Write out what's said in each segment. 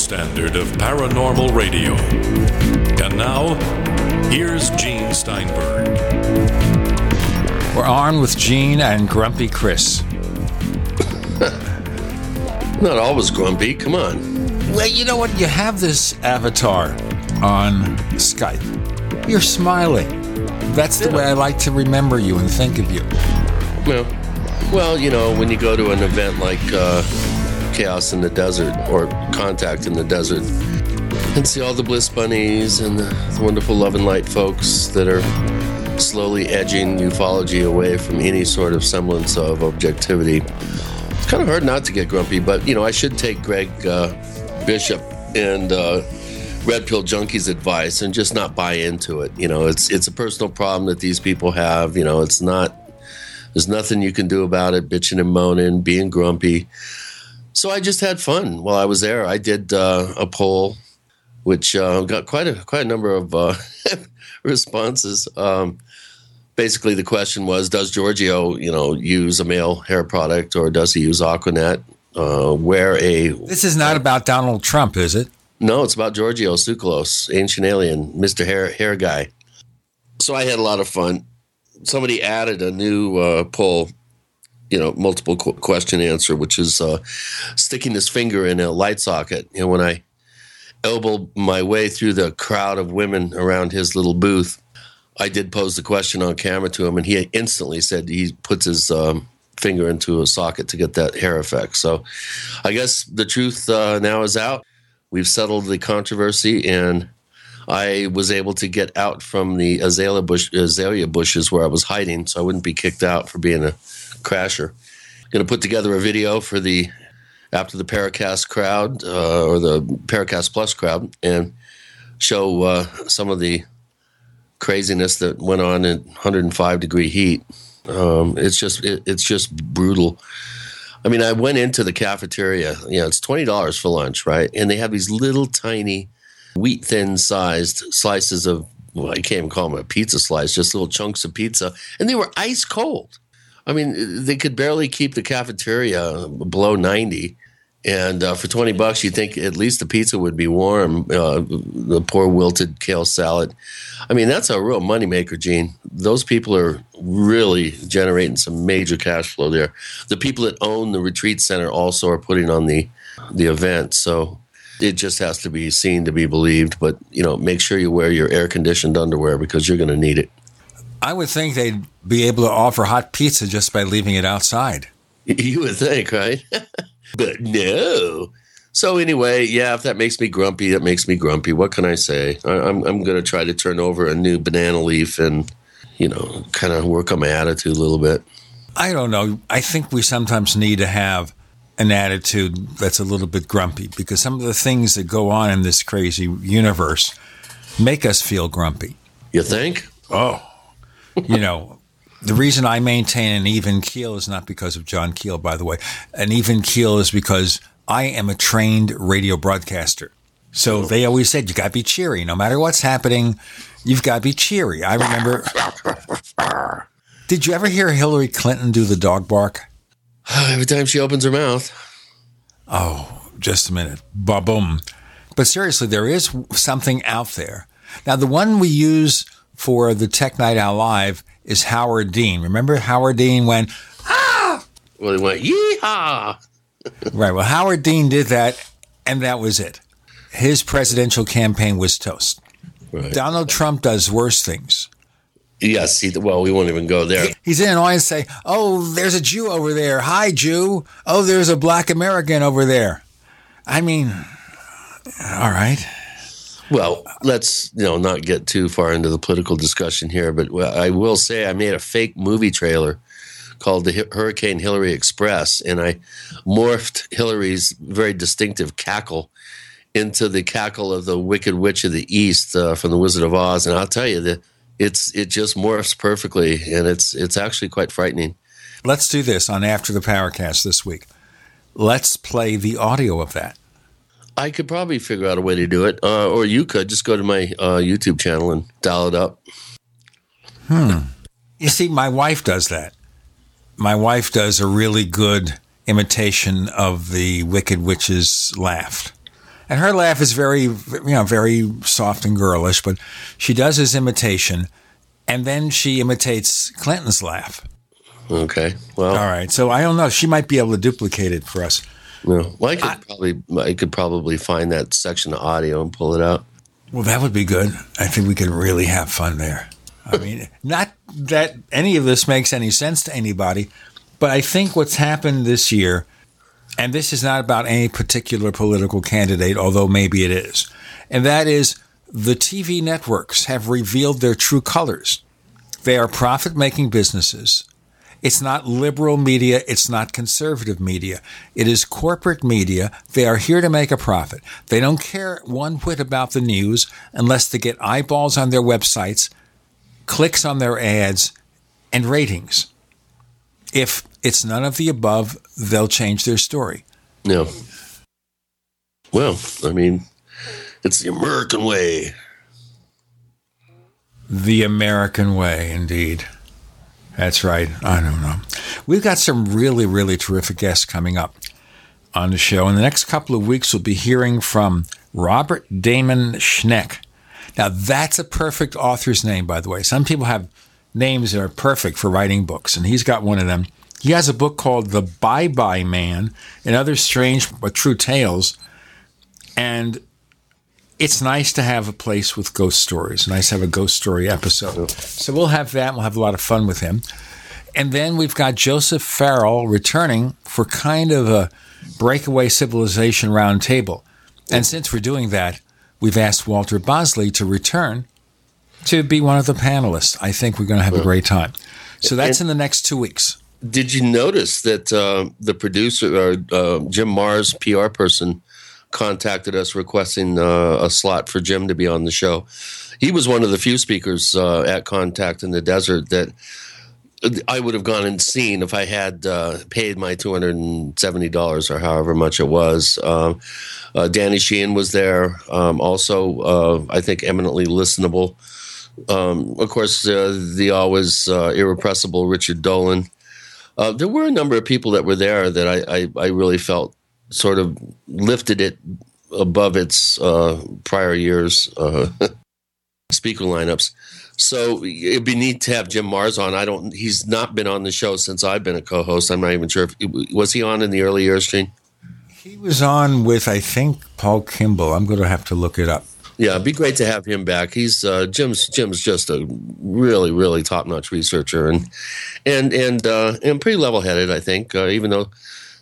Standard of paranormal radio. And now, here's Gene Steinberg. We're on with Gene and Grumpy Chris. Not always grumpy. Come on. Well, you know what? You have this avatar on Skype. You're smiling. That's the Yeah. way I like to remember you and think of you. Well, well, you know, when you go to an event like uh, Chaos in the Desert or Contact in the Desert and see all the Bliss Bunnies and the, wonderful Love and Light folks that are slowly edging ufology away from any sort of semblance of objectivity, it's kind of hard not to get grumpy. But, you know, I should take Greg uh, Bishop and uh, Red Pill Junkie's advice and just not buy into it. You know, it's it's a personal problem that these people have. You know, it's not there's nothing you can do about it, bitching and moaning, being grumpy. So I just had fun while I was there. I did uh, a poll, which uh, got quite a quite a number of uh, responses. Um, basically, the question was: Does Giorgio, you know, use a male hair product, or does he use Aquanet? Uh, wear a This is not about Donald Trump, is it? no, it's about Giorgio Tsoukalos, ancient alien, Mister Hair Hair Guy. So I had a lot of fun. Somebody added a new uh, poll, you know, multiple qu- question answer, which is uh, sticking his finger in a light socket. You know, when I elbowed my way through the crowd of women around his little booth, I did pose the question on camera to him, and he instantly said he puts his um, finger into a socket to get that hair effect. So I guess the truth uh, now is out. We've settled the controversy, and I was able to get out from the azalea, bush, azalea bushes where I was hiding, so I wouldn't be kicked out for being a crasher. Going to put together a video for the after the Paracast crowd uh, or the Paracast Plus crowd, and show uh, some of the craziness that went on in 105 degree heat. Um, it's just it, it's just brutal. I mean, I went into the cafeteria. You know, it's twenty dollars for lunch, right? And they have these little tiny, wheat thin sized slices of. Well, I can't even call them a pizza slice, just little chunks of pizza, and they were ice cold. I mean, they could barely keep the cafeteria below ninety. And uh, for twenty bucks, you think at least the pizza would be warm. Uh, the poor wilted kale salad. I mean, that's a real moneymaker, Gene. Those people are really generating some major cash flow there. The people that own the retreat center also are putting on the the event. So it just has to be seen to be believed. But you know, make sure you wear your air conditioned underwear because you're going to need it. I would think they'd be able to offer hot pizza just by leaving it outside. You would think, right? but no. So anyway, yeah, if that makes me grumpy, that makes me grumpy. What can I say? I, I'm I'm going to try to turn over a new banana leaf and you know kind of work on my attitude a little bit. I don't know. I think we sometimes need to have an attitude that's a little bit grumpy because some of the things that go on in this crazy universe make us feel grumpy. You think? Oh, you know, the reason I maintain an even keel is not because of John Keel, by the way. An even keel is because I am a trained radio broadcaster. So they always said you got to be cheery. No matter what's happening, you've got to be cheery. I remember. Did you ever hear Hillary Clinton do the dog bark? Every time she opens her mouth. Oh, just a minute. Ba boom. But seriously, there is something out there. Now, the one we use for the Tech Night Out Live is Howard Dean. Remember Howard Dean went, ah! Well, he went yeehaw. right. Well, Howard Dean did that, and that was it. His presidential campaign was toast. Right. Donald Trump does worse things. Yes. He, well, we won't even go there. He's in an audience say, Oh, there's a Jew over there. Hi, Jew. Oh, there's a black American over there. I mean, all right. Well, let's you know not get too far into the political discussion here, but I will say I made a fake movie trailer called the Hurricane Hillary Express, and I morphed Hillary's very distinctive cackle into the cackle of the Wicked Witch of the East uh, from the Wizard of Oz, and I'll tell you that it's it just morphs perfectly, and it's it's actually quite frightening. Let's do this on After the Paracast this week. Let's play the audio of that. I could probably figure out a way to do it, uh, or you could just go to my uh, YouTube channel and dial it up. Hmm. You see, my wife does that. My wife does a really good imitation of the Wicked Witch's laugh. And her laugh is very, you know, very soft and girlish, but she does his imitation, and then she imitates Clinton's laugh. Okay. Well. All right. So I don't know. She might be able to duplicate it for us. No. Well, I could I, probably, I could probably find that section of audio and pull it out. Well, that would be good. I think we could really have fun there. I mean, not that any of this makes any sense to anybody, but I think what's happened this year, and this is not about any particular political candidate, although maybe it is, and that is the TV networks have revealed their true colors. They are profit making businesses. It's not liberal media. It's not conservative media. It is corporate media. They are here to make a profit. They don't care one whit about the news unless they get eyeballs on their websites clicks on their ads, and ratings. If it's none of the above, they'll change their story. No. Well, I mean, it's the American way. The American way, indeed. That's right. I don't know. We've got some really, really terrific guests coming up on the show. In the next couple of weeks, we'll be hearing from Robert Damon Schneck. Now, that's a perfect author's name, by the way. Some people have names that are perfect for writing books, and he's got one of them. He has a book called The Bye Bye Man and Other Strange but True Tales. And it's nice to have a place with ghost stories. Nice to have a ghost story episode. So we'll have that. We'll have a lot of fun with him. And then we've got Joseph Farrell returning for kind of a breakaway civilization roundtable. And since we're doing that, we've asked Walter Bosley to return to be one of the panelists. I think we're going to have a great time. So that's in the next two weeks. Did you notice that uh, the producer, or uh, Jim Marrs, PR person, contacted us requesting uh, a slot for Jim to be on the show? He was one of the few speakers uh, at Contact in the Desert that I would have gone and seen if I had uh, paid my two hundred and seventy dollars or however much it was. Uh, uh, Danny Sheehan was there, um, also uh, I think eminently listenable. Um, of course, uh, the always irrepressible Richard Dolan. there were a number of people that were there that I, I, I really felt sort of lifted it above its prior years speaker lineups. So it'd be neat to have Jim Marrs on. I don't. He's not been on the show since I've been a co-host. I'm not even sure if was he on in the early years, Gene. He was on with I think Paul Kimball. I'm going to have to look it up. Yeah, it'd be great to have him back. He's uh, Jim's Jim's just a really really top notch researcher and and and uh, and pretty level headed. I think uh, even though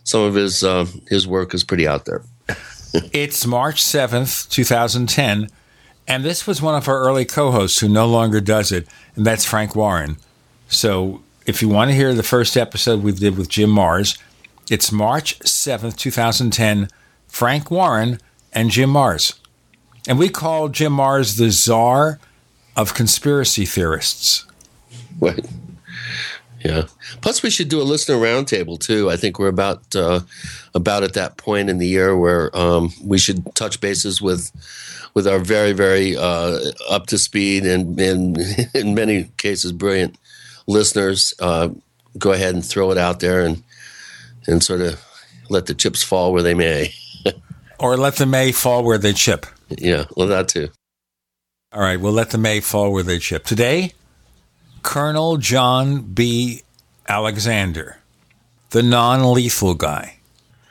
some of his uh, his work is pretty out there. it's March seventh, two thousand ten. And this was one of our early co hosts who no longer does it, and that's Frank Warren. So if you want to hear the first episode we did with Jim Marrs, it's March 7th, 2010, Frank Warren and Jim Marrs, And we call Jim Marrs the czar of conspiracy theorists. Right. Yeah. Plus, we should do a listener roundtable too. I think we're about uh, about at that point in the year where um, we should touch bases with with our very, very uh, up to speed and, and in many cases brilliant listeners, uh, go ahead and throw it out there and and sort of let the chips fall where they may, or let the may fall where they chip. Yeah, well, that too. All right, we'll let the may fall where they chip. Today, Colonel John B. Alexander, the non lethal guy.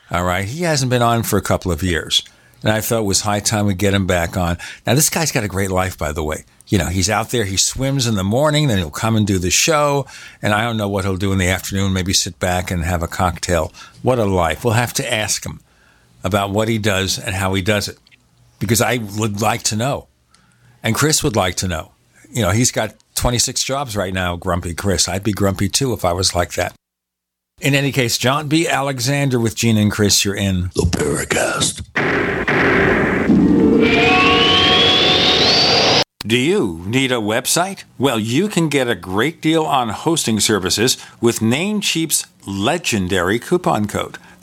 All right, he hasn't been on for a couple of years and I thought it was high time we get him back on. Now, this guy's got a great life, by the way. You know, he's out there, he swims in the morning, then he'll come and do the show, and I don't know what he'll do in the afternoon, maybe sit back and have a cocktail. What a life. We'll have to ask him about what he does and how he does it, because I would like to know. And Chris would like to know. You know, he's got 26 jobs right now, grumpy Chris. I'd be grumpy too if I was like that. In any case, John B. Alexander with Gene and Chris, you're in the Paracast. Do you need a website? Well, you can get a great deal on hosting services with Namecheap's legendary coupon code.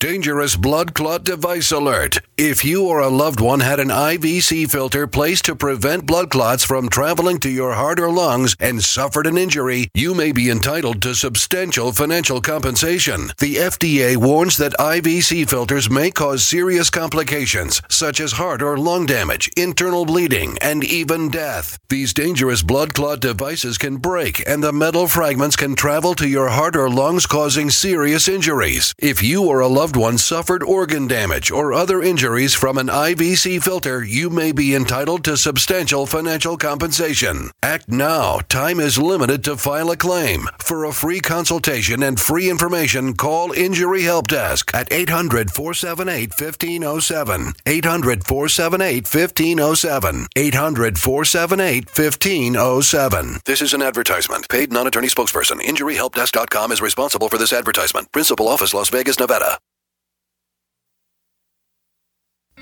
Dangerous blood clot device alert. If you or a loved one had an IVC filter placed to prevent blood clots from traveling to your heart or lungs and suffered an injury, you may be entitled to substantial financial compensation. The FDA warns that IVC filters may cause serious complications such as heart or lung damage, internal bleeding, and even death. These dangerous blood clot devices can break and the metal fragments can travel to your heart or lungs causing serious injuries. If you or a loved one suffered organ damage or other injuries from an IVC filter, you may be entitled to substantial financial compensation. Act now. Time is limited to file a claim. For a free consultation and free information, call Injury Help Desk at 800 478 1507. 800 478 1507. 800 478 1507. This is an advertisement. Paid non attorney spokesperson. InjuryHelpDesk.com is responsible for this advertisement. Principal office, Las Vegas, Nevada.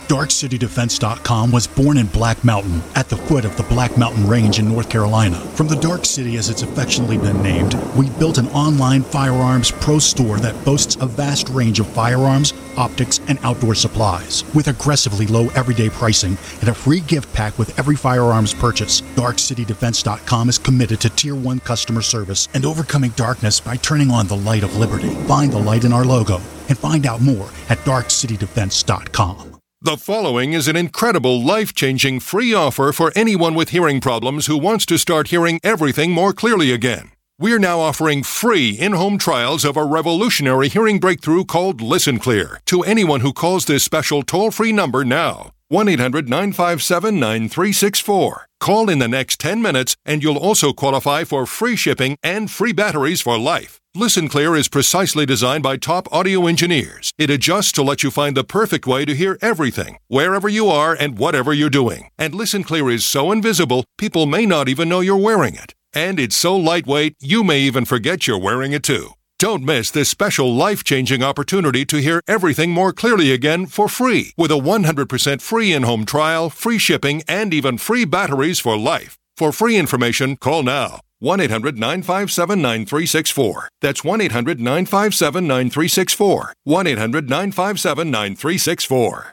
DarkCityDefense.com was born in Black Mountain, at the foot of the Black Mountain Range in North Carolina. From the Dark City, as it's affectionately been named, we built an online firearms pro store that boasts a vast range of firearms, optics, and outdoor supplies. With aggressively low everyday pricing and a free gift pack with every firearms purchase, DarkCityDefense.com is committed to Tier 1 customer service and overcoming darkness by turning on the light of liberty. Find the light in our logo and find out more at DarkCityDefense.com. The following is an incredible life changing free offer for anyone with hearing problems who wants to start hearing everything more clearly again. We're now offering free in home trials of a revolutionary hearing breakthrough called Listen Clear to anyone who calls this special toll free number now 1 800 957 9364. Call in the next 10 minutes and you'll also qualify for free shipping and free batteries for life. Listen Clear is precisely designed by top audio engineers. It adjusts to let you find the perfect way to hear everything, wherever you are and whatever you're doing. And Listen Clear is so invisible, people may not even know you're wearing it. And it's so lightweight, you may even forget you're wearing it too. Don't miss this special life changing opportunity to hear everything more clearly again for free with a 100% free in home trial, free shipping, and even free batteries for life. For free information, call now 1 800 957 9364. That's 1 800 957 9364. 1 800 957 9364.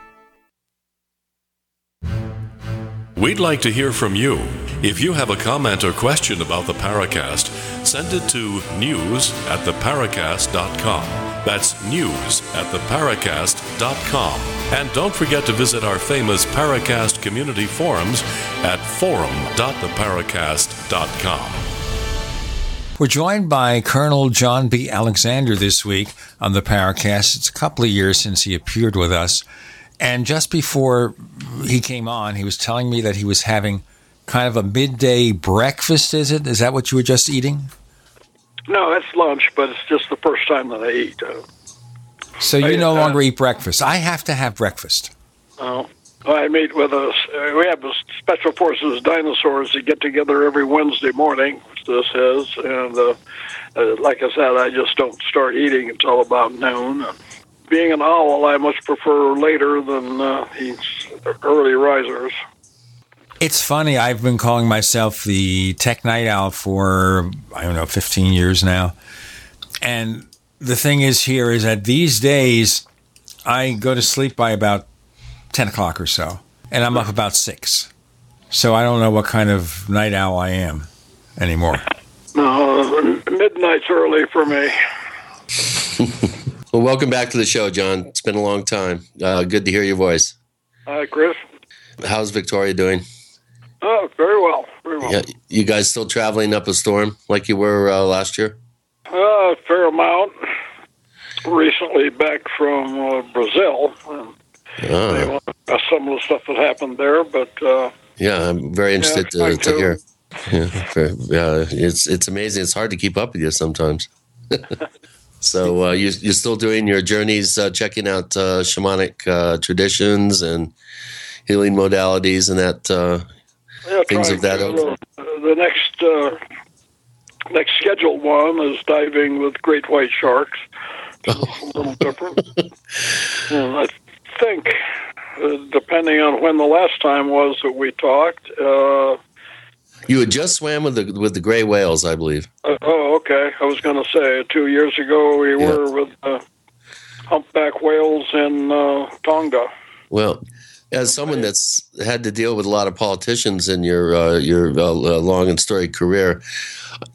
We'd like to hear from you. If you have a comment or question about the Paracast, send it to news at theparacast.com. That's news at theparacast.com. And don't forget to visit our famous Paracast community forums at forum.theparacast.com. We're joined by Colonel John B. Alexander this week on the Paracast. It's a couple of years since he appeared with us. And just before he came on, he was telling me that he was having kind of a midday breakfast, is it? Is that what you were just eating? No, it's lunch, but it's just the first time that I eat. Uh, So you I- no uh, longer eat breakfast. I have to have breakfast. oh, I meet with us. Uh, we have a special forces dinosaurs that get together every Wednesday morning, which this is, and uh, uh, like I said, I just don't start eating until about noon. Being an owl, I much prefer later than uh, early risers. It's funny. I've been calling myself the tech night owl for I don't know, 15 years now, and the thing is here is that these days I go to sleep by about 10 o'clock or so, and I'm up about 6. So I don't know what kind of night owl I am anymore. No, midnight's early for me. well, welcome back to the show, John. It's been a long time. Uh, good to hear your voice. Hi, Chris. How's Victoria doing? Oh, very well. Very well. Yeah, you guys still traveling up a storm like you were uh, last year? Uh, fair amount. Recently back from uh, Brazil. Uh, some of the stuff that happened there, but uh, yeah, I'm very interested yeah, to, to hear. Yeah, yeah, it's it's amazing. It's hard to keep up with you sometimes. so uh, you you're still doing your journeys, uh, checking out uh, shamanic uh, traditions and healing modalities and that uh, yeah, things of that. To, the next next scheduled one is diving with great white sharks. Oh. a little different. I think, uh, depending on when the last time was that we talked. Uh, you had just swam with the with the gray whales, I believe. Uh, oh, okay. I was going to say two years ago we yeah. were with the humpback whales in uh, Tonga. Well, as someone that's had to deal with a lot of politicians in your uh, your uh, long and storied career,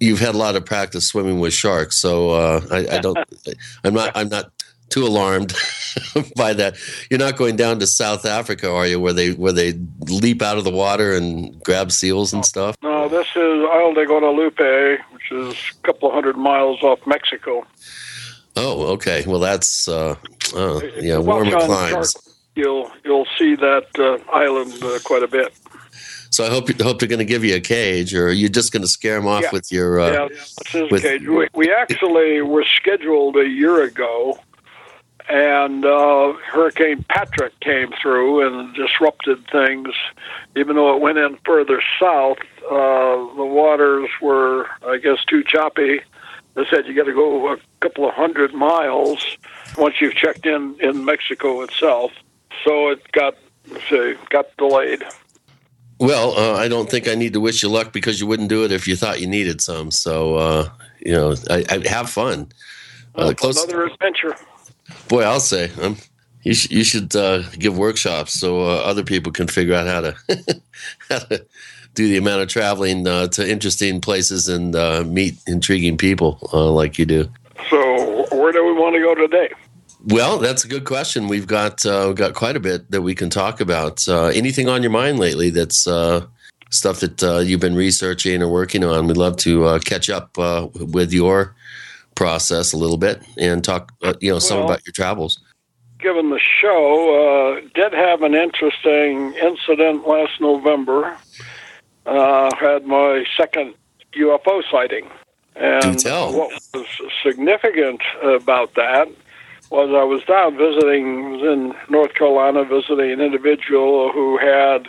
you've had a lot of practice swimming with sharks. So uh, I, I, don't, I'm not, I'm not too alarmed by that. You're not going down to South Africa, are you? Where they where they leap out of the water and grab seals and stuff? No, this is Isle de Guadalupe, which is a couple of hundred miles off Mexico. Oh, okay. Well, that's uh, oh, yeah, warmer climes. You'll you'll see that uh, island uh, quite a bit. So I hope hope they're going to give you a cage, or you're just going to scare them off yeah. with your. Uh, yeah, this with, cage. We, we actually were scheduled a year ago and uh, Hurricane Patrick came through and disrupted things. Even though it went in further south, uh, the waters were, I guess, too choppy. They said you got to go a couple of hundred miles once you've checked in in Mexico itself. So it got, say, got delayed. Well, uh, I don't think I need to wish you luck because you wouldn't do it if you thought you needed some. So, uh, you know, I, I have fun. Uh, close, another adventure. Boy, I'll say um, you, sh- you should uh, give workshops so uh, other people can figure out how to how to do the amount of traveling uh, to interesting places and uh, meet intriguing people uh, like you do. So, where do we want to go today? Well, that's a good question. We've got uh, we've got quite a bit that we can talk about. anything on your mind lately? That's stuff that you've been researching or working on. We'd love to catch up with your process a little bit and talk, uh, you know, some about your travels. Given the show, uh, did have an interesting incident last November. Uh, had my second UFO sighting, and what was significant about that was I was down visiting, was in North Carolina visiting an individual who had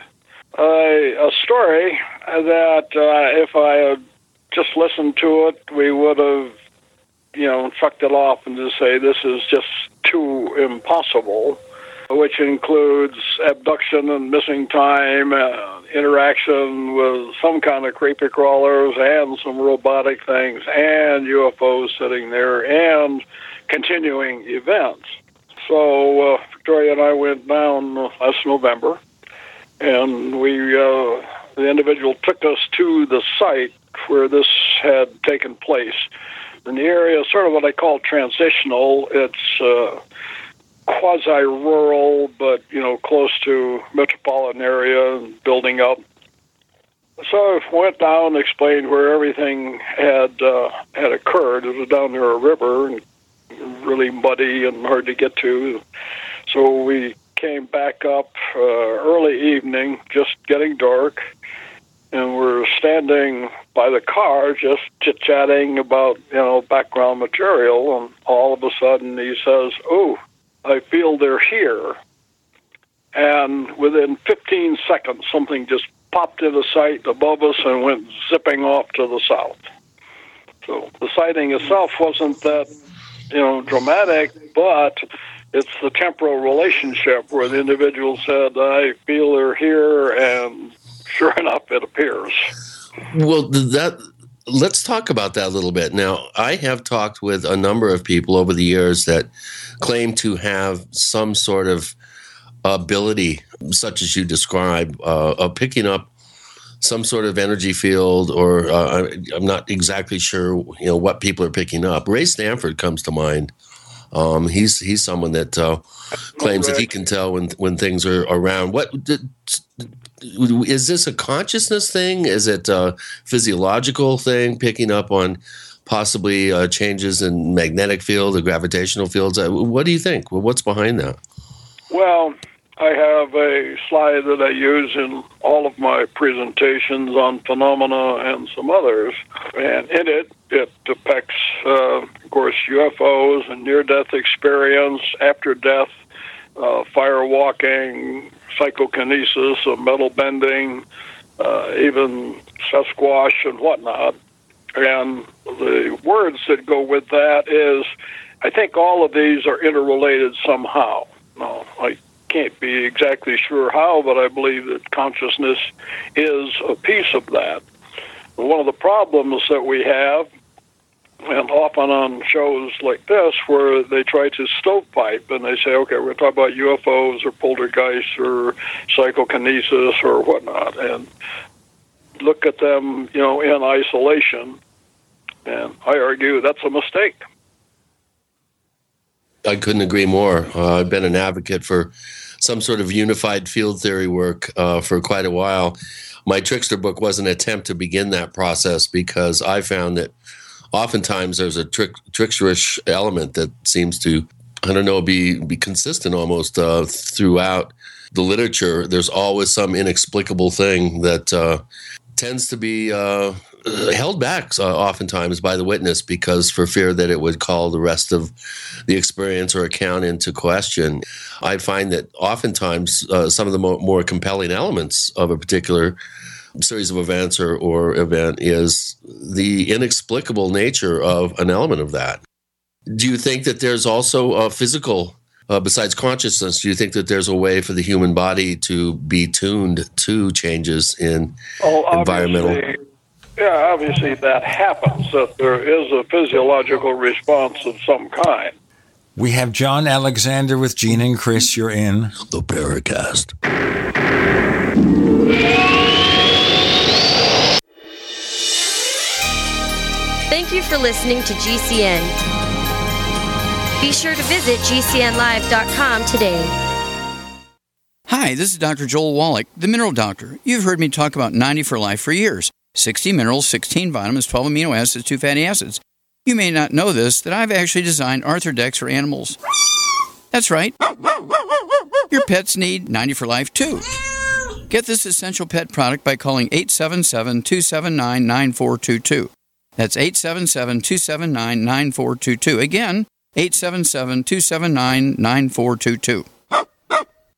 a, a story that uh, if I had just listened to it, we would have you know, chucked it off and just say this is just too impossible, which includes abduction and missing time, uh, interaction with some kind of creepy crawlers and some robotic things, and UFOs sitting there, and continuing events. So uh, Victoria and I went down last November, and we uh, the individual took us to the site where this had taken place and the area sort of what I call transitional. It's uh, quasi rural, but you know, close to metropolitan area and building up. So I went down, and explained where everything had uh, had occurred. It was down near a river and really muddy and hard to get to. So we came back up uh, early evening, just getting dark, and we're standing by the car just chit chatting about you know background material and all of a sudden he says oh i feel they're here and within 15 seconds, something just popped into sight above us and went zipping off to the south. So the sighting itself wasn't that, you know, dramatic, but it's the temporal relationship where the individual said, "I feel they're here," and sure enough, it appears. Well, that let's talk about that a little bit. Now, I have talked with a number of people over the years that claim to have some sort of ability, such as you describe, uh, of picking up some sort of energy field, or uh, I'm not exactly sure, you know, what people are picking up. Ray Stanford comes to mind. Um, he's he's someone that uh, claims that he can tell when when things are around. What is this a consciousness thing? Is it a physiological thing? Picking up on possibly uh, changes in magnetic field or gravitational fields. Uh, what do you think? What's behind that? Well, I have a slide that I use in all of my presentations on phenomena and some others, and in it it depicts, uh, of course, UFOs and near-death experience, after death, uh, fire walking, psychokinesis, uh, metal bending, uh, even Sasquatch and whatnot. And the words that go with that is, I think all of these are interrelated somehow. No, I can't be exactly sure how, but I believe that consciousness is a piece of that. One of the problems that we have, and often on shows like this, where they try to stovepipe and they say, okay, we're talking about UFOs or poltergeists or psychokinesis or whatnot, and look at them, you know, in isolation. And I argue that's a mistake. I couldn't agree more. Uh, I've been an advocate for some sort of unified field theory work uh, for quite a while. My Trickster book was an attempt to begin that process because I found that oftentimes there's a trick, tricksterish element that seems to, I don't know, be be consistent almost uh, throughout the literature. There's always some inexplicable thing that uh, tends to be uh, held back uh, oftentimes by the witness because for fear that it would call the rest of the experience or account into question. I find that oftentimes uh, some of the mo- more compelling elements of a particular series of events or, or event is the inexplicable nature of an element of that. Do you think that there's also a physical uh, besides consciousness, do you think that there's a way for the human body to be tuned to changes in oh, environmental? Yeah, obviously that happens, that there is a physiological response of some kind. We have John Alexander with Gene and Chris. You're in the Paracast. Thank you for listening to GCN. Be sure to visit GCNlive.com today. Hi, this is Dr. Joel Wallach, the Mineral Doctor. You've heard me talk about 90 for Life for years. 60 minerals, 16 vitamins, 12 amino acids, 2 fatty acids. You may not know this, that I've actually designed Arthrodex for animals. That's right. Your pets need 90 for life too. Get this essential pet product by calling 877 279 9422. That's 877 279 9422. Again, 877 279 9422.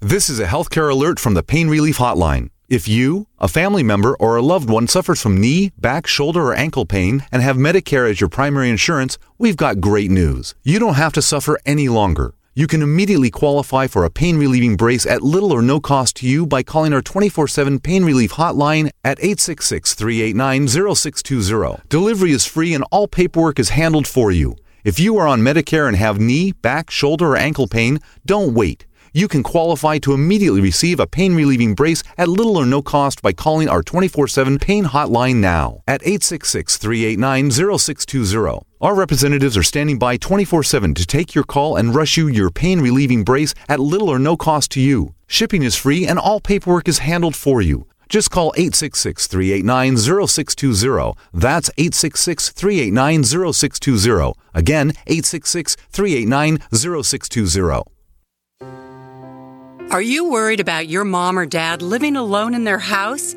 This is a healthcare alert from the Pain Relief Hotline. If you, a family member, or a loved one suffers from knee, back, shoulder, or ankle pain and have Medicare as your primary insurance, we've got great news. You don't have to suffer any longer. You can immediately qualify for a pain relieving brace at little or no cost to you by calling our 24 7 pain relief hotline at 866 389 0620. Delivery is free and all paperwork is handled for you. If you are on Medicare and have knee, back, shoulder, or ankle pain, don't wait. You can qualify to immediately receive a pain relieving brace at little or no cost by calling our 24 7 pain hotline now at 866 389 0620. Our representatives are standing by 24 7 to take your call and rush you your pain relieving brace at little or no cost to you. Shipping is free and all paperwork is handled for you. Just call 866 389 0620. That's 866 389 0620. Again, 866 389 0620. Are you worried about your mom or dad living alone in their house?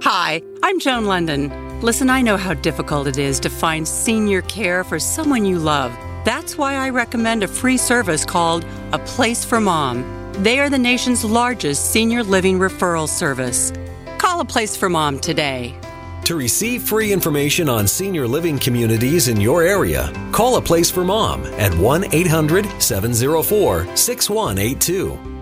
Hi, I'm Joan London. Listen, I know how difficult it is to find senior care for someone you love. That's why I recommend a free service called A Place for Mom. They are the nation's largest senior living referral service. Call A Place for Mom today. To receive free information on senior living communities in your area, call A Place for Mom at 1 800 704 6182.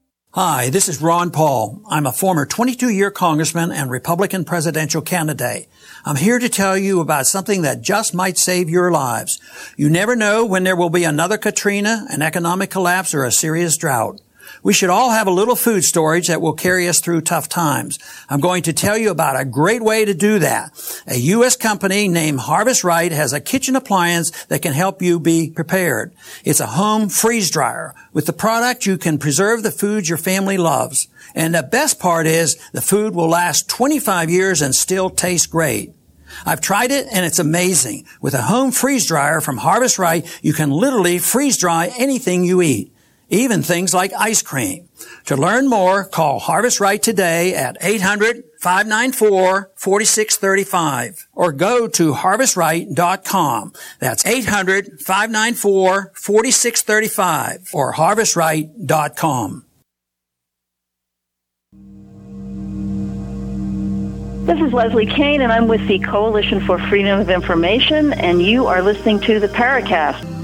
Hi, this is Ron Paul. I'm a former 22 year congressman and Republican presidential candidate. I'm here to tell you about something that just might save your lives. You never know when there will be another Katrina, an economic collapse, or a serious drought. We should all have a little food storage that will carry us through tough times. I'm going to tell you about a great way to do that. A U.S. company named Harvest Right has a kitchen appliance that can help you be prepared. It's a home freeze dryer. With the product, you can preserve the foods your family loves. And the best part is the food will last 25 years and still taste great. I've tried it and it's amazing. With a home freeze dryer from Harvest Right, you can literally freeze dry anything you eat even things like ice cream. To learn more, call Harvest Right today at 800-594-4635 or go to harvestright.com. That's 800-594-4635 or harvestright.com. This is Leslie Kean, and I'm with the Coalition for Freedom of Information, and you are listening to the Paracast.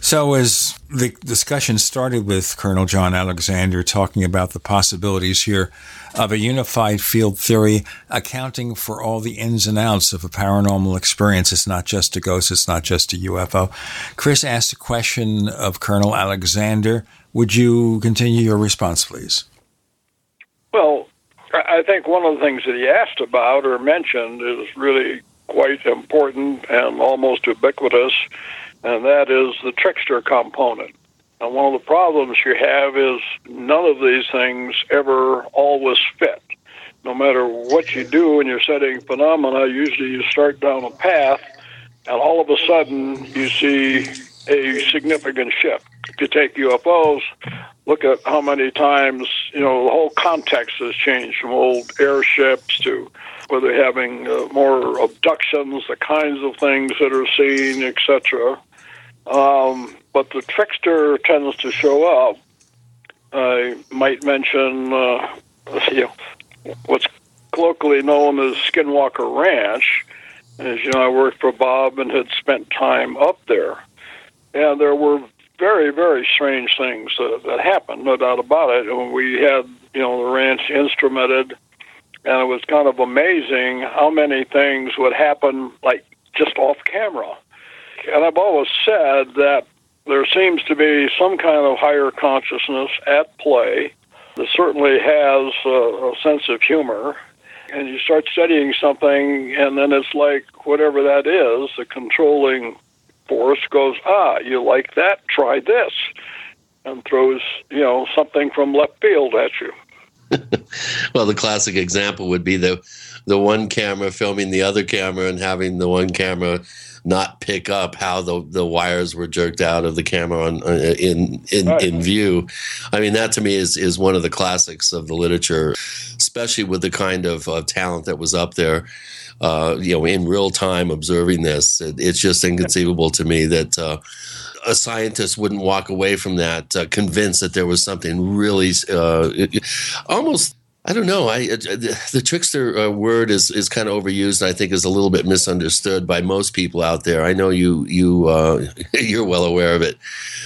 So, as the discussion started with Colonel John Alexander talking about the possibilities here of a unified field theory accounting for all the ins and outs of a paranormal experience. It's not just a ghost, it's not just a UFO. Chris asked a question of Colonel Alexander. Would you continue your response, please? Well, I think one of the things that he asked about or mentioned is really quite important and almost ubiquitous and that is the trickster component. And one of the problems you have is none of these things ever always fit. No matter what you do when you're studying phenomena, usually you start down a path, and all of a sudden you see a significant shift. If you take UFOs, look at how many times, you know, the whole context has changed from old airships to whether having uh, more abductions, the kinds of things that are seen, etc. Um, but the trickster tends to show up. I might mention uh, you know, what's colloquially known as Skinwalker Ranch. As you know, I worked for Bob and had spent time up there. And there were very, very strange things that, that happened, no doubt about it. And we had, you know, the ranch instrumented, and it was kind of amazing how many things would happen, like just off camera and I've always said that there seems to be some kind of higher consciousness at play that certainly has a, a sense of humor. And you start studying something, and then it's like whatever that is, the controlling force goes, ah, you like that? Try this, and throws you know something from left field at you. well, the classic example would be the the one camera filming the other camera and having the one camera not pick up how the the wires were jerked out of the camera on, uh, in in right. in view. I mean, that to me is is one of the classics of the literature, especially with the kind of uh, talent that was up there. Uh, you know, in real time observing this, it, it's just inconceivable to me that uh, a scientist wouldn't walk away from that uh, convinced that there was something really uh, almost I don't know. I uh, the trickster uh, word is is kind of overused, and I think is a little bit misunderstood by most people out there. I know you you uh, you're well aware of it.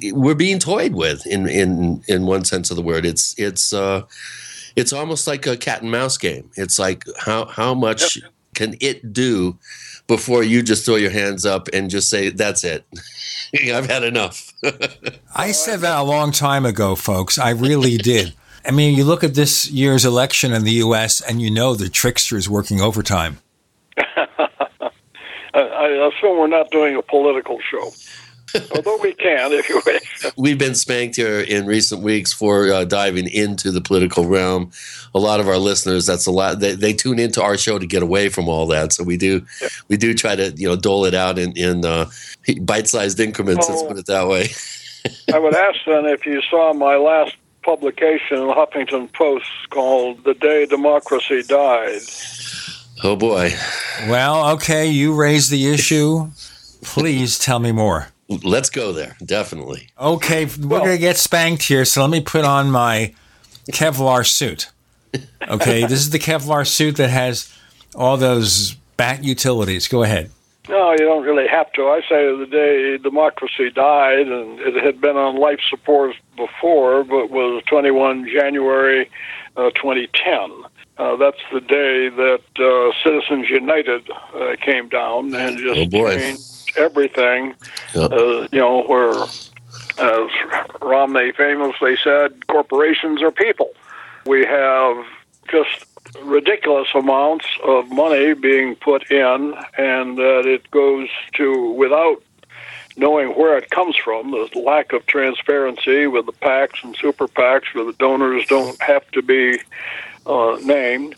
We're being toyed with in in in one sense of the word. It's it's uh, it's almost like a cat and mouse game. It's like how how much yep. can it do before you just throw your hands up and just say that's it. I've had enough. I said that a long time ago, folks. I really did. I mean, you look at this year's election in the U.S., and you know the trickster is working overtime. I assume we're not doing a political show. Although we can, if you wish. We've been spanked here in recent weeks for uh, diving into the political realm. A lot of our listeners, that's a lot. They, they, tune into our show to get away from all that. So we do, yeah. we do try to you know dole it out in in uh, bite-sized increments. let's put it that way. I would ask then if you saw my last publication in the Huffington Post called "The Day Democracy Died." Oh boy. Well, okay, you raised the issue. Please tell me more. Let's go there. Definitely. Okay, we're well, going to get spanked here, so let me put on my Kevlar suit. Okay, this is the Kevlar suit that has all those bat utilities. Go ahead. No, you don't really have to. I say the day democracy died, and it had been on life support before, but was 21 January uh, 2010. Uh, that's the day that uh, Citizens United uh, came down and just oh changed everything. Yep. Uh, you know, where, as Romney famously said, corporations are people. We have just ridiculous amounts of money being put in, and that it goes to without knowing where it comes from. The lack of transparency with the PACs and super PACs, where the donors don't have to be uh, named.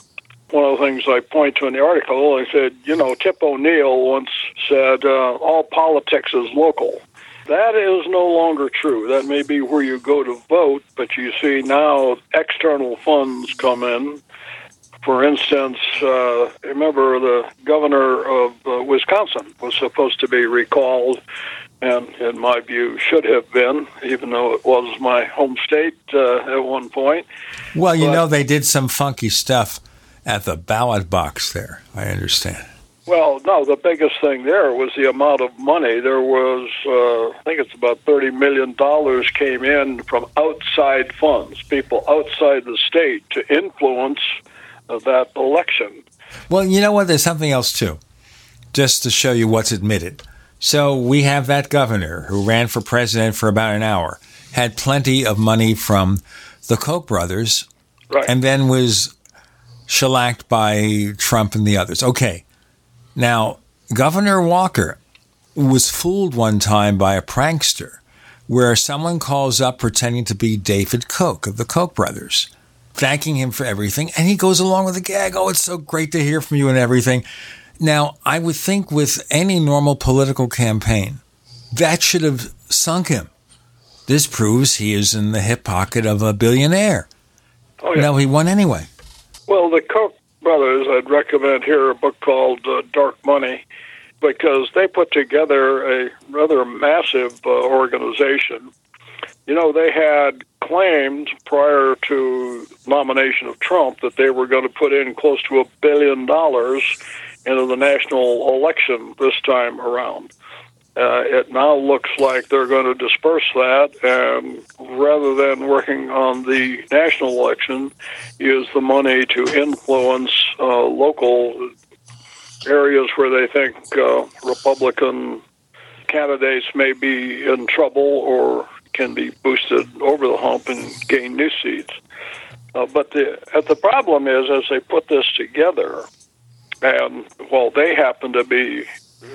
One of the things I point to in the article, I said, you know, Tip O'Neill once said, uh, all politics is local. That is no longer true. That may be where you go to vote, but you see now external funds come in for instance, uh, remember the governor of uh, Wisconsin was supposed to be recalled, and in my view, should have been, even though it was my home state uh, at one point. Well, you but, know, they did some funky stuff at the ballot box there, I understand. Well, no, the biggest thing there was the amount of money. There was, uh, I think it's about $30 million came in from outside funds, people outside the state to influence of that election. Well, you know what? There's something else too, just to show you what's admitted. So we have that governor who ran for president for about an hour, had plenty of money from the Koch brothers, right. and then was shellacked by Trump and the others. Okay. Now, Governor Walker was fooled one time by a prankster where someone calls up pretending to be David Koch of the Koch brothers thanking him for everything. And he goes along with the gag. Oh, it's so great to hear from you and everything. Now, I would think with any normal political campaign, that should have sunk him. This proves he is in the hip pocket of a billionaire. Oh, yeah. No, he won anyway. Well, the Koch brothers, I'd recommend here a book called uh, Dark Money because they put together a rather massive uh, organization. You know, they had claimed prior to nomination of Trump that they were going to put in close to a billion dollars into the national election this time around. Uh, it now looks like they're going to disperse that and rather than working on the national election, use the money to influence uh, local areas where they think uh, Republican candidates may be in trouble or can be boosted over the hump and gain new seats. Uh, but the uh, the problem is, as they put this together, and while they happen to be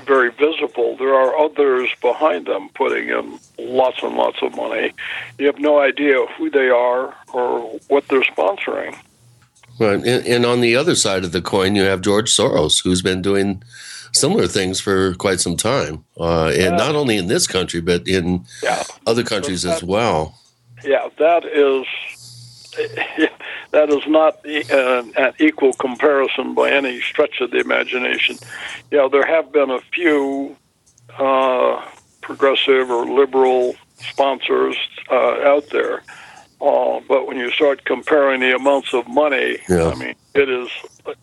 very visible, there are others behind them putting in lots and lots of money. You have no idea who they are or what they're sponsoring. Right. And, and, on the other side of the coin, you have George Soros, who's been doing similar things for quite some time. Uh, and not only in this country, but in yeah. other countries that, as well. Yeah, that is. That is not uh, an equal comparison by any stretch of the imagination. Yeah, there have been a few uh, progressive or liberal sponsors uh, out there, uh, but when you start comparing the amounts of money, yeah. I mean, it is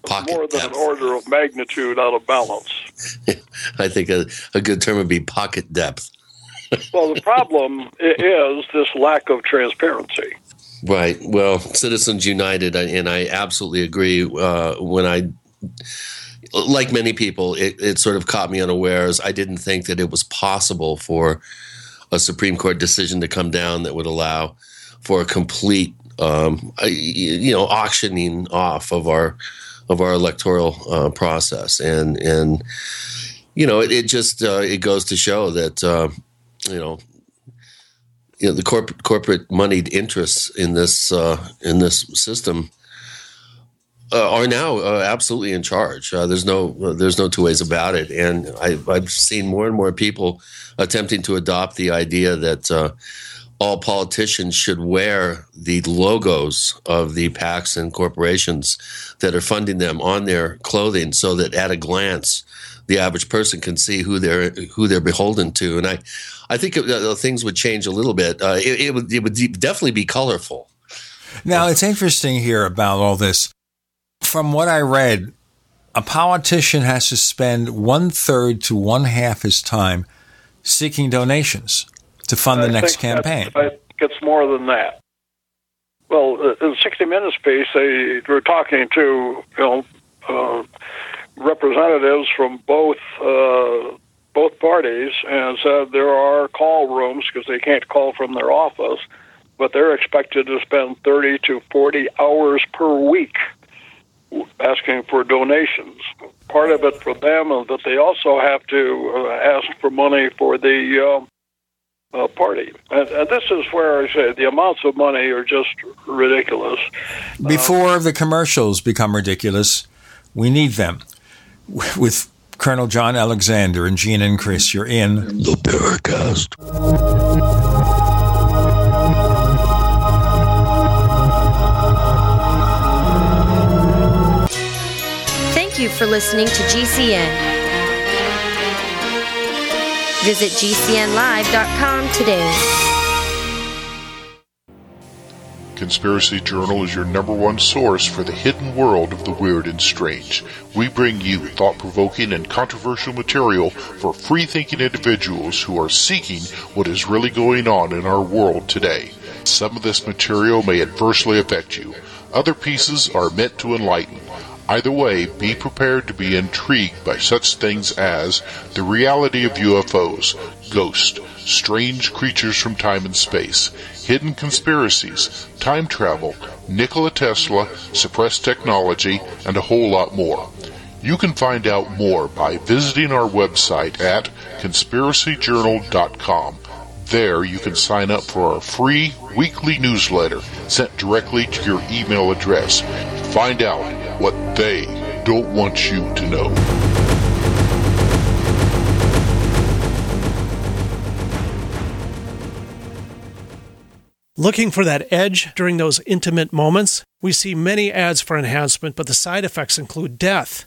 Pocket more than depth. an order of magnitude out of balance. I think a, a good term would be pocket depth. well, the problem is this lack of transparency. Right. Well, Citizens United, and I absolutely agree. Uh, when I, like many people, it, it sort of caught me unawares. I didn't think that it was possible for a Supreme Court decision to come down that would allow for a complete, um, you know, auctioning off of our of our electoral uh, process, and and you know, it, it just uh, it goes to show that uh, you know. You know, the corporate corporate moneyed interests in this uh, in this system uh, are now uh, absolutely in charge. Uh, there's no there's no two ways about it, and I, have seen more and more people attempting to adopt the idea that uh, all politicians should wear the logos of the PACs and corporations that are funding them on their clothing, so that at a glance, the average person can see who they're who they're beholden to. And I, I think it, uh, things would change a little bit. Uh, it, it, would it would definitely be colorful. Now it's interesting here about all this. From what I read, a politician has to spend one third to one half his time seeking donations to fund I the next campaign. Think it's more than that. Well, uh, in the 60 Minutes piece, they were talking to you know uh, representatives from both uh, both parties and said there are call rooms because they can't call from their office, but they're expected to spend 30 to 40 hours per week asking for donations. Part of it for them is that they also have to uh, ask for money for the uh, uh, party. And, and, this is where I say the amounts of money are just ridiculous. Before the commercials become ridiculous, we need them. With Colonel John Alexander and Gene and Chris, you're in the Paracast. Thank you for listening to GCN. Visit GCNlive.com today. Conspiracy Journal is your number one source for the hidden world of the weird and strange. We bring you thought provoking and controversial material for free thinking individuals who are seeking what is really going on in our world today. Some of this material may adversely affect you, other pieces are meant to enlighten. Either way, be prepared to be intrigued by such things as the reality of UFOs, ghosts, strange creatures from time and space, hidden conspiracies, time travel, Nikola Tesla, suppressed technology, and a whole lot more. You can find out more by visiting our website at conspiracyjournal.com. There you can sign up for our free weekly newsletter sent directly to your email address. Find out what they don't want you to know. Looking for that edge during those intimate moments? We see many ads for enhancement, but the side effects include death.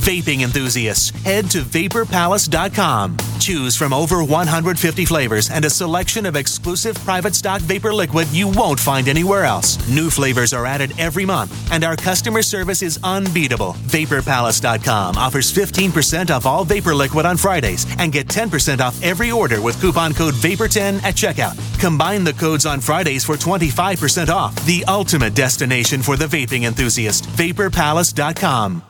Vaping enthusiasts, head to vaporpalace.com. Choose from over 150 flavors and a selection of exclusive private stock vapor liquid you won't find anywhere else. New flavors are added every month, and our customer service is unbeatable. VaporPalace.com offers 15% off all vapor liquid on Fridays and get 10% off every order with coupon code VAPOR10 at checkout. Combine the codes on Fridays for 25% off. The ultimate destination for the vaping enthusiast. VaporPalace.com.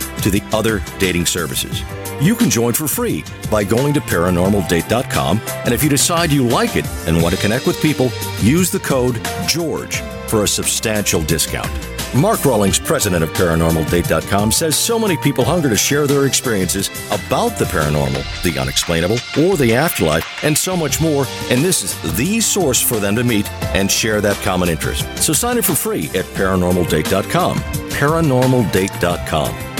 to the other dating services. You can join for free by going to paranormaldate.com. And if you decide you like it and want to connect with people, use the code GEORGE for a substantial discount. Mark Rawlings, president of ParanormalDate.com, says so many people hunger to share their experiences about the paranormal, the unexplainable, or the afterlife, and so much more. And this is the source for them to meet and share that common interest. So sign up for free at ParanormalDate.com. ParanormalDate.com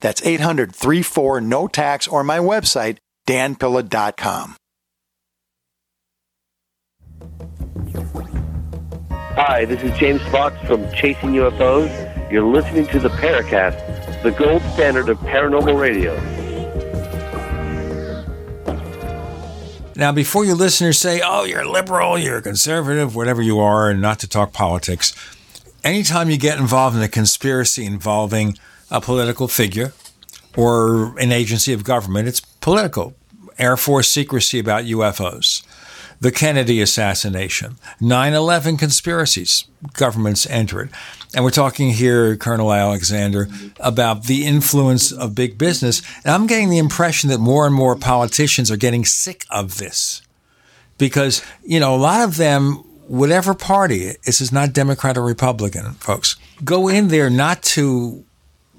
that's 800 34 no tax or my website, danpilla.com. Hi, this is James Fox from Chasing UFOs. You're listening to the Paracast, the gold standard of paranormal radio. Now, before you listeners say, oh, you're liberal, you're conservative, whatever you are, and not to talk politics, anytime you get involved in a conspiracy involving a political figure or an agency of government. It's political. Air Force secrecy about UFOs, the Kennedy assassination, 9 11 conspiracies, governments enter it. And we're talking here, Colonel Alexander, about the influence of big business. And I'm getting the impression that more and more politicians are getting sick of this because, you know, a lot of them, whatever party, this is not Democrat or Republican, folks, go in there not to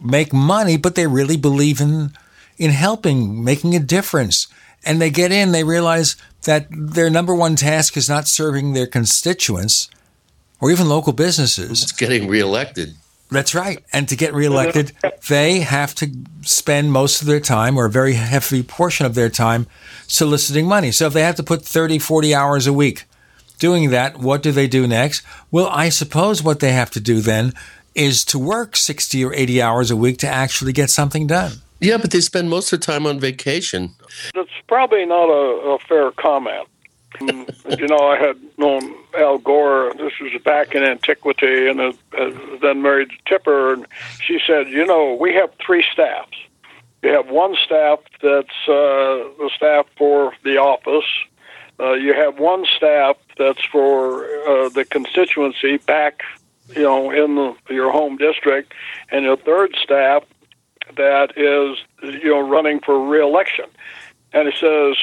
make money, but they really believe in in helping, making a difference. And they get in, they realize that their number one task is not serving their constituents or even local businesses. It's getting reelected. That's right. And to get reelected, they have to spend most of their time or a very heavy portion of their time soliciting money. So if they have to put 30, 40 hours a week doing that, what do they do next? Well, I suppose what they have to do then is to work 60 or 80 hours a week to actually get something done. Yeah, but they spend most of their time on vacation. It's probably not a, a fair comment. you know, I had known Al Gore. This was back in antiquity, and uh, then married Tipper. And she said, "You know, we have three staffs. You have one staff that's uh, the staff for the office. Uh, you have one staff that's for uh, the constituency back you know, in the, your home district, and a third staff that is, you know, running for reelection. And he says,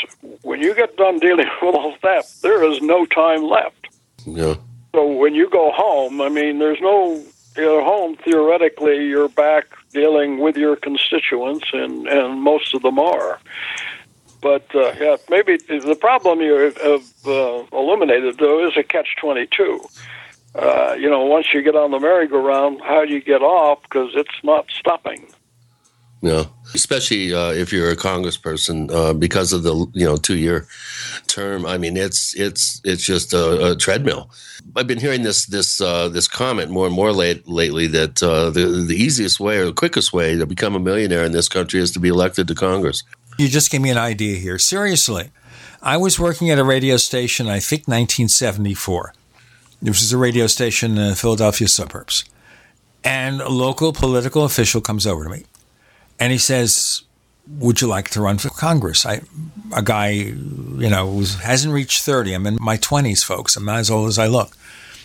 when you get done dealing with all that, there is no time left. Yeah. So when you go home, I mean, there's no, you're home, theoretically, you're back dealing with your constituents, and, and most of them are. But uh, yeah, maybe the problem you have uh, eliminated, though, is a catch 22 uh, you know, once you get on the merry-go-round, how do you get off? Because it's not stopping. No, especially uh, if you're a congressperson, uh, because of the you know two year term. I mean, it's it's it's just a, a treadmill. I've been hearing this this uh, this comment more and more late, lately that uh, the the easiest way or the quickest way to become a millionaire in this country is to be elected to Congress. You just gave me an idea here. Seriously, I was working at a radio station. I think 1974 this is a radio station in the Philadelphia suburbs. And a local political official comes over to me and he says, would you like to run for Congress? I, a guy, you know, who hasn't reached 30. I'm in my 20s, folks. I'm not as old as I look.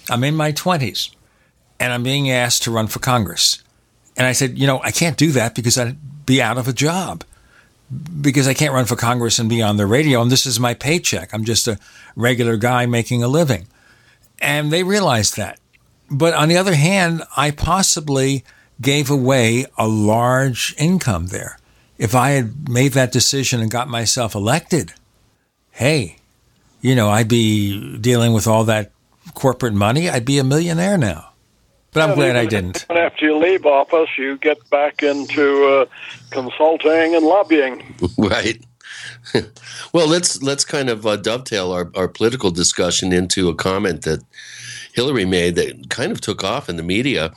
I'm in my 20s and I'm being asked to run for Congress. And I said, you know, I can't do that because I'd be out of a job because I can't run for Congress and be on the radio. And this is my paycheck. I'm just a regular guy making a living. And they realized that. But on the other hand, I possibly gave away a large income there. If I had made that decision and got myself elected, hey, you know, I'd be dealing with all that corporate money. I'd be a millionaire now. But I'm glad I didn't. After you leave office, you get back into uh, consulting and lobbying. Right. well, let's let's kind of uh, dovetail our, our political discussion into a comment that Hillary made that kind of took off in the media.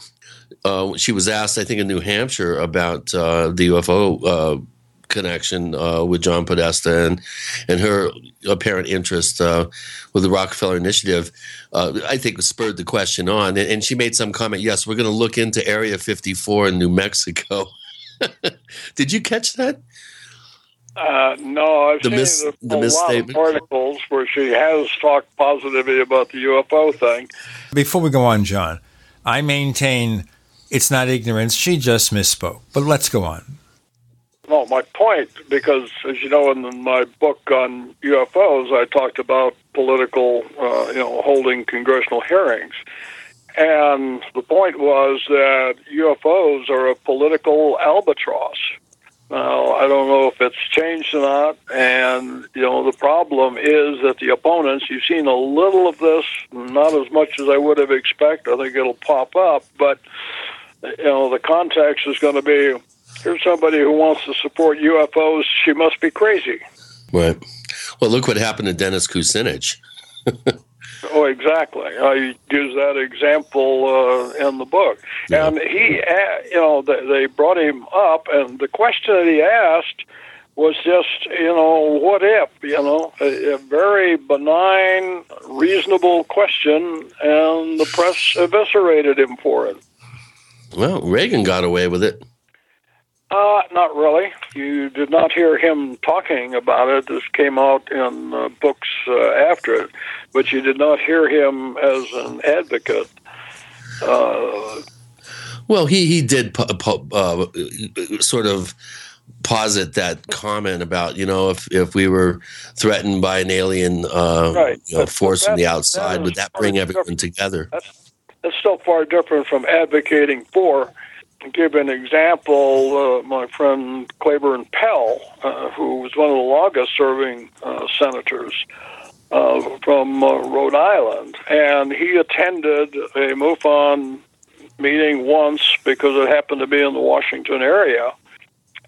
Uh, she was asked, I think, in New Hampshire about uh, the UFO uh, connection uh, with John Podesta and and her apparent interest uh, with the Rockefeller Initiative. I think spurred the question on, and, and she made some comment. Yes, we're going to look into Area 54 in New Mexico. Did you catch that? Uh, no, I've The seen mis- a, the a lot of articles where she has talked positively about the UFO thing. Before we go on, John, I maintain it's not ignorance. She just misspoke. But let's go on. No, my point, because as you know, in my book on UFOs, I talked about political, uh, you know, holding congressional hearings. And the point was that UFOs are a political albatross. Now, I don't know if it's changed or not. And, you know, the problem is that the opponents, you've seen a little of this, not as much as I would have expected. I think it'll pop up. But, you know, the context is going to be here's somebody who wants to support UFOs. She must be crazy. Right. Well, look what happened to Dennis Kucinich. Oh, exactly. I use that example uh, in the book. And he, uh, you know, they, they brought him up, and the question that he asked was just, you know, what if, you know, a, a very benign, reasonable question, and the press eviscerated him for it. Well, Reagan got away with it. Uh, not really. You did not hear him talking about it. This came out in uh, books uh, after it, but you did not hear him as an advocate. Uh, Well, he he did pu- pu- uh, sort of posit that comment about you know if if we were threatened by an alien uh, Right. you know, force from the outside, that would that bring different. everyone together? that's still far different from advocating for. Give an example, uh, my friend Claiborne Pell, uh, who was one of the longest-serving uh, senators uh, from uh, Rhode Island, and he attended a MUFON meeting once because it happened to be in the Washington area,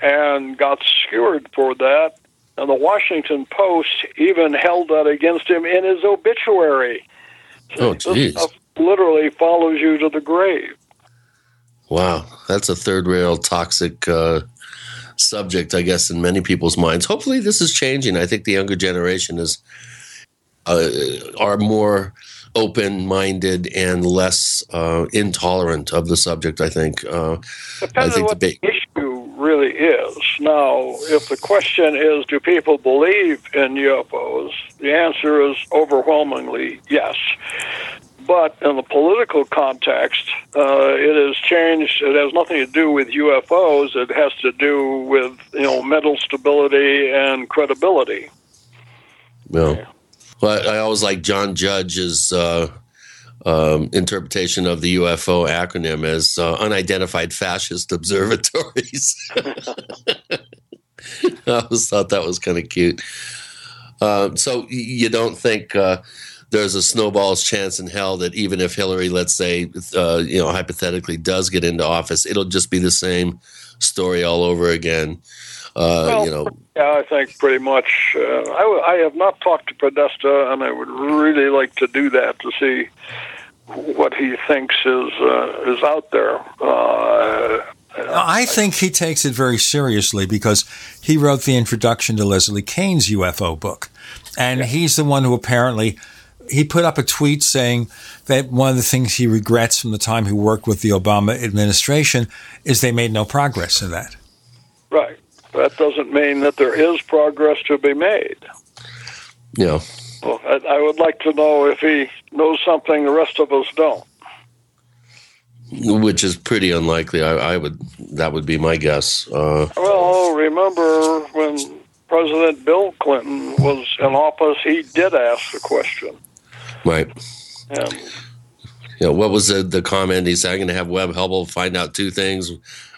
and got skewered for that. And the Washington Post even held that against him in his obituary. Oh, This stuff literally follows you to the grave. Wow, that's a third rail toxic uh, subject, I guess, in many people's minds. Hopefully, this is changing. I think the younger generation is uh, are more open minded and less uh, intolerant of the subject. I think. Uh, I Depends on what the issue really is. Now, if the question is, do people believe in UFOs? The answer is overwhelmingly yes. But in the political context, uh, it has changed. It has nothing to do with UFOs. It has to do with you know mental stability and credibility. Well, well, I, always like John Judge's uh, um, interpretation of the UFO acronym as uh, unidentified fascist observatories. I always thought that was kind of cute. Um, so you don't think uh, there's a snowball's chance in hell that even if Hillary, let's say, uh, you know, hypothetically does get into office, it'll just be the same story all over again. Uh, Well, you know, Yeah, I think pretty much. Uh, I, w- I have not talked to Podesta, and I would really like to do that to see what he thinks is uh, is out there. Uh, I think he takes it very seriously because he wrote the introduction to Leslie Kean's UFO book. And he's the one who apparently he put up a tweet saying that one of the things he regrets from the time he worked with the Obama administration is they made no progress in that. right. that doesn't mean that there is progress to be made. Yeah. Well, I, I would like to know if he knows something the rest of us don't. Which is pretty unlikely. I, I would that would be my guess. Uh, Well, remember when President Bill Clinton was in office, he did ask the question. Right. And Yeah. What was the the comment? He said, "I'm going to have Webb Hubbell find out two things: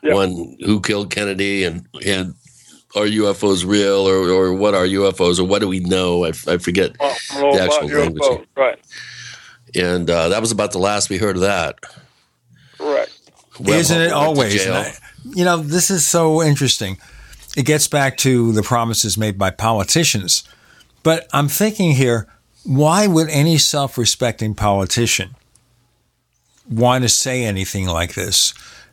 one, who killed Kennedy, and and are UFOs real, or or what are UFOs, or what do we know? I, forget I don't know the actual language. UFOs. Right. And uh, that was about the last we heard of that. Right. Webb Isn't it Hubbell went to always? I- you know, this is so interesting. It gets back to the promises made by politicians. But I'm thinking here, why would any self respecting politician want to say anything like this?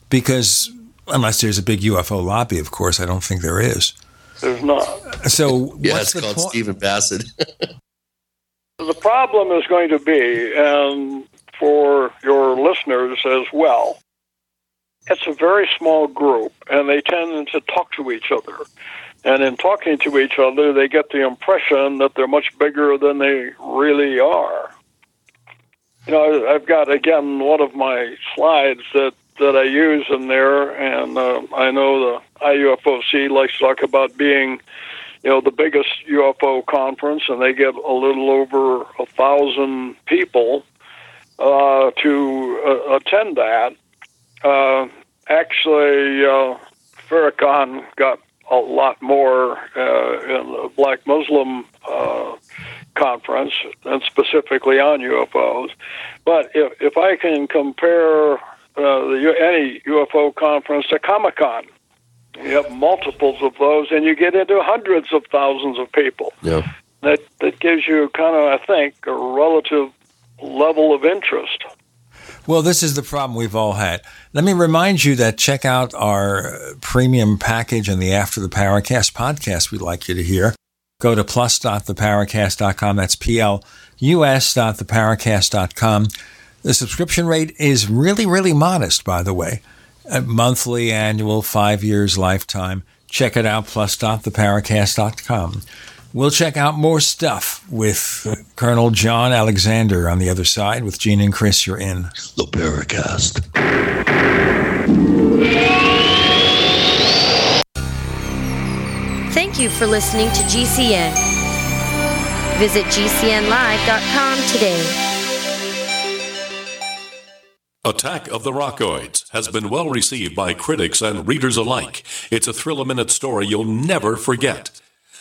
Because, unless there's a big UFO lobby, of course, I don't think there is. There's not. So, Yeah, what's it's the called point? Stephen Bassett. The problem is going to be, and for your listeners as well, it's a very small group, and they tend to talk to each other. And in talking to each other, they get the impression that they're much bigger than they really are. You know, I've got again one of my slides that that I use in there, and uh, I know the IUFOC likes to talk about being you know, the biggest UFO conference, and they get a little over a thousand people uh, to uh, attend that. Uh, actually, uh, Farrakhan got a lot more uh, in the Black Muslim uh, conference, and specifically on UFOs. But if if I can compare uh, the, any UFO conference to Comic Con, you have multiples of those, and you get into hundreds of thousands of people. Yeah. That that gives you kind of, I think, a relative level of interest. Well, this is the problem we've all had. Let me remind you that check out our premium package and the After the Paracast podcast we'd like you to hear. Go to plus.theparacast.com. That's P-L-U-S.theparacast.com. The subscription rate is really, really modest, by the way. A monthly, annual, five years, lifetime. Check it out, plus.theparacast.com. We'll check out more stuff with uh, Colonel John Alexander on the other side. With Gene and Chris, you're in the Paracast. Thank you for listening to GCN. Visit GCNlive.com today. Attack of the Rockoids has been well received by critics and readers alike. It's a thrill a minute story you'll never forget.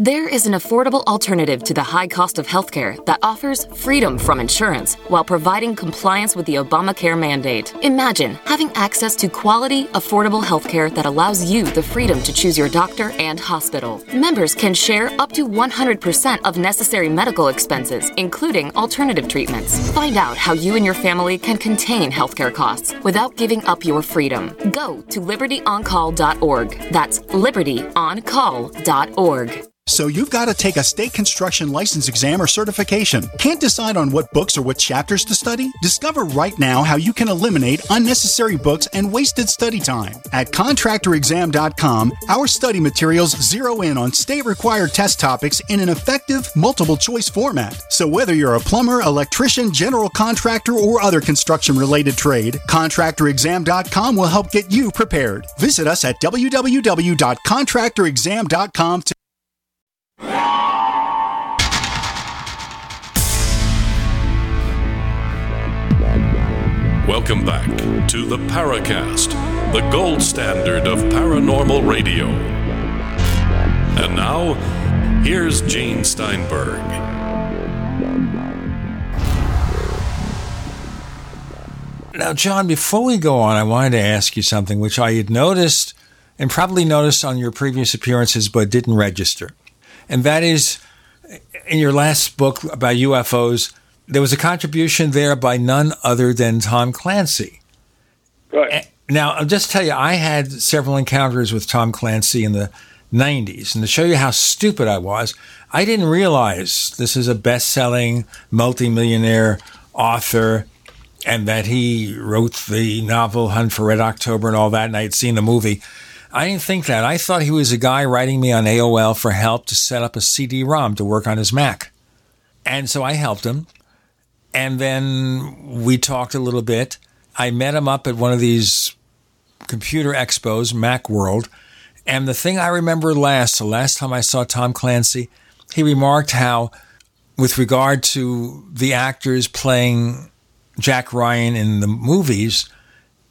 There is an affordable alternative to the high cost of healthcare that offers freedom from insurance while providing compliance with the Obamacare mandate. Imagine having access to quality, affordable healthcare that allows you the freedom to choose your doctor and hospital. Members can share up to 100% of necessary medical expenses, including alternative treatments. Find out how you and your family can contain healthcare costs without giving up your freedom. Go to libertyoncall.org. That's libertyoncall.org. So you've got to take a state construction license exam or certification. Can't decide on what books or what chapters to study? Discover right now how you can eliminate unnecessary books and wasted study time. At contractorexam.com, our study materials zero in on state required test topics in an effective multiple choice format. So whether you're a plumber, electrician, general contractor, or other construction related trade, contractorexam.com will help get you prepared. Visit us at www.contractorexam.com to Welcome back to the Paracast, the gold standard of paranormal radio. And now, here's Gene Steinberg. Now, John, before we go on, I wanted to ask you something which I had noticed and probably noticed on your previous appearances but didn't register. And that is in your last book about UFOs, there was a contribution there by none other than Tom Clancy. Right. Now, I'll just tell you, I had several encounters with Tom Clancy in the 90s. And to show you how stupid I was, I didn't realize this is a best selling multimillionaire author and that he wrote the novel Hunt for Red October and all that. And I had seen the movie. I didn't think that. I thought he was a guy writing me on AOL for help to set up a CD ROM to work on his Mac. And so I helped him. And then we talked a little bit. I met him up at one of these computer expos, Macworld. And the thing I remember last, the last time I saw Tom Clancy, he remarked how, with regard to the actors playing Jack Ryan in the movies,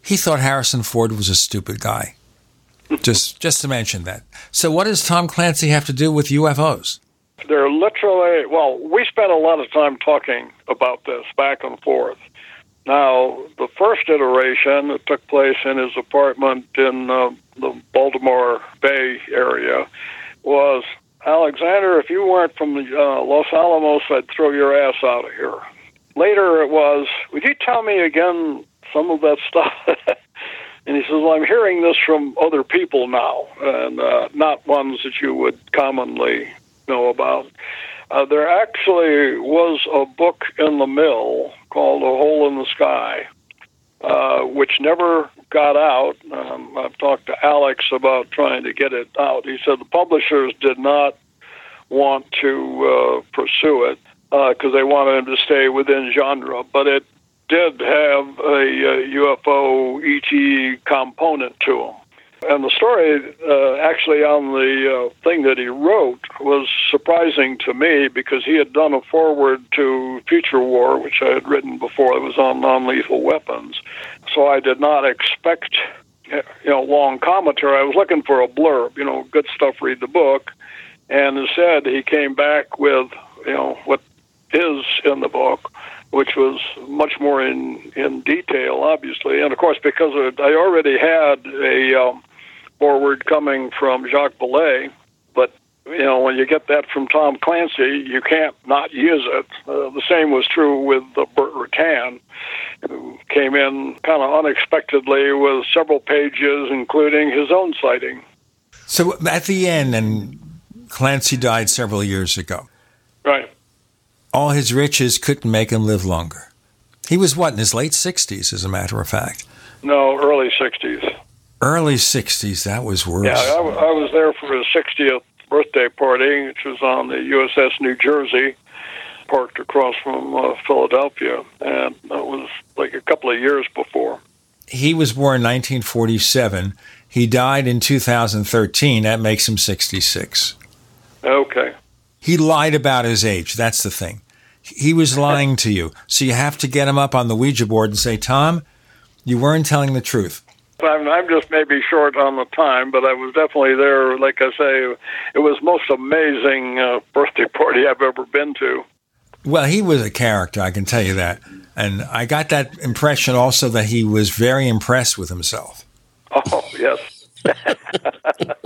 he thought Harrison Ford was a stupid guy. Just, just to mention that. So, what does Tom Clancy have to do with UFOs? They're literally, well, we spent a lot of time talking about this back and forth. Now, the first iteration that took place in his apartment in uh, the Baltimore Bay area was Alexander, if you weren't from the, uh, Los Alamos, I'd throw your ass out of here. Later it was, would you tell me again some of that stuff? and he says, well, I'm hearing this from other people now, and uh, not ones that you would commonly know about. Uh, there actually was a book in the mill called A Hole in the Sky, uh, which never got out. Um, I've talked to Alex about trying to get it out. He said the publishers did not want to uh, pursue it because uh, they wanted him to stay within genre, but it did have a, UFO ET component to him. And the story, uh, actually, on the uh, thing that he wrote, was surprising to me because he had done a foreword to Future War, which I had written before. It was on non lethal weapons. So I did not expect, you know, long commentary. I was looking for a blurb, you know, good stuff, read the book. And instead, he came back with, you know, what is in the book, which was much more in in detail, obviously, and of course because of, I already had a um, foreword coming from Jacques Vallée, but you know when you get that from Tom Clancy, you can't not use it. Uh, the same was true with uh, Burt Rutan, who came in kind of unexpectedly with several pages, including his own sighting. So at the end, and Clancy died several years ago. Right. All his riches couldn't make him live longer. He was what in his late sixties, as a matter of fact. No, early sixties. Early 60s, that was worse. Yeah, I was there for his 60th birthday party, which was on the USS New Jersey, parked across from uh, Philadelphia, and that was like a couple of years before. He was born in 1947. He died in 2013. That makes him 66. Okay. He lied about his age. That's the thing. He was lying to you. So you have to get him up on the Ouija board and say, Tom, you weren't telling the truth. I'm, I'm just maybe short on the time, but I was definitely there. Like I say, it was most amazing uh, birthday party I've ever been to. Well, he was a character, I can tell you that. And I got that impression also that he was very impressed with himself. Oh, yes.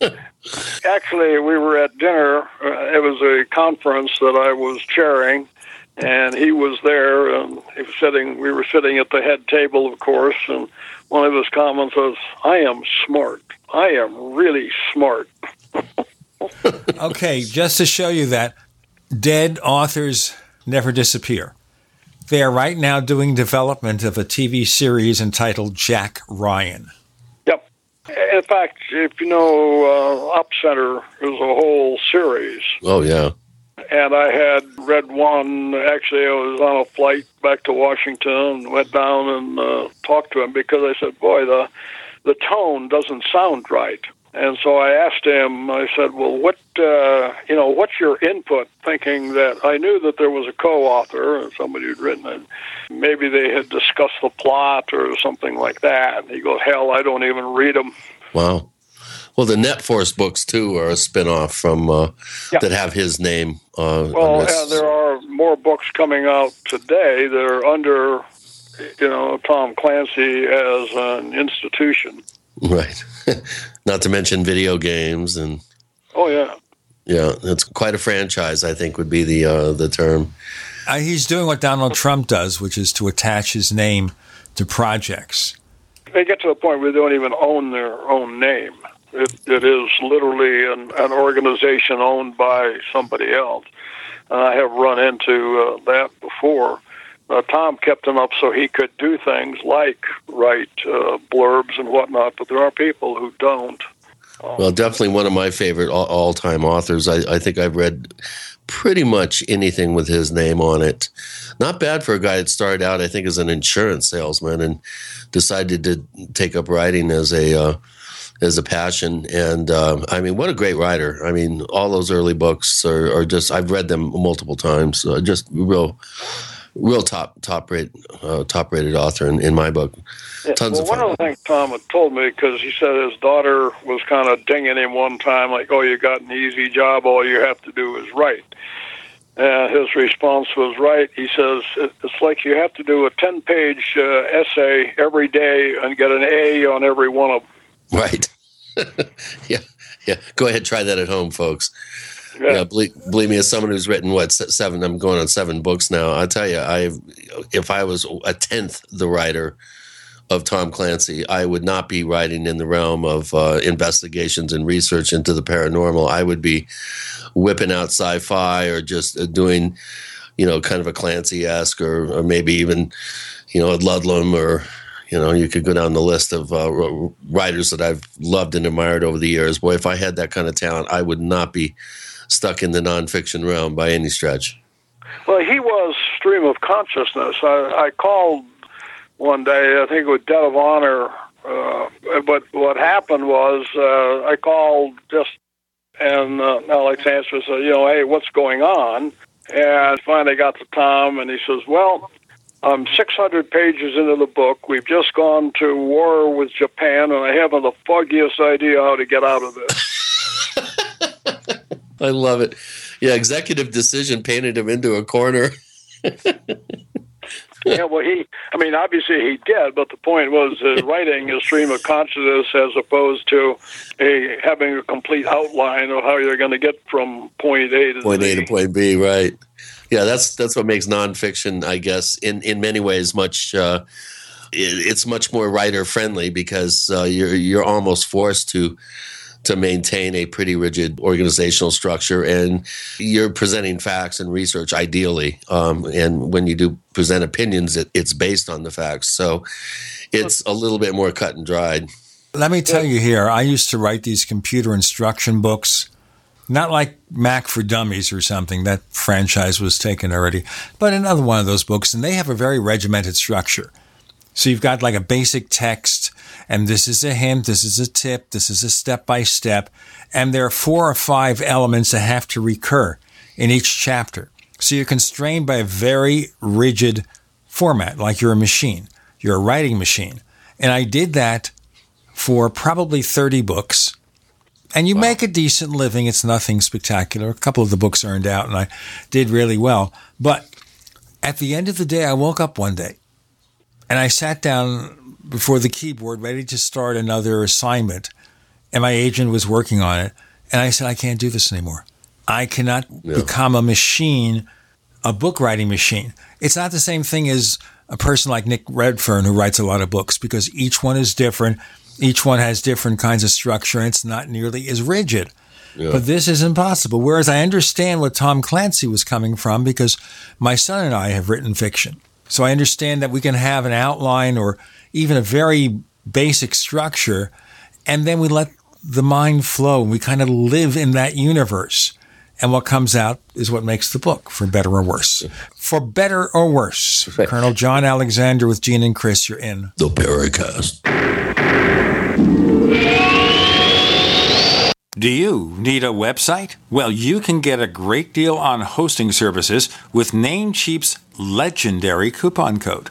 Actually, we were at dinner. Uh, it was a conference that I was chairing, and he was there. And he was sitting. We were sitting at the head table, of course, and one of his comments was, I am smart. I am really smart. okay, just to show you that dead authors never disappear. They are right now doing development of a TV series entitled Jack Ryan. In fact, if you know, uh, Up Center is a whole series. Oh, yeah and I had read one. Actually, I was on a flight back to Washington, went down and uh, talked to him because I said, "Boy, the the tone doesn't sound right." And so I asked him, I said, well, what, uh, you know, what's your input? Thinking that I knew that there was a co-author, somebody who'd written it. Maybe they had discussed the plot or something like that. And he goes, hell, I don't even read them. Wow. Well, the Net Force books too are a spinoff from uh, Yeah. that have his name. Uh, Well, yeah, there are more books coming out today that are under, you know, Tom Clancy as an institution. right. Not to mention video games and Oh yeah, yeah, it's quite a franchise. I think would be the uh, the term. Uh, he's doing what Donald Trump does, which is to attach his name to projects. they get to the point where they don't even own their own name. It, it is literally an, an organization owned by somebody else. And I have run into uh, that before. Uh, Tom kept him up so he could do things like write uh, blurbs and whatnot, but there are people who don't. Well, definitely one of my favorite all time authors. I, I think I've read pretty much anything with his name on it. Not bad for a guy that started out, I think, as an insurance salesman and decided to take up writing as a uh, as a passion. And um, I mean, what a great writer! I mean, all those early books are, are just I've read them multiple times. Uh, just real, real top top rate uh, top rated author in, in my book. Yeah, Tons well, of one fun. of the things Tom had told me because he said his daughter was kind of dinging him one time, like, "Oh, you got an easy job. All you have to do is write." And his response was right. He says it's like you have to do a ten-page uh, essay every day and get an A on every one of them. Right. yeah. Yeah. Go ahead, try that at home, folks. Yeah. Believe, believe me, as someone who's written what seven, I'm going on seven books now. I tell you, I if I was a tenth the writer of Tom Clancy, I would not be writing in the realm of uh, investigations and research into the paranormal. I would be whipping out sci-fi or just uh, doing, you know, kind of a Clancy esque or, or maybe even, you know, a Ludlum or you know, you could go down the list of uh, writers that I've loved and admired over the years. Boy, if I had that kind of talent, I would not be stuck in the nonfiction realm by any stretch. Well, he was stream of consciousness. I, I called one day, I think it was Debt of Honor, uh, but what happened was uh, I called just, and uh, Alex answered, said, you know, hey, what's going on? And finally got to Tom, and he says, well, I'm 600 pages into the book. We've just gone to war with Japan, and I haven't the foggiest idea how to get out of this. I love it. Yeah, executive decision painted him into a corner. yeah, well, he, I mean, obviously he did, but the point was uh, writing a stream of consciousness as opposed to a, having a complete outline of how you're going to get from point A to point. A to point B, right? Yeah, that's that's what makes nonfiction, I guess, in in many ways, much. Uh, it, it's much more writer friendly because uh, you're you're almost forced to to maintain a pretty rigid organizational structure, and you're presenting facts and research ideally. Um, and when you do present opinions, it, it's based on the facts, so it's a little bit more cut and dried. Let me tell you here, I used to write these computer instruction books, not like Mac for Dummies or something. That franchise was taken already, but another one of those books, and they have a very regimented structure. So you've got like a basic text, and this is a hint, this is a tip, this is a step by step, and there are four or five elements that have to recur in each chapter. So you're constrained by a very rigid format, like you're a machine, you're a writing machine. And I did that for probably 30 books. And you make a decent living. It's nothing spectacular. A couple of the books earned out, and I did really well. But at the end of the day, I woke up one day and I sat down before the keyboard ready to start another assignment. And my agent was working on it. And I said, I can't do this anymore. I cannot become a machine, a book writing machine. It's not the same thing as a person like Nick Redfern who writes a lot of books because each one is different. Each one has different kinds of structure and it's not nearly as rigid. Yeah. But this is impossible. Whereas I understand what Tom Clancy was coming from because my son and I have written fiction. So I understand that we can have an outline or even a very basic structure, and then we let the mind flow and we kind of live in that universe. And what comes out is what makes the book, for better or worse. For better or worse. Colonel John Alexander with Gene and Chris, you're in. The Paracast. Do you need a website? Well, you can get a great deal on hosting services with Namecheap's legendary coupon code.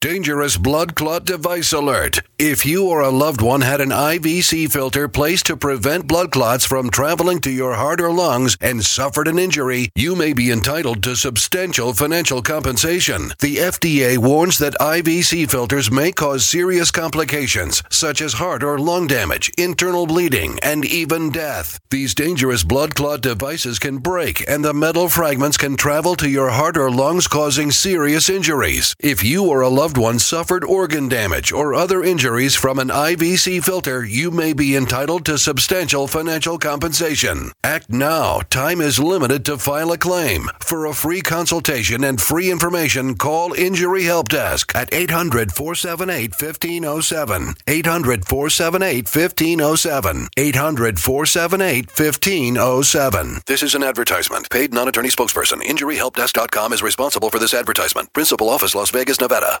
Dangerous blood clot device alert. If you or a loved one had an IVC filter placed to prevent blood clots from traveling to your heart or lungs and suffered an injury, you may be entitled to substantial financial compensation. The FDA warns that IVC filters may cause serious complications, such as heart or lung damage, internal bleeding, and even death. These dangerous blood clot devices can break, and the metal fragments can travel to your heart or lungs, causing serious injuries. If you or a loved one suffered organ damage or other injuries from an IVC filter, you may be entitled to substantial financial compensation. Act now. Time is limited to file a claim. For a free consultation and free information, call Injury Help Desk at 800 478 1507. 800 478 1507. 800 478 1507. This is an advertisement. Paid non attorney spokesperson. InjuryHelpDesk.com is responsible for this advertisement. Principal Office, Las Vegas, Nevada.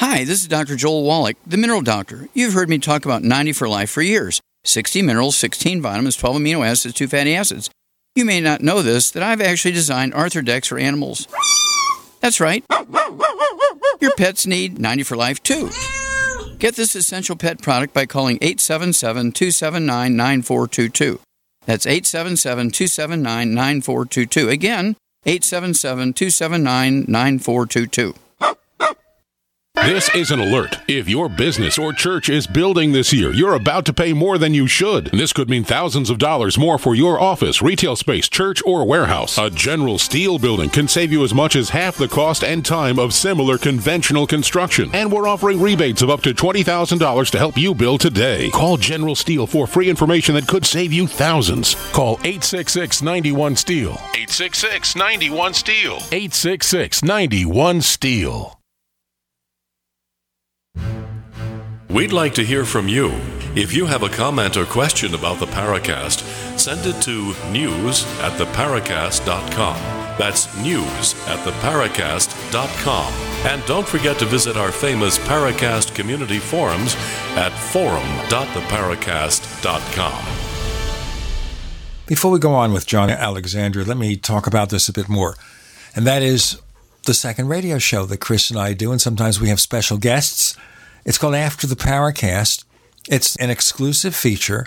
Hi, this is Dr. Joel Wallach, the Mineral Doctor. You've heard me talk about 90 for life for years 60 minerals, 16 vitamins, 12 amino acids, 2 fatty acids. You may not know this, that I've actually designed Arthrodex for animals. That's right. Your pets need 90 for life too. Get this essential pet product by calling 877 279 9422. That's 877 279 9422. Again, 877 279 9422. This is an alert. If your business or church is building this year, you're about to pay more than you should. This could mean thousands of dollars more for your office, retail space, church, or warehouse. A General Steel building can save you as much as half the cost and time of similar conventional construction. And we're offering rebates of up to $20,000 to help you build today. Call General Steel for free information that could save you thousands. Call 866 91 Steel. 866 91 Steel. 866 91 Steel. We'd like to hear from you. If you have a comment or question about the Paracast, send it to news at theparacast.com. That's news at theparacast.com. And don't forget to visit our famous Paracast community forums at forum.theparacast.com. Before we go on with John Alexander, let me talk about this a bit more. And that is the second radio show that Chris and I do, and sometimes we have special guests. It's called After the Paracast. It's an exclusive feature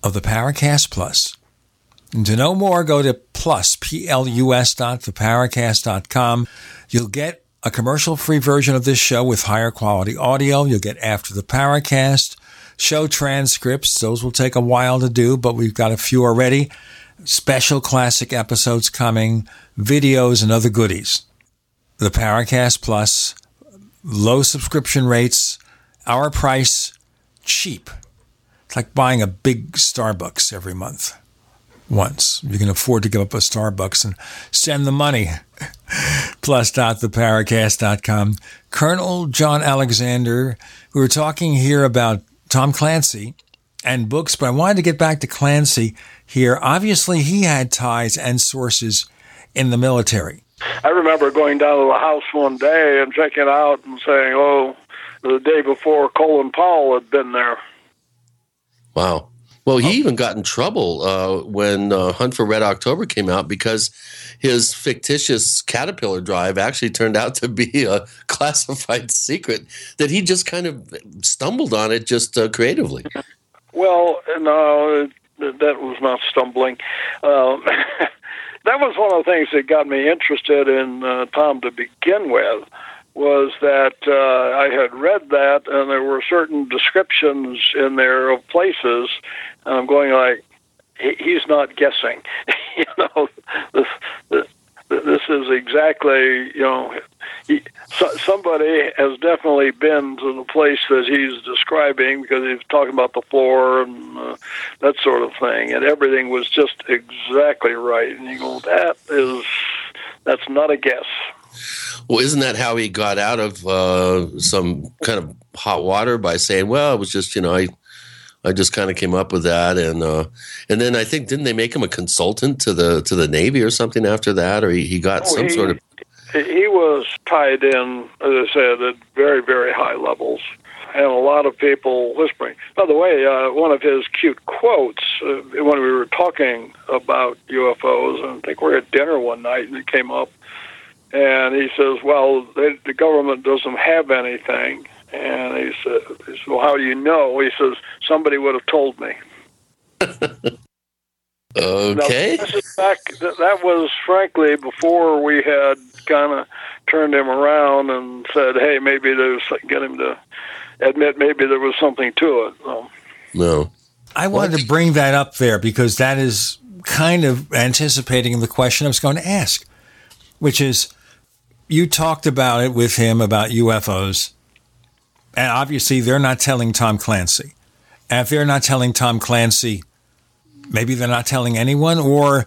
of the Paracast Plus. And to know more, go to plus, P-L-U-S dot theparacast.com. You'll get a commercial-free version of this show with higher quality audio. You'll get After the Paracast, show transcripts. Those will take a while to do, but we've got a few already. Special classic episodes coming, videos, and other goodies. The Paracast Plus, low subscription rates, our price, cheap. It's like buying a big Starbucks every month once. You can afford to give up a Starbucks and send the money. Plus, Plus.theparacast.com. Colonel John Alexander, we were talking here about Tom Clancy and books, but I wanted to get back to Clancy here. Obviously, he had ties and sources in the military. I remember going down to the house one day and checking out and saying, oh, the day before Colin Powell had been there. Wow. Well, he even got in trouble uh, when uh, Hunt for Red October came out because his fictitious Caterpillar drive actually turned out to be a classified secret that he just kind of stumbled on it just uh, creatively. Well, no, that was not stumbling. Um, that was one of the things that got me interested in uh, Tom to begin with was that uh, I had read that, and there were certain descriptions in there of places, and I'm going like, he, he's not guessing. you know, this is exactly you know he, so, somebody has definitely been to the place that he's describing because he's talking about the floor and uh, that sort of thing and everything was just exactly right and you go that is that's not a guess well, isn't that how he got out of uh, some kind of hot water by saying, "Well, it was just you know I." I just kind of came up with that, and uh, and then I think didn't they make him a consultant to the to the Navy or something after that, or he, he got oh, some he, sort of. He was tied in, as I said, at very very high levels, and a lot of people whispering. By the way, uh, one of his cute quotes uh, when we were talking about UFOs, and I think we were at dinner one night, and it came up and he says, "Well, they, the government doesn't have anything." And he says, "Well, how do you know?" He says, "Somebody would have told me." okay. Now, back, that was frankly before we had kind of turned him around and said, "Hey, maybe there's get him to admit maybe there was something to it." So. No. I wanted to bring that up there because that is kind of anticipating the question I was going to ask, which is you talked about it with him about UFOs, and obviously they're not telling Tom Clancy. And if they're not telling Tom Clancy, maybe they're not telling anyone, or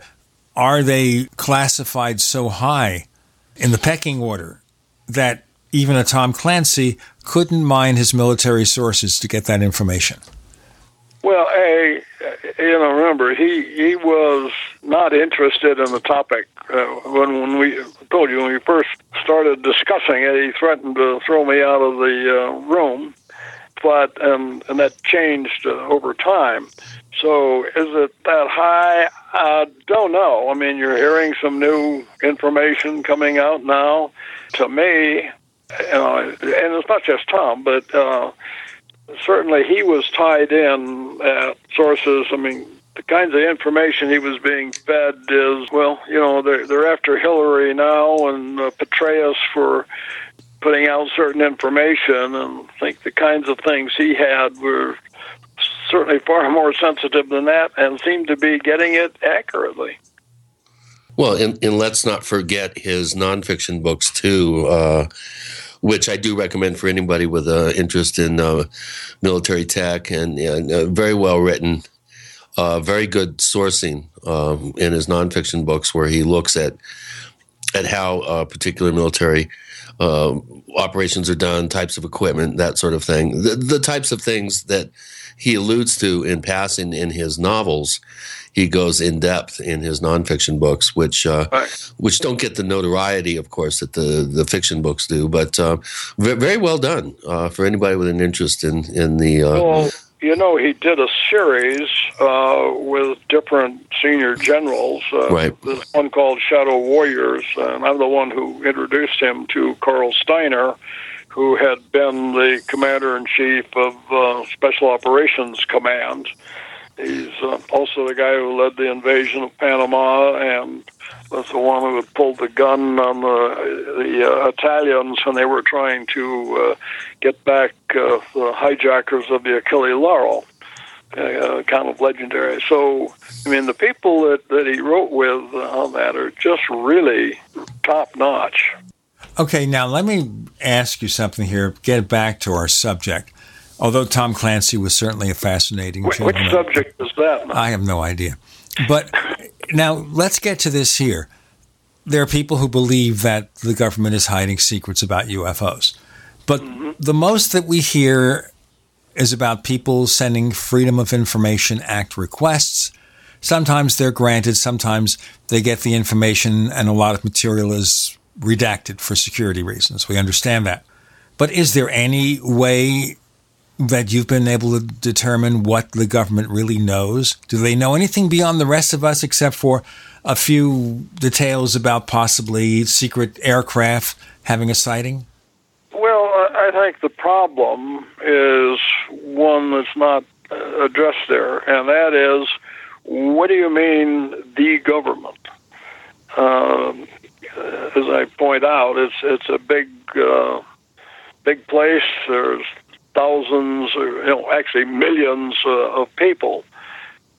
are they classified so high in the pecking order that even a Tom Clancy couldn't mine his military sources to get that information? Well, a you know, remember he he was not interested in the topic uh, when when we told you when we first started discussing it. He threatened to throw me out of the uh, room, but and and that changed uh, over time. So is it that high? I don't know. I mean, you're hearing some new information coming out now. To me, you know, and it's not just Tom, but uh, certainly he was tied in at sources. I mean, the kinds of information he was being fed is well, you know, they're they're after Hillary now and uh, Petraeus for putting out certain information, and I think the kinds of things he had were certainly far more sensitive than that, and seemed to be getting it accurately. Well, and, and let's not forget his nonfiction books too. Uh, which I do recommend for anybody with an interest in uh, military tech and, and uh, very well written, uh, very good sourcing um, in his nonfiction books, where he looks at at how uh, particular military um, operations are done, types of equipment, that sort of thing, the, the types of things that he alludes to in passing in his novels he goes in depth in his nonfiction books, which uh, right. which don't get the notoriety, of course, that the the fiction books do. But uh, very well done uh, for anybody with an interest in in the. Uh, well, you know, he did a series uh, with different senior generals. Uh, right. This one called Shadow Warriors, and I'm the one who introduced him to Carl Stiner who had been the commander in chief of uh, Special Operations Command. He's uh, also the guy who led the invasion of Panama and was the one who pulled the gun on the, the uh, Italians when they were trying to uh, get back uh, the hijackers of the Achille Lauro. Uh, kind of legendary. So, I mean, the people that, that he wrote with on that are just really top notch. Okay, now let me ask you something here. Get back to our subject. Although Tom Clancy was certainly a fascinating. Which, which subject is that? I have no idea. But now let's get to this here. There are people who believe that the government is hiding secrets about UFOs. But mm-hmm. the most that we hear is about people sending Freedom of Information Act requests. Sometimes they're granted, sometimes they get the information and a lot of material is redacted for security reasons. We understand that. But is there any way that you've been able to determine what the government really knows? Do they know anything beyond the rest of us except for a few details about possibly secret aircraft having a sighting? Well, I think the problem is one that's not uh, addressed there, and that is what do you mean, the government? Um, as I point out, it's it's a big uh, big place. There's thousands, or, you know, actually millions uh, of people,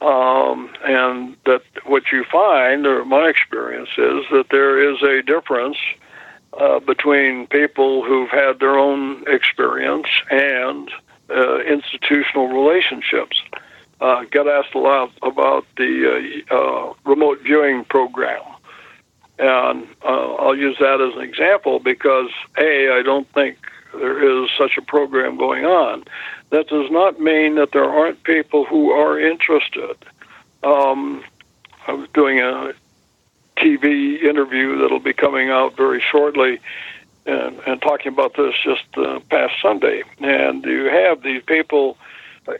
um, and that what you find, or my experience is that there is a difference uh, between people who've had their own experience and uh, institutional relationships. Uh, got asked a lot about the uh, uh, remote viewing program. And uh, I'll use that as an example because, A, I don't think there is such a program going on. That does not mean that there aren't people who are interested. Um, I was doing a TV interview that'll be coming out very shortly and, and talking about this just uh, past Sunday. And you have these people,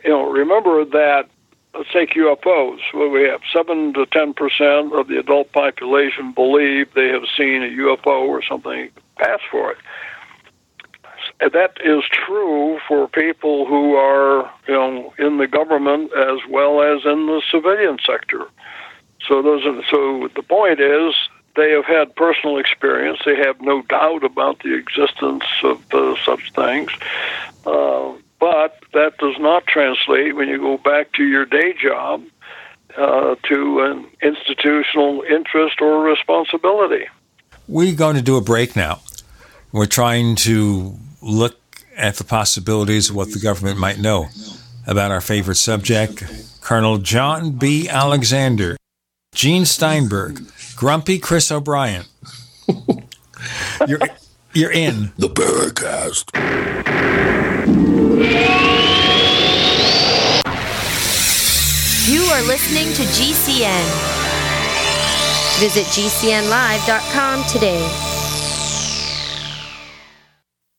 you know, remember that, let's take UFOs, we have 7 to 10% of the adult population believe they have seen a UFO or something pass for it that is true for people who are, you know, in the government as well as in the civilian sector. So those are, so the point is they have had personal experience. They have no doubt about the existence of uh, such things. Uh, but that does not translate when you go back to your day job uh, to an institutional interest or responsibility. We're going to do a break now. We're trying to look at the possibilities of what the government might know about our favorite subject, Colonel John B. Alexander, Gene Steinberg, Grumpy Chris O'Brien. you're, you're in the Paracast. You are listening to GCN. Visit GCNlive.com today.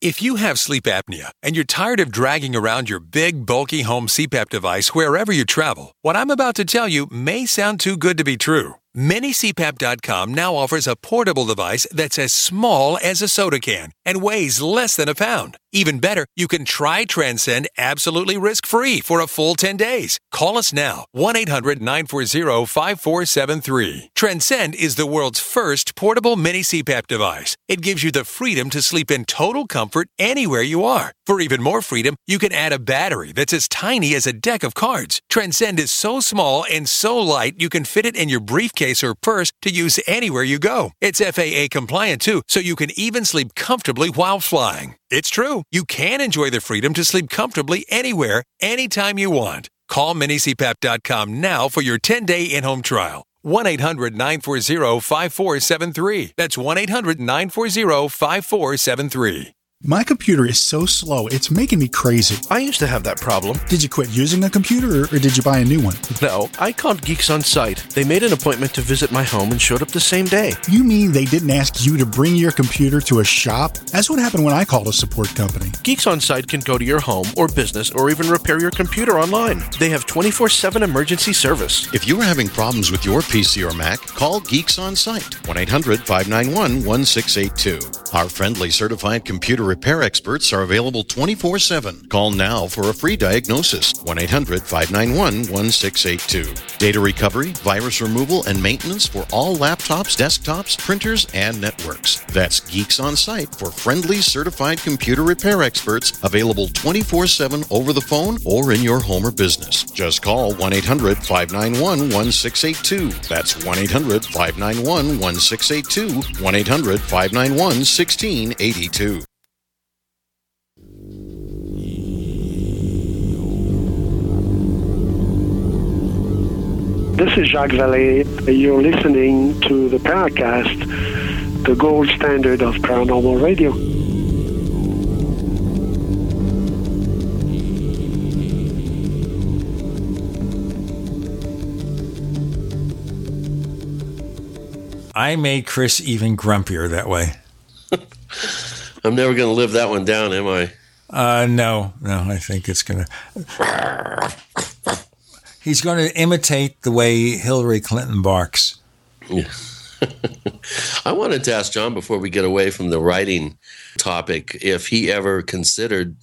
If you have sleep apnea and you're tired of dragging around your big, bulky home CPAP device wherever you travel, what I'm about to tell you may sound too good to be true. MiniCPAP.com now offers a portable device that's as small as a soda can and weighs less than a pound. Even better, you can try Transcend absolutely risk free for a full 10 days. Call us now 1 800 940 5473. Transcend is the world's first portable mini CPAP device. It gives you the freedom to sleep in total comfort anywhere you are. For even more freedom, you can add a battery that's as tiny as a deck of cards. Transcend is so small and so light you can fit it in your briefcase or purse to use anywhere you go. It's FAA compliant too, so you can even sleep comfortably while flying. It's true. You can enjoy the freedom to sleep comfortably anywhere, anytime you want. Call minicpap.com now for your 10 day in home trial. 1 800 940 5473. That's 1 800 940 5473. My computer is so slow, it's making me crazy. I used to have that problem. Did you quit using a computer or, or did you buy a new one? No, I called Geeks on Site. They made an appointment to visit my home and showed up the same day. You mean they didn't ask you to bring your computer to a shop? That's what happened when I called a support company. Geeks on Site can go to your home or business or even repair your computer online. They have 24 7 emergency service. If you are having problems with your PC or Mac, call Geeks on Site 1 800 591 1682. Our friendly certified computer repair experts are available 24 7. Call now for a free diagnosis 1 800 591 1682. Data recovery, virus removal, and maintenance for all laptops, desktops, printers, and networks. That's Geeks on Site for friendly certified computer repair experts available 24 7 over the phone or in your home or business. Just call 1 800 591 1682. That's 1 800 591 1682. 1 800 591 1682. This is Jacques Vallée. You're listening to the Paracast, the gold standard of paranormal radio. I made Chris even grumpier that way. I'm never going to live that one down, am I? Uh, no, no, I think it's going to. He's going to imitate the way Hillary Clinton barks. I wanted to ask John before we get away from the writing topic if he ever considered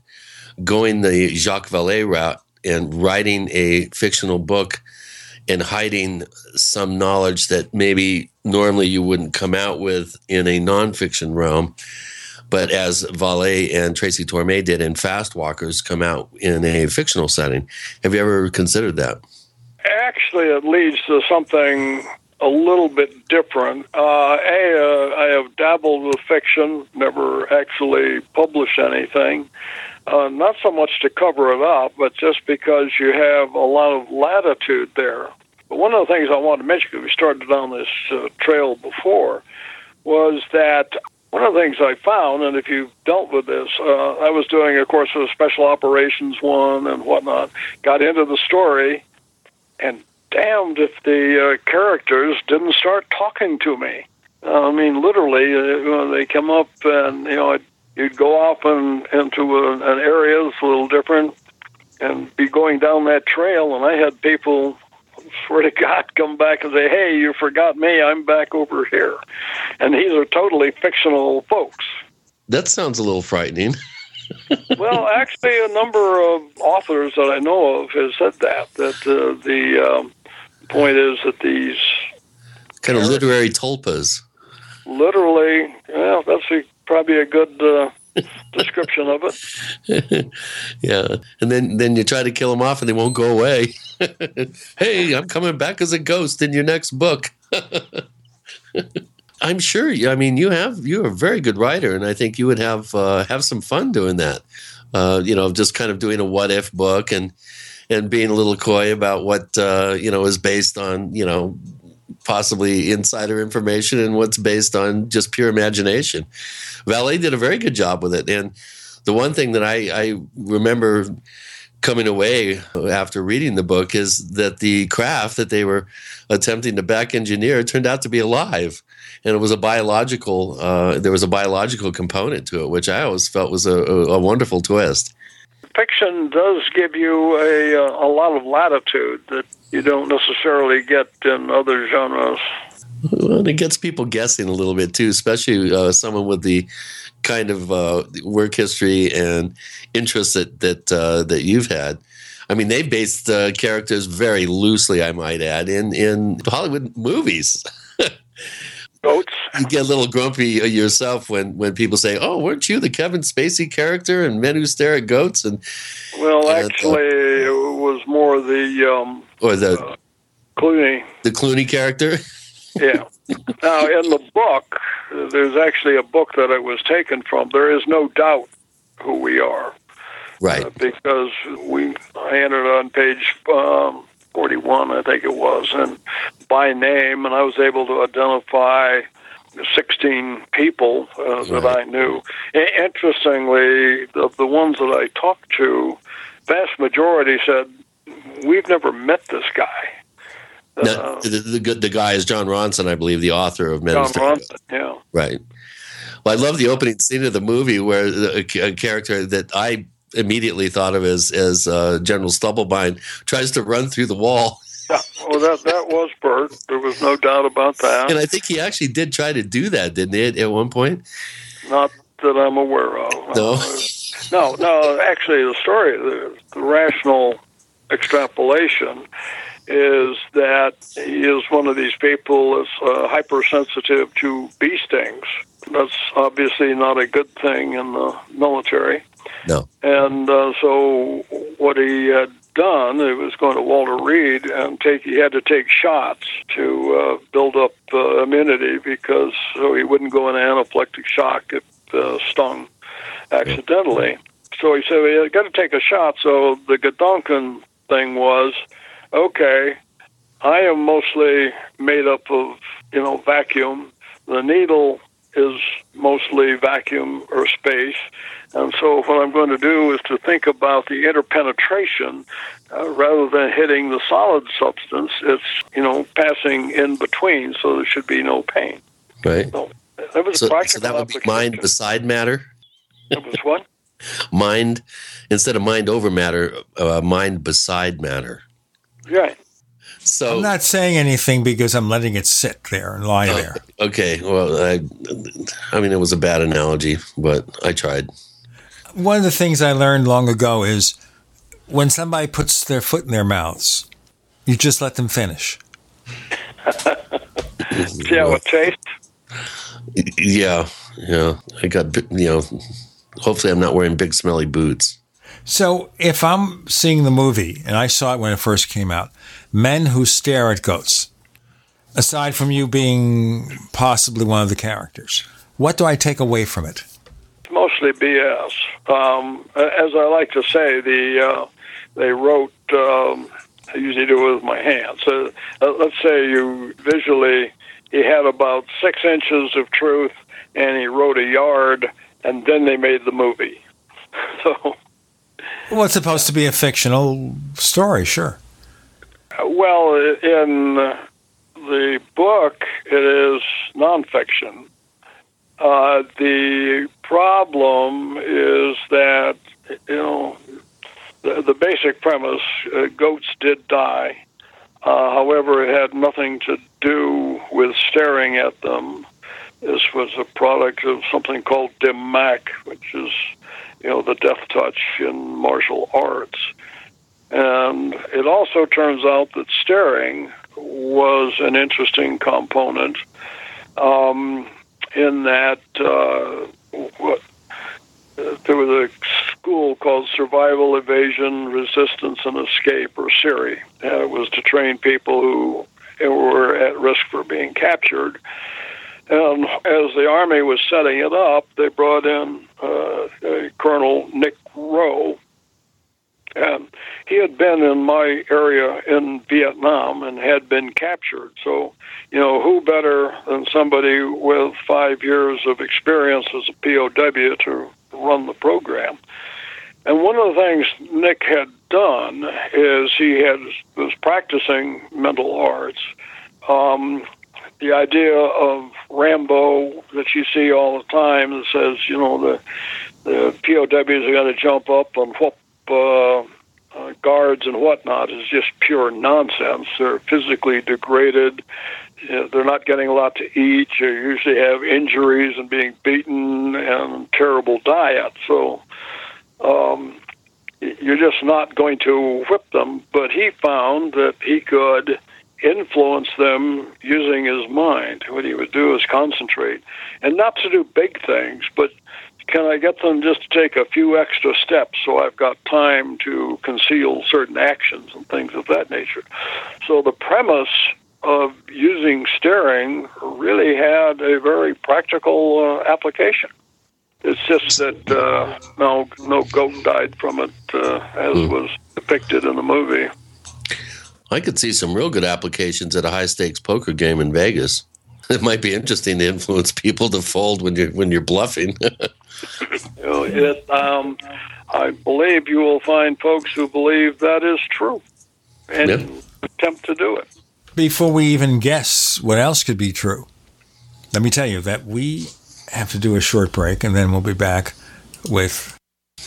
going the Jacques Vallée route and writing a fictional book and hiding some knowledge that maybe normally you wouldn't come out with in a nonfiction realm. But as Vallée and Tracy Torme did in Fast Walkers, come out in a fictional setting. Have you ever considered that? Actually, it leads to something a little bit different. Uh, a, uh, I have dabbled with fiction, never actually published anything. Uh, not so much to cover it up, but just because you have a lot of latitude there. But one of the things I wanted to mention, because we started on this uh, trail before, was that one of the things I found, and if you've dealt with this, uh, I was doing, of course, a special operations one and whatnot, got into the story, and damned if the uh, characters didn't start talking to me. I mean, literally, uh, they come up and, you know, you'd go off and into a, an area that's a little different and be going down that trail, and I had people swear to God, come back and say, "Hey, you forgot me. I'm back over here," and these are totally fictional folks. That sounds a little frightening. well, actually, a number of authors that I know of has said that. That uh, the um, point is that these kind of literary tulpas. Literally, well, that's a, probably a good uh, description of it. yeah, and then then you try to kill them off, and they won't go away. hey, I'm coming back as a ghost in your next book. I'm sure. I mean, you have you're a very good writer, and I think you would have uh, have some fun doing that. Uh, you know, just kind of doing a what if book and and being a little coy about what uh, you know is based on you know possibly insider information and what's based on just pure imagination. Vallée did a very good job with it, and The one thing that I, I remember coming away after reading the book is that the craft that they were attempting to back engineer turned out to be alive and it was a biological uh, there was a biological component to it which i always felt was a, a wonderful twist fiction does give you a, a lot of latitude that you don't necessarily get in other genres well, it gets people guessing a little bit too especially uh, someone with the kind of uh, work history and interests that that uh, that you've had. I mean, they based uh, characters very loosely, I might add, in in Hollywood movies. Goats. You get a little grumpy yourself when when people say, "Oh, weren't you the Kevin Spacey character in Men Who Stare at Goats?" And well, and, actually, uh, it was more the um, or the uh, Clooney, the Clooney character. yeah. Now, in the book, there's actually a book that it was taken from. There is no doubt who we are. Right. Uh, because we I entered on page um, 41, I think it was, and by name, and I was able to identify 16 people uh, right. that I knew. interestingly, the, the ones that I talked to, vast majority said, We've never met this guy. Uh, the, the, the, guy is Jon Ronson, I believe, the author of Men Jon Ronson, yeah. Right. Well, I love the opening scene of the movie where a, a character that I immediately thought of as as uh, General Stubblebine tries to run through the wall. Yeah, well, that that was Bert. There was no doubt about that. And I think he actually did try to do that, didn't he, at one point? Not that I'm aware of. No. Uh, no, no. Actually, the story, the, the rational extrapolation is that he is one of these people that's uh, hypersensitive to bee stings. That's obviously not a good thing in the military. No. And uh, so what he had done, he was going to Walter Reed and take. He had to take shots to uh, build up uh, immunity because so he wouldn't go into anaphylactic shock if uh, stung accidentally. So he said he got to take a shot. So the gedanken thing was okay, I am mostly made up of, you know, vacuum. The needle is mostly vacuum or space. And so what I'm going to do is to think about the interpenetration uh, rather than hitting the solid substance. It's, you know, passing in between, so there should be no pain. Right. So, that was so, so that would be mind beside matter? That was what? mind, instead of mind over matter, uh, mind beside matter. Right. So I'm not saying anything because I'm letting it sit there and lie uh, there. Okay. Well, I, I mean, it was a bad analogy, but I tried. One of the things I learned long ago is when somebody puts their foot in their mouths, you just let them finish. See how it tastes? Yeah. Yeah. I got, you know, hopefully I'm not wearing big smelly boots. So if I'm seeing the movie, and I saw it when it first came out, Men Who Stare at Goats, aside from you being possibly one of the characters, what do I take away from it? Mostly BS. Um, as I like to say, the uh, they wrote. Um, I usually do it with my hands. So uh, let's say you visually, he had about six inches of truth, and he wrote a yard, and then they made the movie. So well, it's supposed to be a fictional story, sure. Well, in the book, it is nonfiction. Uh, the problem is that, you know, the, the basic premise uh, goats did die. Uh, however, it had nothing to do with staring at them. This was a product of something called dim mak, which is you know, the death touch in martial arts. And it also turns out that staring was an interesting component um, in that uh, what, there was a school called Survival, Evasion, Resistance, and Escape, or SERE. And it was to train people who were at risk for being captured. And as the Army was setting it up, they brought in uh, Colonel Nick Rowe. And he had been in my area in Vietnam and had been captured. So, you know, who better than somebody with five years of experience as a POW to run the program. And one of the things Nick had done is he had was practicing mental arts. Um, the idea of Rambo that you see all the time that says, you know, the the POWs are going to jump up and whoop uh, uh, guards and whatnot is just pure nonsense. They're physically degraded. They're not getting a lot to eat. You usually have injuries and being beaten and terrible diet. So um, you're just not going to whip them. But he found that he could influence them using his mind. What he would do is concentrate, and not to do big things, but can I get them just to take a few extra steps so I've got time to conceal certain actions and things of that nature? So the premise of using staring really had a very practical uh, application. It's just that uh, no no goat died from it, uh, as mm. was depicted in the movie. I could see some real good applications at a high stakes poker game in Vegas. It might be interesting to influence people to fold when you're when you're bluffing. it, um, I believe you will find folks who believe that is true and yep. attempt to do it. Before we even guess what else could be true, let me tell you that we have to do a short break and then we'll be back with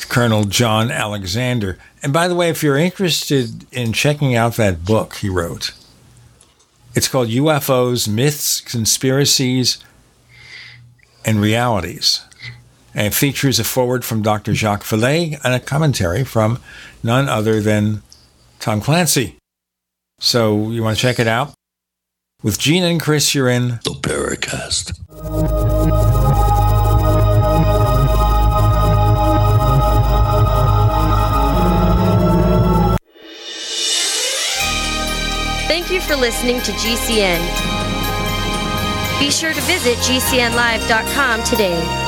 Colonel John Alexander. And by the way, if you're interested in checking out that book he wrote, it's called UFOs, Myths, Conspiracies, and Realities. And features a foreword from Dr. Jacques Vallée and a commentary from none other than Tom Clancy. So you want to check it out? With Gene and Chris, you're in The Paracast. Thank you for listening to GCN. Be sure to visit GCNlive.com today.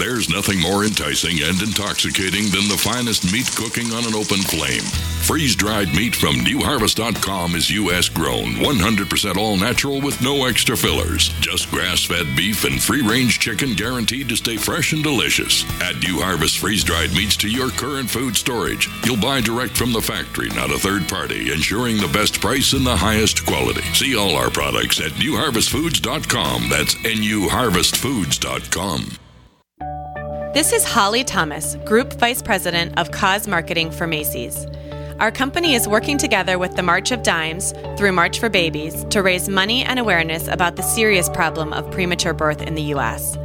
There's nothing more enticing and intoxicating than the finest meat cooking on an open flame. Freeze dried meat from newharvest.com is U.S. grown, 100% all natural with no extra fillers. Just grass fed beef and free range chicken guaranteed to stay fresh and delicious. Add New Harvest freeze dried meats to your current food storage. You'll buy direct from the factory, not a third party, ensuring the best price and the highest quality. See all our products at newharvestfoods.com. That's newharvestfoods.com. This is Holly Thomas, Group Vice President of Cause Marketing for Macy's. Our company is working together with the March of Dimes through March for Babies to raise money and awareness about the serious problem of premature birth in the U.S.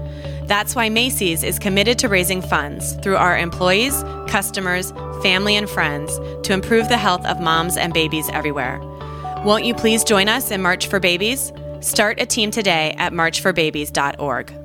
That's why Macy's is committed to raising funds through our employees, customers, family, and friends to improve the health of moms and babies everywhere. Won't you please join us in March for Babies? Start a team today at marchforbabies.org.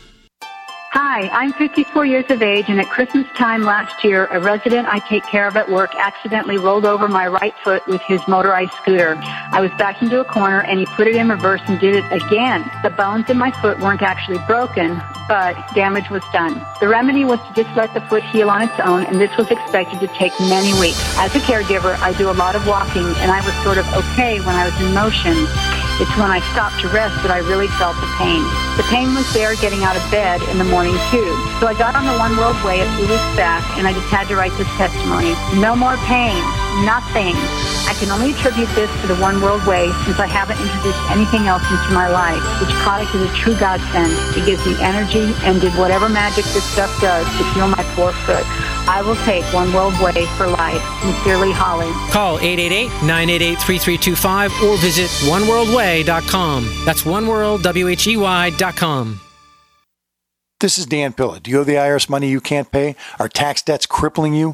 Hi, I'm 54 years of age, and at Christmas time last year, a resident I take care of at work accidentally rolled over my right foot with his motorized scooter. I was backed into a corner, and he put it in reverse and did it again. The bones in my foot weren't actually broken, but damage was done. The remedy was to just let the foot heal on its own, and this was expected to take many weeks. As a caregiver, I do a lot of walking, and I was sort of okay when I was in motion. It's when I stopped to rest that I really felt the pain. The pain was there getting out of bed in the morning too. So I got on the One World Whey a few weeks back and I just had to write this testimony. No more pain. Nothing. I can only attribute this to the One World Whey since I haven't introduced anything else into my life. This product is a true godsend. It gives me energy and did whatever magic this stuff does to heal my poor foot. I will take One World Whey for life. Sincerely, Holly. Call 888-988-3325 or visit oneworldwhey.com. That's oneworldwhey.com. This is Dan Pilla. Do you owe the IRS money you can't pay? Are tax debts crippling you?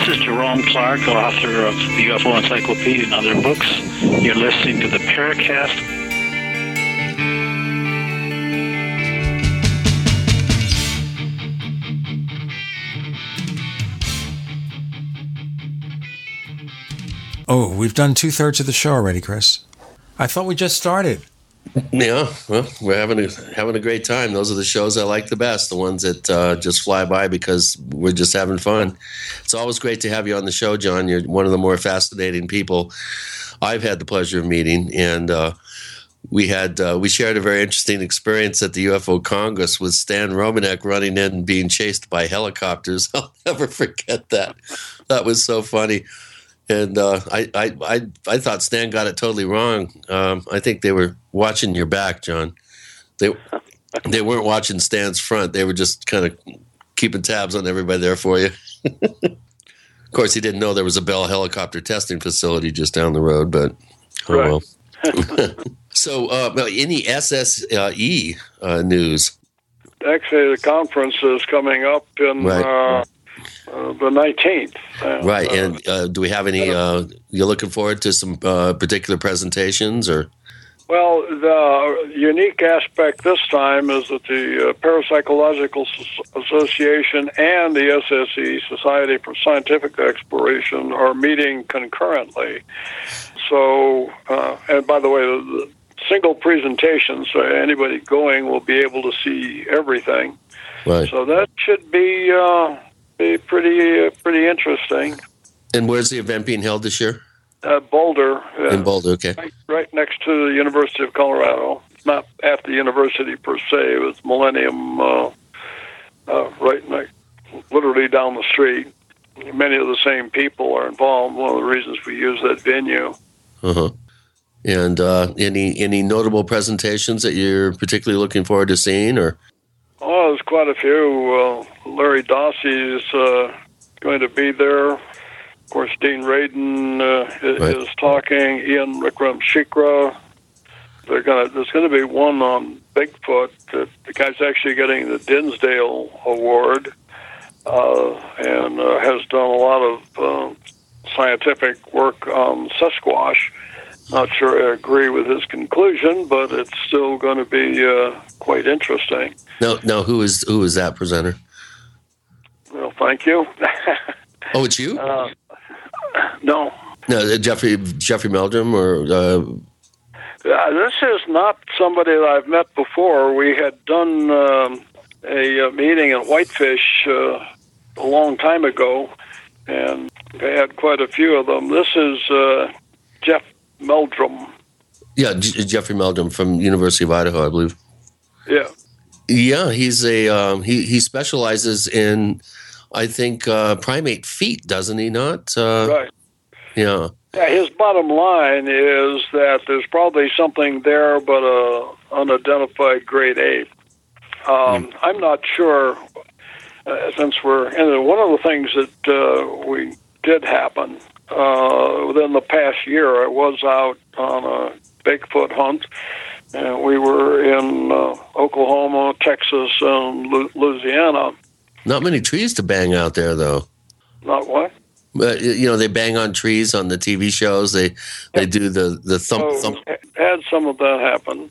This is Jerome Clark, author of the UFO Encyclopedia and other books. You're listening to the Paracast. Oh, we've done two thirds of the show already, Chris. I thought we just started. Yeah, well, we're having a having a great time. Those are the shows I like the best, the ones that uh, just fly by because we're just having fun. It's always great to have you on the show, John. You're one of the more fascinating people I've had the pleasure of meeting, and uh, we had uh, we shared a very interesting experience at the UFO Congress with Stan Romanek running in and being chased by helicopters. I'll never forget that. That was so funny and uh, I, I, I, I thought Stan got it totally wrong. Um, I think they were watching your back, John. They, they weren't watching Stan's front. They were just kind of keeping tabs on everybody there for you. of course, he didn't know there was a Bell helicopter testing facility just down the road, but oh right. well. so, uh, any SSE uh, news? Actually, the conference is coming up in right. Uh, uh, the 19th. Uh, right. And uh, do we have any, uh, you're looking forward to some uh, particular presentations or? Well, the unique aspect this time is that the Parapsychological Association and the SSE, Society for Scientific Exploration, are meeting concurrently. So, and by the way, the single presentation, so anybody going will be able to see everything. Right. So that should be uh, be pretty uh, pretty interesting. And where's the event being held this year? Uh, Boulder. Uh, In Boulder, okay. Right, right, next to the University of Colorado. Not at the university per se. It was Millennium, uh, uh, right next, literally down the street. Many of the same people are involved. One of the reasons we use that venue. Uh huh. And uh, any any notable presentations that you're particularly looking forward to seeing, or? Oh, there's quite a few. Larry Dossey is uh, going to be there. Of course, Dean Radin uh, is, right. is talking. Ian Wickramasinghe. They're gonna. There's going to be one on Bigfoot. the guy's actually getting the Dinsdale Award, uh, and uh, has done a lot of uh, scientific work on Sasquatch. Not sure I agree with his conclusion, but it's still going to be uh, quite interesting. No, no. Who is who is that presenter? Well, thank you. oh, it's you? Uh, no. No, uh, Jeffrey Jeffrey Meldrum or. Uh... Uh, this is not somebody that I've met before. We had done um, a, a, meeting in Whitefish uh, a long time ago, and they had quite a few of them. This is uh, Jeff Meldrum. Yeah, J- Jeffrey Meldrum from University of Idaho, I believe. Yeah. Yeah, he's a um, he he specializes in I think uh, primate feet, doesn't he? Not uh, right. Yeah. Yeah, his bottom line is that there's probably something there, but a unidentified great ape. Um, I'm not sure, uh, since we're in one of the things that uh, we did happen uh, within the past year. I was out on a Bigfoot hunt, and we were in uh, Oklahoma, Texas, and Louisiana. Not many trees to bang out there, though. Not what? But you know, they bang on trees on the TV shows. They they do the the thump So, thump. had some of that happen.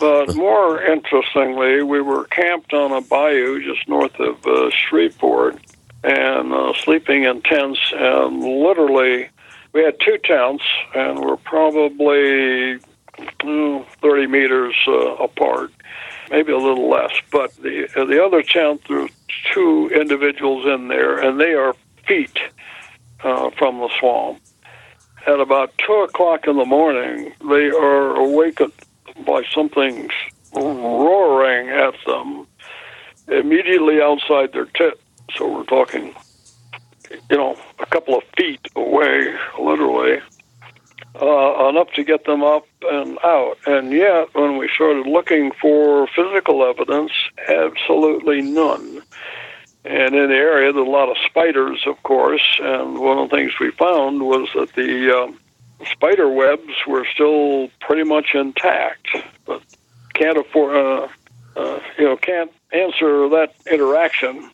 But more interestingly, we were camped on a bayou just north of uh, Shreveport and uh, sleeping in tents. And literally, we had two tents, and we're probably mm, 30 meters uh, apart, maybe a little less. But the the other tent, there's two individuals in there, and they are feet uh, from the swamp. At about two o'clock in the morning, they are awakened by something roaring at them immediately outside their tent. So we're talking, you know, a couple of feet away, literally, uh, enough to get them up and out. And yet, when we started looking for physical evidence, absolutely none. And in the area, there's a lot of spiders, of course. And one of the things we found was that the um, spider webs were still pretty much intact, but can't afford, uh, uh, you know, can't answer that interaction.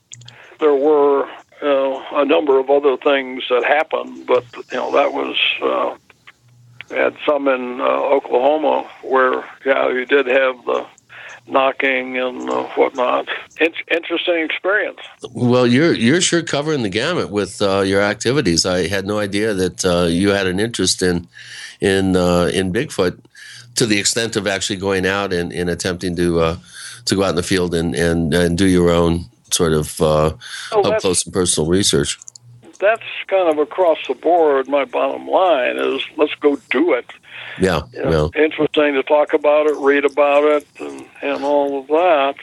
There were uh, a number of other things that happened, but you know that was uh, had some in uh, Oklahoma where yeah you did have the knocking and uh, whatnot. In- interesting experience. Well, you're you're sure covering the gamut with uh, your activities. I had no idea that uh, you had an interest in in uh, in Bigfoot to the extent of actually going out and, and attempting to uh, to go out in the field and, and, and do your own sort of uh, Oh, up close and personal research. That's kind of across the board. My bottom line is let's go do it. Yeah, you know, interesting to talk about it, read about it, and, and all of that.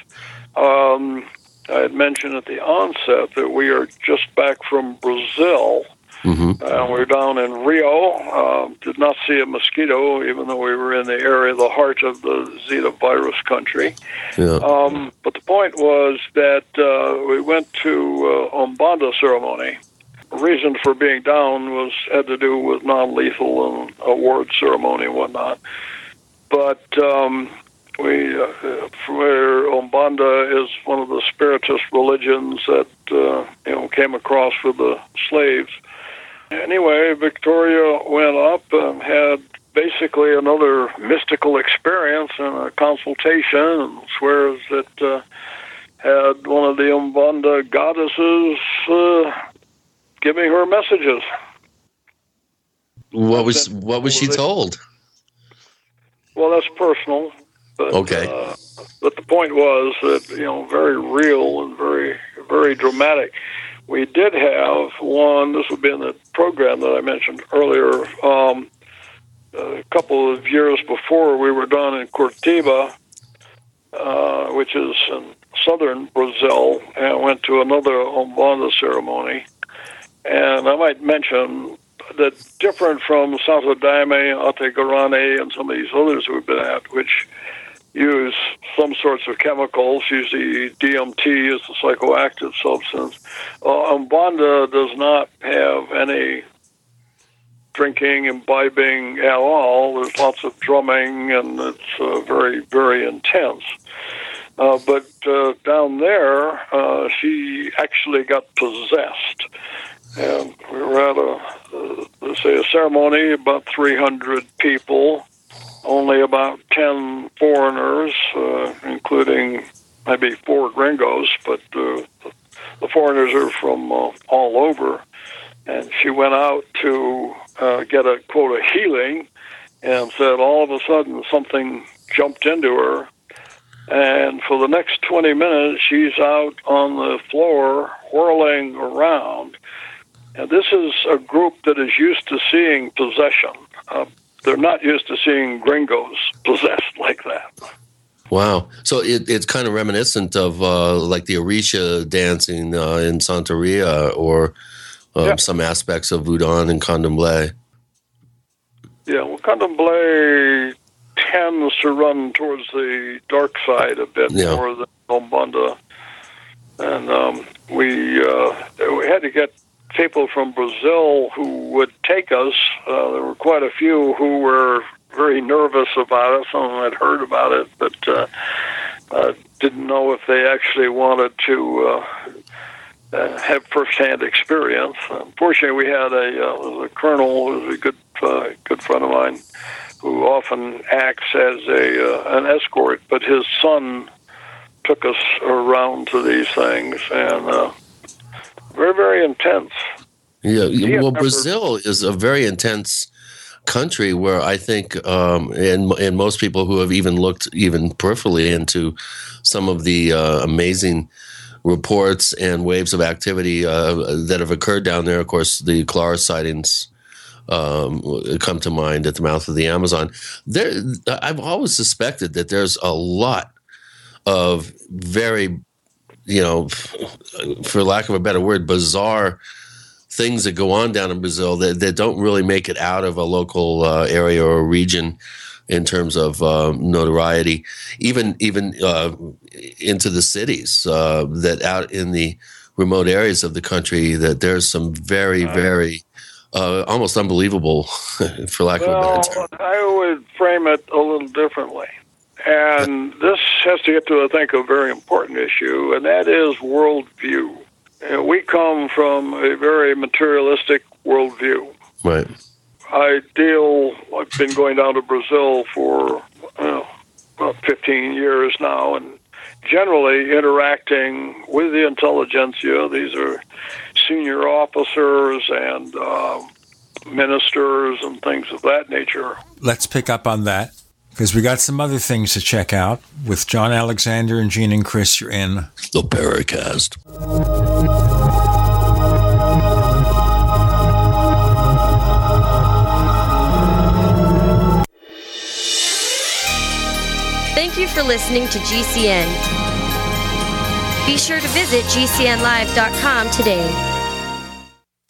Um, I had mentioned at the onset that we are just back from Brazil. Mm-hmm. Uh, we're down in Rio. Um, did not see a mosquito, even though we were in the area, the heart of the Zika virus country. Yeah. Um, but the point was that uh, we went to uh, Umbanda ceremony. Reason for being down was had to do with non-lethal and award ceremony and whatnot. But um, we, uh, where Umbanda is one of the spiritist religions that uh, you know came across with the slaves. Anyway, Victoria went up and had basically another mystical experience and a consultation, and swears that uh, had one of the Umbanda goddesses uh, giving her messages. What was what was she told? Well, that's personal. But, Okay. Uh, but the point was that you know, very real and very very dramatic. We did have one. This would be in the program that I mentioned earlier. Um, a couple of years before, we were down in Curitiba, uh, which is in southern Brazil, and went to another Umbanda ceremony. And I might mention that different from Santo Daime, Ate Guarani, and some of these others we've been at, which use some sorts of chemicals, usually DMT is a psychoactive substance. Uh, Umbanda does not have any drinking, imbibing at all. There's lots of drumming, and it's uh, very, very intense. Uh, but uh, down there, uh, she actually got possessed. And we were at a, let's say, a ceremony, about 300 people, only about 10 foreigners, uh, including maybe four gringos, but uh, the foreigners are from uh, all over. And she went out to uh, get a quote a healing, and said all of a sudden something jumped into her, and for the next 20 minutes she's out on the floor whirling around. And this is a group that is used to seeing possession. Uh, they're not used to seeing gringos possessed like that. Wow. So it, it's kind of reminiscent of uh, like the Orisha dancing uh, in Santeria or um, Yeah. some aspects of Voodoo and Candomblé. Yeah, well, Candomblé tends to run towards the dark side a bit Yeah. more than Umbanda, and um, we uh, we had to get people from Brazil who would take us. Uh, there were quite a few who were very nervous about it. Some of them had heard about it, but uh, uh, didn't know if they actually wanted to uh, uh, have firsthand experience. Unfortunately, we had a, uh, a colonel who was a good uh, good friend of mine who often acts as a uh, an escort, but his son took us around to these things and uh, very very intense. Yeah, well, Brazil is a very intense country where I think, um, and and most people who have even looked even peripherally into some of the uh, amazing reports and waves of activity uh, that have occurred down there. Of course, the Colares sightings um, come to mind at the mouth of the Amazon. There, I've always suspected that there's a lot of very, you know, for lack of a better word, bizarre things that go on down in Brazil that, that don't really make it out of a local uh, area or region in terms of uh, notoriety, even even uh, into the cities. Uh, that out in the remote areas of the country, that there's some very very uh, almost unbelievable, for lack well, of a better term. I would frame it a little differently. And this has to get to, I think, a very important issue, and that is worldview. And we come from a very materialistic worldview. Right. I deal, I've been going down to Brazil for uh, about 15 years now, and generally interacting with the intelligentsia. These are senior officers and uh, ministers and things of that nature. Let's pick up on that because we got some other things to check out with John Alexander and Gene and Chris. You're in the Paracast. Thank you for listening to GCN. Be sure to visit GCNlive.com today.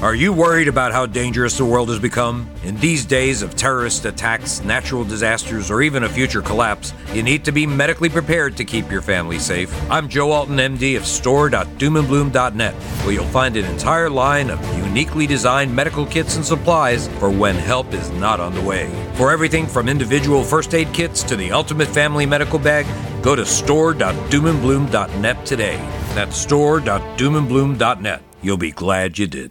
Are you worried about how dangerous the world has become? In these days of terrorist attacks, natural disasters, or even a future collapse, you need to be medically prepared to keep your family safe. I'm Joe Alton, MD of store.doomandbloom.net, where you'll find an entire line of uniquely designed medical kits and supplies for when help is not on the way. For everything from individual first aid kits to the ultimate family medical bag, go to store.doomandbloom.net today. That's store.doomandbloom.net. You'll be glad you did.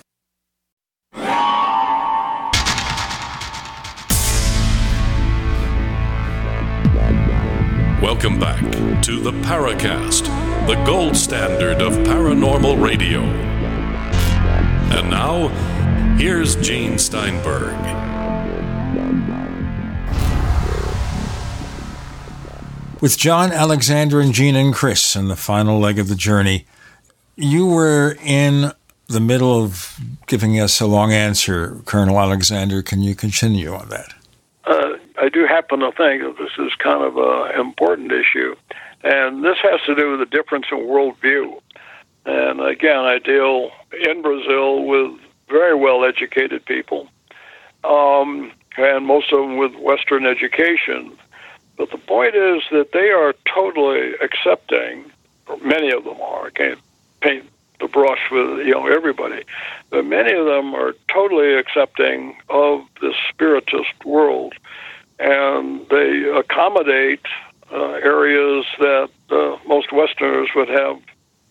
Welcome back to the Paracast, the gold standard of paranormal radio. And now, here's Gene Steinberg. With John, Alexander, and Gene and Chris in the final leg of the journey, you were in the middle of giving us a long answer, Colonel Alexander. Can you continue on that? Uh, I do happen to think that this is kind of an important issue. And this has to do with the difference in worldview. And again, I deal in Brazil with very well educated people, um, and most of them with Western education. But the point is that they are totally accepting, many of them are. I can't paint the brush with you know everybody, but many of them are totally accepting of the spiritist world, and they accommodate uh, areas that uh, most Westerners would have,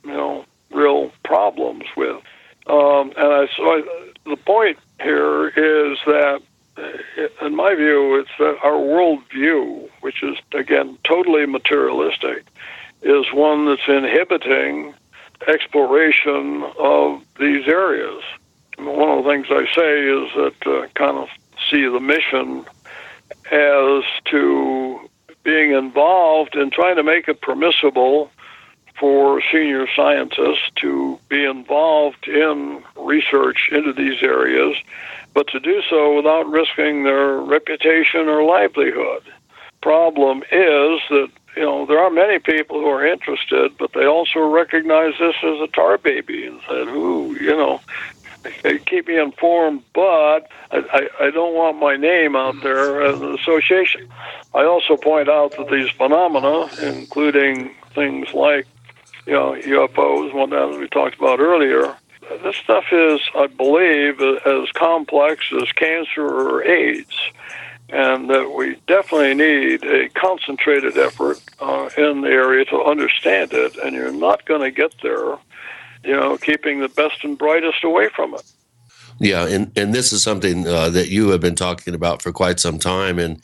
you know, real problems with. Um, and I so I, the point here is that, uh, in my view, it's that our worldview, which is again totally materialistic, is one that's inhibiting exploration of these areas. One of the things I say is that uh, kind of see the mission as to being involved in trying to make it permissible for senior scientists to be involved in research into these areas, but to do so without risking their reputation or livelihood. Problem is that you know there are many people who are interested, but they also recognize this as a tar baby and said, "Ooh, you know, keep me informed, but I, I, I don't want my name out there as an association." I also point out that these phenomena, including things like you know, UFOs, one that we talked about earlier. This stuff is, I believe, as complex as cancer or AIDS, and that we definitely need a concentrated effort uh, in the area to understand it. And you're not going to get there, you know, keeping the best and brightest away from it. Yeah, and and this is something uh, that you have been talking about for quite some time, and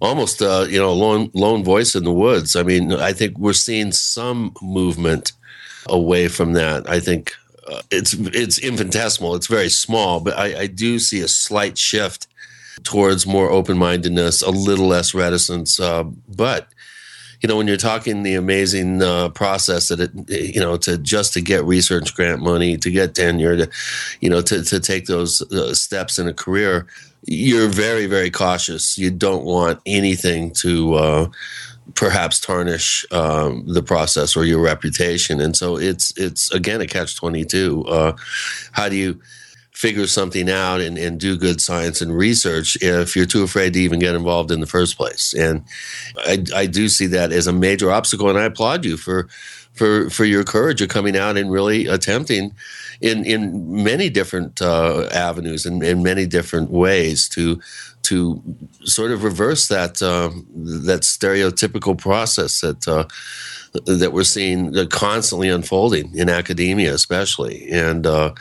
almost uh, you know lone lone voice in the woods. I mean, I think we're seeing some movement away from that. I think uh, it's it's infinitesimal. It's very small, but I, I do see a slight shift towards more open mindedness, a little less reticence. Uh, but you know, when you're talking the amazing uh, process that it, you know, to just to get research grant money, to get tenure, to, you know, to, to take those uh, steps in a career, you're very, very cautious. You don't want anything to uh, perhaps tarnish um, the process or your reputation. And so it's it's again a catch twenty two. Uh, how do you figure something out and, and do good science and research if you're too afraid to even get involved in the first place? And I, I do see that as a major obstacle, and I applaud you for for for your courage of coming out and really attempting in in many different uh, avenues and in many different ways to to sort of reverse that uh, that stereotypical process that uh, that we're seeing constantly unfolding in academia, especially. And uh,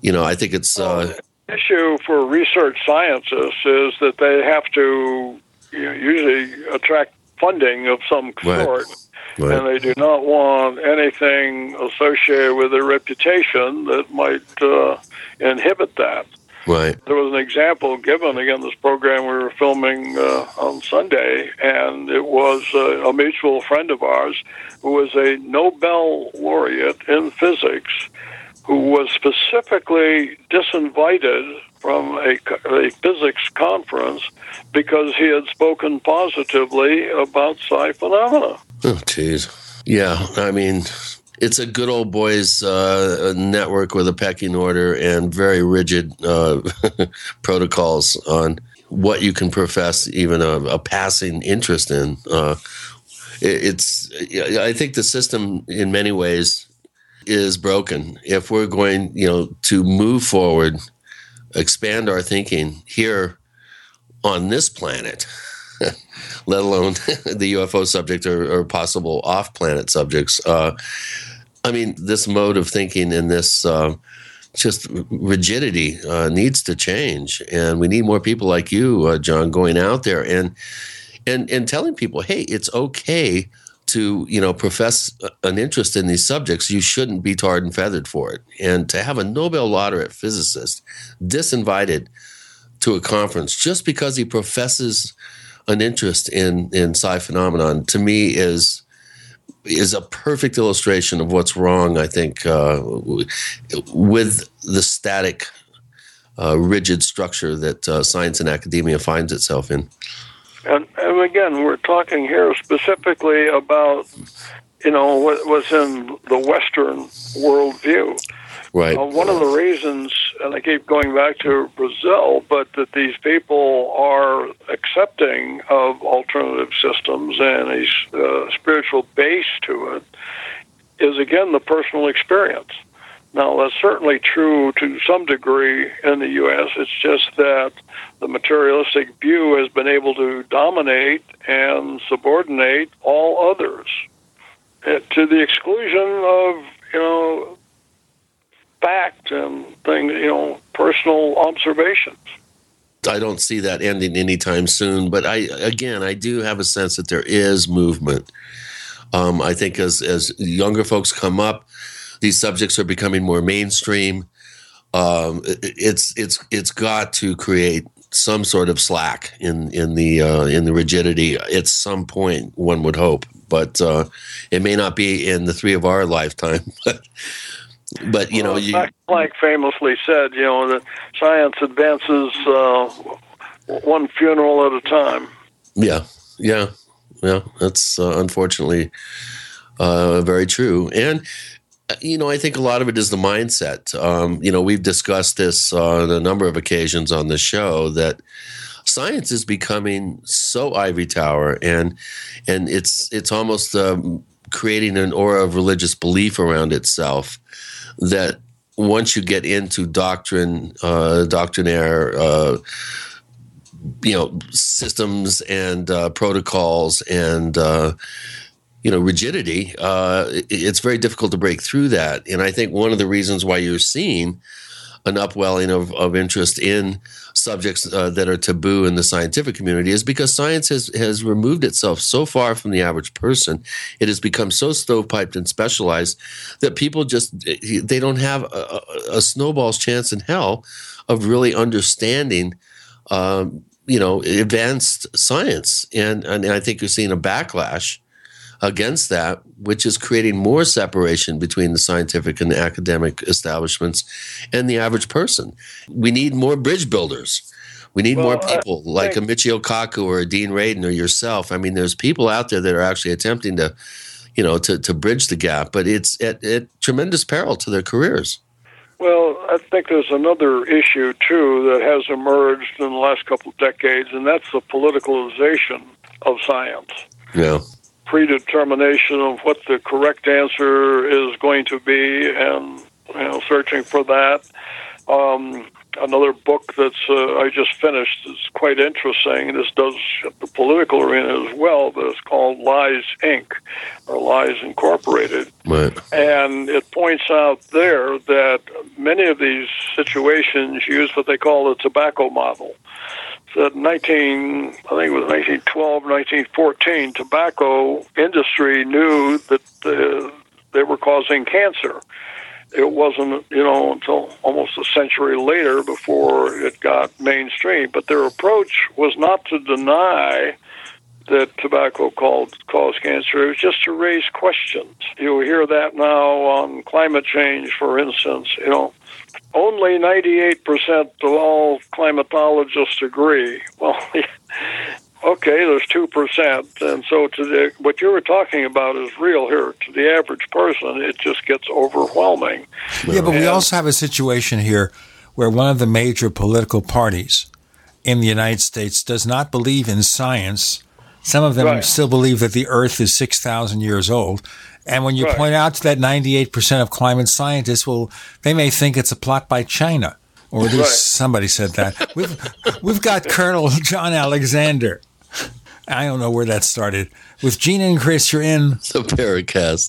you know, I think it's uh, issue for research scientists is that they have to you know, usually attract funding of some sort. Right Right. And they do not want anything associated with their reputation that might uh, inhibit that. Right. There was an example given again this program we were filming uh, on Sunday, and it was uh, a mutual friend of ours who was a Nobel laureate in physics, who was specifically disinvited from a, a physics conference because he had spoken positively about psi phenomena. Oh, jeez. Yeah, I mean, it's a good old boys uh, network with a pecking order and very rigid uh, protocols on what you can profess even a, a passing interest in. Uh, it, it's, I think the system in many ways is broken. If we're going, you know, to move forward, expand our thinking here on this planet let alone the UFO subject or, or possible off planet subjects. Uh, I mean, this mode of thinking and this uh, just rigidity uh, needs to change. And we need more people like you, uh, John, going out there and, and, and telling people, hey, it's okay to you know profess an interest in these subjects, you shouldn't be tarred and feathered for it. And to have a Nobel laureate physicist disinvited to a conference just because he professes an interest in in psi phenomenon to me is is a perfect illustration of what's wrong. I think uh, with the static, uh, rigid structure that uh, science and academia finds itself in. And, and again, we're talking here specifically about, you know, what was in the Western worldview. Right. Uh, one of the reasons, and I keep going back to Brazil, but that these people are accepting of alternative systems and a uh, spiritual base to it is again the personal experience. Now, that's certainly true to some degree in the U.S. It's just that the materialistic view has been able to dominate and subordinate all others eh, to the exclusion of, you know, fact and things, you know, personal observations. I don't see that ending anytime soon, but I again, I do have a sense that there is movement. Um, I think as as younger folks come up, these subjects are becoming more mainstream. Um, it's it's it's got to create some sort of slack in in the uh, in the rigidity at some point. One would hope, but uh, it may not be in the three of our lifetime. but you well, know, you, Planck famously said, you know, that science advances uh, one funeral at a time. Yeah, yeah, yeah. That's uh, unfortunately uh, very true, and you know, I think a lot of it is the mindset. Um, you know, we've discussed this on a number of occasions on the show that science is becoming so ivory tower, and and it's it's almost um, creating an aura of religious belief around itself that once you get into doctrine, uh, doctrinaire. Uh, you know systems and uh, protocols and uh, you know rigidity uh, it's very difficult to break through that and i think one of the reasons why you're seeing an upwelling of, of interest in subjects uh, that are taboo in the scientific community is because science has, has removed itself so far from the average person. It has become so stovepiped and specialized that people just they don't have a, a snowball's chance in hell of really understanding um, you know advanced science and, and I think you're seeing a backlash against that, which is creating more separation between the scientific and the academic establishments and the average person. We need more bridge builders. We need well, more people uh, like a Michio Kaku or a Dean Radin or yourself. I mean, there's people out there that are actually attempting to, you know, to, to bridge the gap, but it's at, at tremendous peril to their careers. Well, I think there's another issue too that has emerged in the last couple of decades, and that's the politicalization of science. Yeah predetermination of what the correct answer is going to be and you know searching for that um, another book that's uh, I just finished is quite interesting. This does the political arena as well, but it's called Lies Inc. or Lies Incorporated. Right. And it points out there that many of these situations use what they call the tobacco model that 19, I think it was 1912, 1914, tobacco industry knew that uh, they were causing cancer. It wasn't, you know, until almost a century later before it got mainstream. But their approach was not to deny that tobacco called, caused cancer. It was just to raise questions. You hear that now on climate change, for instance. You know, only 98% of all climatologists agree. Well, okay, there's 2%. And so to the, what you were talking about is real here. To the average person, it just gets overwhelming. Yeah, but and, we also have a situation here where one of the major political parties in the United States does not believe in science. Some of them right. still believe that the Earth is 6,000 years old. And when you right. point out to that 98% of climate scientists, well, they may think it's a plot by China. Or at least right. somebody said that. We've, we've got Colonel John Alexander. I don't know where that started. With Gene and Chris, you're in the Paracast.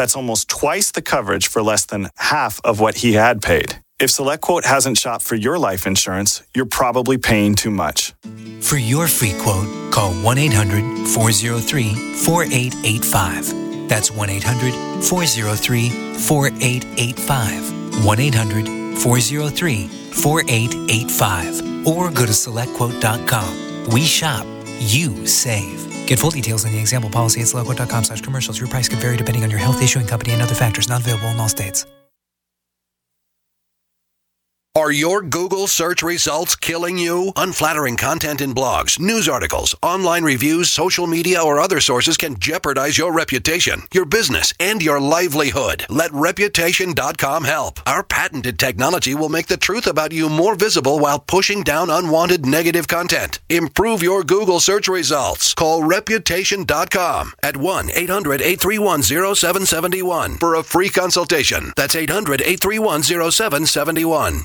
That's almost twice the coverage for less than half of what he had paid. If SelectQuote hasn't shopped for your life insurance, you're probably paying too much. For your free quote, call 1 800 403 4885. That's 1 800 403 4885. 1 800 403 4885. Or go to selectquote.com. We shop, you save. Get full details on the example policy at selectquote.com slash commercials. Your price could vary depending on your health issuing company and other factors not available in all states. Are your Google search results killing you? Unflattering content in blogs, news articles, online reviews, social media, or other sources can jeopardize your reputation, your business, and your livelihood. Let Reputation.com help. Our patented technology will make the truth about you more visible while pushing down unwanted negative content. Improve your Google search results. Call Reputation.com at 1 800 831 0771 for a free consultation. That's 800 831 0771.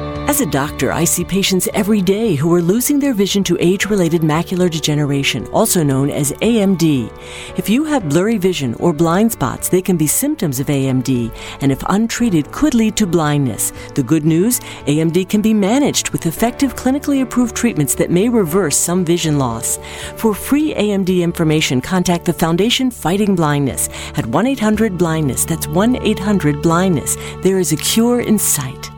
As a doctor, I see patients every day who are losing their vision to age related macular degeneration, also known as AMD. If you have blurry vision or blind spots, they can be symptoms of AMD, and if untreated, could lead to blindness. The good news AMD can be managed with effective clinically approved treatments that may reverse some vision loss. For free AMD information, contact the Foundation Fighting Blindness at 1 800 Blindness. That's 1 800 Blindness. There is a cure in sight.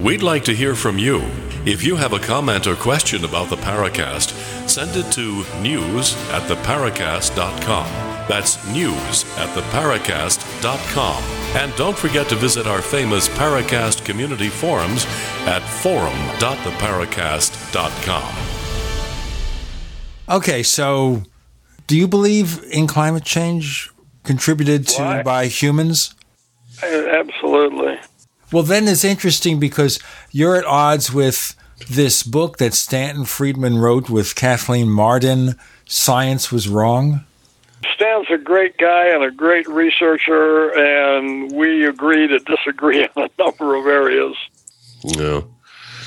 We'd like to hear from you. If you have a comment or question about the Paracast, send it to news at theparacast.com. That's news at theparacast.com. And don't forget to visit our famous Paracast community forums at forum.theparacast.com. Okay, so do you believe in climate change contributed to Why? by humans? Absolutely. Well, then it's interesting because you're at odds with this book that Stanton Friedman wrote with Kathleen Marden, Science Was Wrong. Stan's a great guy and a great researcher, and we agree to disagree on a number of areas. No.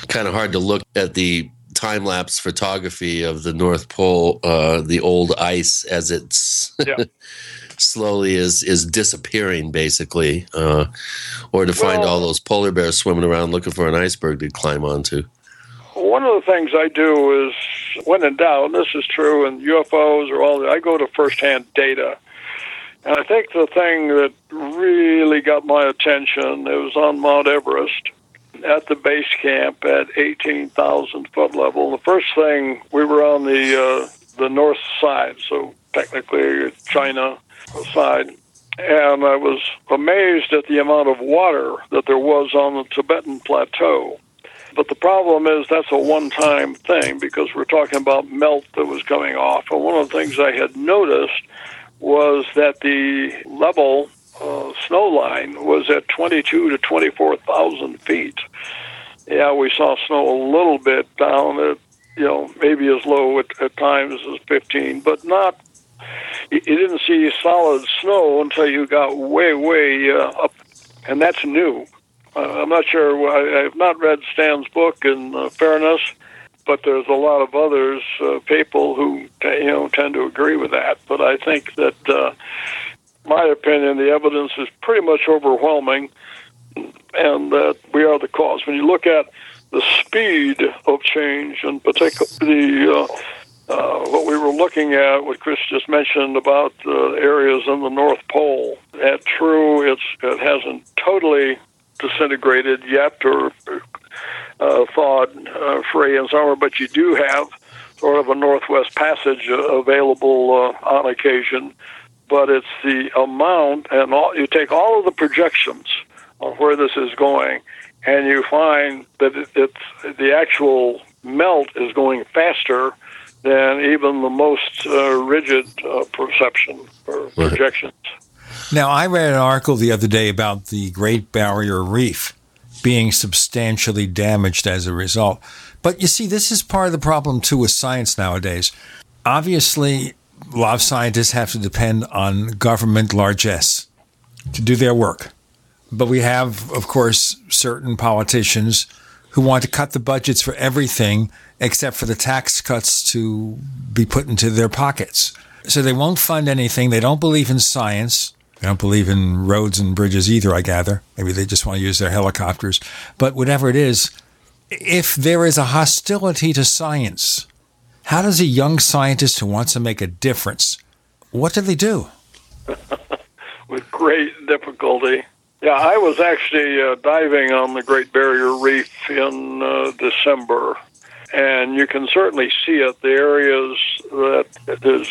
Kind of hard to look at the time lapse photography of the North Pole, uh, the old ice as it's Yeah. slowly is is disappearing, basically, uh, or to find Well- all those polar bears swimming around looking for an iceberg to climb onto. One of the things I do is, when in doubt, and this is true in UFOs or all that, I go to firsthand data. And I think the thing that really got my attention, it was on Mount Everest at the base camp at 18,000 foot level. The first thing, we were on the, uh, the north side, so technically China side. and I was amazed at the amount of water that there was on the Tibetan plateau. But the problem is that's a one time thing because we're talking about melt that was coming off. And one of the things I had noticed was that the level uh, snow line was at 22 to 24,000 feet. Yeah, we saw snow a little bit down at, you know, maybe as low at, at times as 15, but not you, didn't see solid snow until you got way, way uh, up, and that's new. Uh, I'm not sure. I, have not read Stan's book in uh, fairness, but there's a lot of others uh, people who you know tend to agree with that. But I think that, uh, my opinion, the evidence is pretty much overwhelming, and that we are the cause. When you look at the speed of change, and particularly the uh, uh, what we were looking at, what Chris just mentioned about the areas in the North Pole. At true, it's it hasn't totally disintegrated yet or uh, thawed uh, free in summer, but you do have sort of a northwest passage uh, available uh, on occasion. But it's the amount, and all, you take all of the projections of where this is going, and you find that it, it's the actual melt is going faster than even the most uh, rigid uh, perception or projections. Now, I read an article the other day about the Great Barrier Reef being substantially damaged as a result. But you see, this is part of the problem too with science nowadays. Obviously, a lot of scientists have to depend on government largesse to do their work. But we have, of course, certain politicians who want to cut the budgets for everything except for the tax cuts to be put into their pockets. So they won't fund anything. They don't believe in science. They don't believe in roads and bridges either, I gather. Maybe they just want to use their helicopters. But whatever it is, if there is a hostility to science, how does a young scientist who wants to make a difference, what do they do? With great difficulty. Yeah, I was actually uh, diving on the Great Barrier Reef in uh, December and you can certainly see it. The areas that there's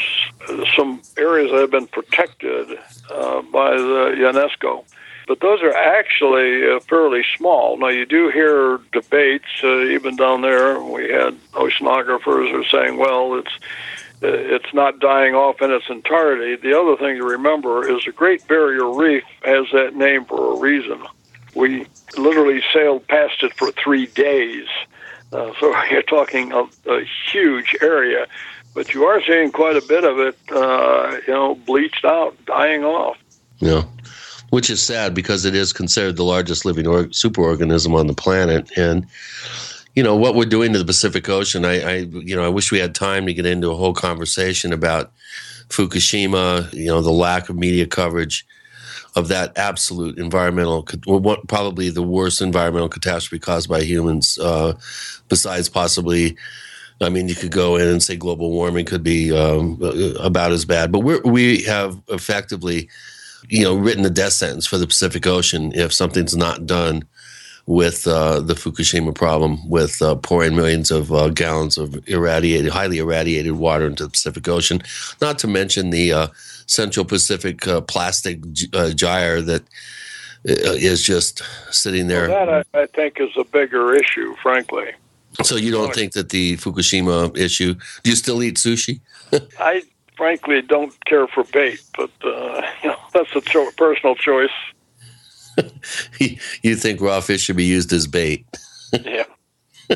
some areas that have been protected uh, by the UNESCO, but those are actually uh, fairly small. Now you do hear debates, uh, even down there. We had oceanographers are saying, "Well, it's." It's not dying off in its entirety. The other thing to remember is the Great Barrier Reef has that name for a reason. We literally sailed past it for three days uh, so you're talking a, a, huge area, but you are seeing quite a bit of it, uh, you know, bleached out, dying off. Yeah, which is sad because it is considered the largest living or- superorganism on the planet, and you know what we're doing to the Pacific Ocean. I, I, you know, I wish we had time to get into a whole conversation about Fukushima. You know, the lack of media coverage of that absolute environmental, what probably the worst environmental catastrophe caused by humans, uh, besides possibly. I mean, you could go in and say global warming could be um, about as bad, but we we have effectively, you know, written the death sentence for the Pacific Ocean if something's not done with uh, the Fukushima problem, with uh, pouring millions of uh, gallons of irradiated, highly irradiated water into the Pacific Ocean. Not to mention the uh, Central Pacific uh, plastic uh, gyre that uh, is just sitting there. Well, that I, I, think is a bigger issue, frankly. So you don't think that the Fukushima issue? Do you still eat sushi? I frankly don't care for bait, but uh, you know that's a cho- personal choice. you think raw fish should be used as bait? yeah.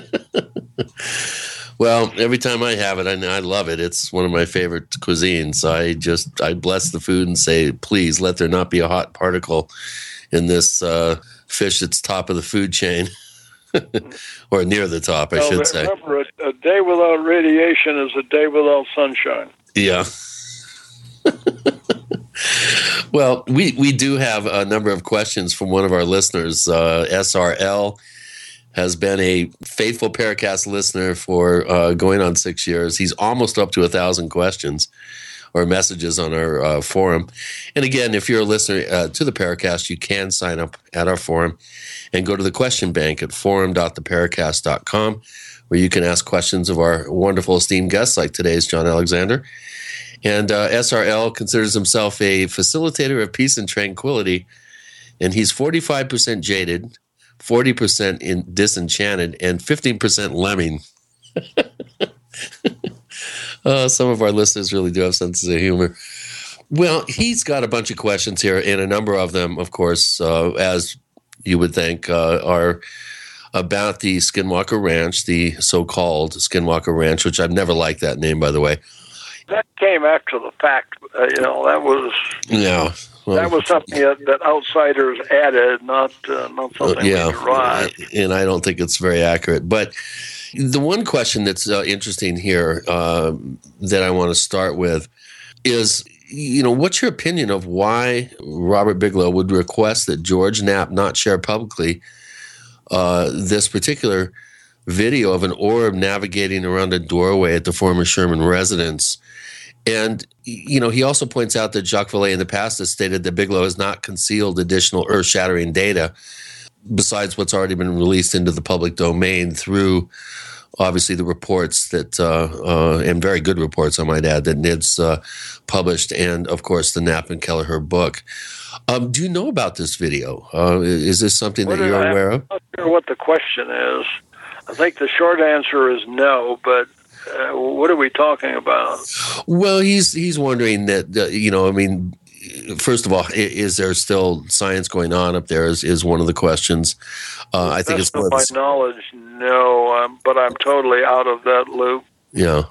Well, every time I have it, I, I love it. It's one of my favorite cuisines. So I just I bless the food and say, please let there not be a hot particle in this uh, fish that's top of the food chain. or near the top, I well, should say. Remember, a, a day without radiation is a day without sunshine. Yeah. Well, we, we do have a number of questions from one of our listeners, uh, SRL has been a faithful Paracast listener for uh, going on six years. He's almost up to a thousand questions or messages on our uh, forum. And again, if you're a listener uh, to the Paracast, you can sign up at our forum and go to the question bank at forum.theparacast.com where you can ask questions of our wonderful esteemed guests, like today's John Alexander. And uh, SRL considers himself a facilitator of peace and tranquility, and he's 45% jaded, 40% in disenchanted, and 15% lemming. uh, some of our listeners really do have senses of humor. Well, he's got a bunch of questions here, and a number of them, of course, uh, as you would think, uh, are about the Skinwalker Ranch, the so-called Skinwalker Ranch, which I've never liked that name, by the way. That came after the fact. Uh, you know, that was yeah. Well, that was something that, that outsiders added, not uh, not something yeah, derived. And I don't think it's very accurate. But the one question that's uh, interesting here uh, that I want to start with is you know, what's your opinion of why Robert Bigelow would request that George Knapp not share publicly uh, this particular video of an orb navigating around a doorway at the former Sherman residence? And, you know, he also points out that Jacques Vallée in the past has stated that Bigelow has not concealed additional earth shattering data besides what's already been released into the public domain through obviously the reports that, uh, uh, and very good reports, I might add, that NIDS uh, published, and of course the Knapp and Kelleher book. Um, do you know about this video? Uh, is this something what that you're I, aware of? I'm not sure what the question is. I think the short answer is no, but uh, what are we talking about? Well, he's he's wondering that uh, you know, I mean, first of all, is there still science going on up there? Is is one of the questions. Uh, I think it's of my knowledge, no, um, but I'm totally out of that loop. Yeah.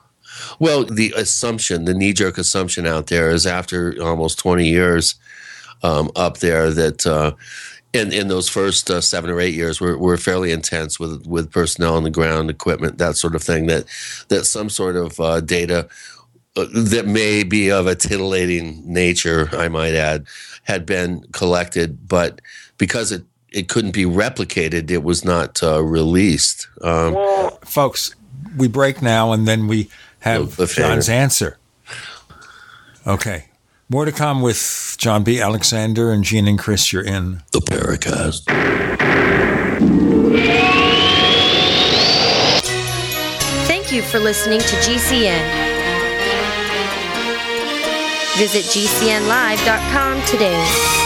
Well, the assumption, the knee jerk assumption out there is after almost 20 years um, up there that. Uh, in, in those first uh, seven or eight years were, were fairly intense with with personnel on the ground, equipment, that sort of thing. That that some sort of uh, data uh, that may be of a titillating nature, I might add, had been collected, but because it it couldn't be replicated, it was not uh, released. Um, Folks, we break now, and then we have John's answer. Okay. More to come with John B. Alexander and Gene and Chris. You're in the Paracast. Thank you for listening to GCN. Visit GCNlive.com today.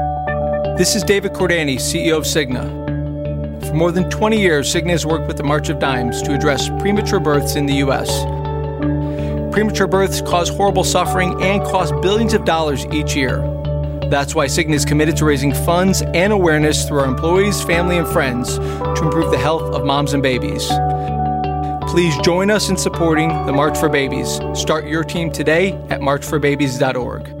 This is David Cordani, CEO of Cigna. For more than 20 years, Cigna has worked with the March of Dimes to address premature births in the U.S. Premature births cause horrible suffering and cost billions of dollars each year. That's why Cigna is committed to raising funds and awareness through our employees, family, and friends to improve the health of moms and babies. Please join us in supporting the March for Babies. Start your team today at marchforbabies.org.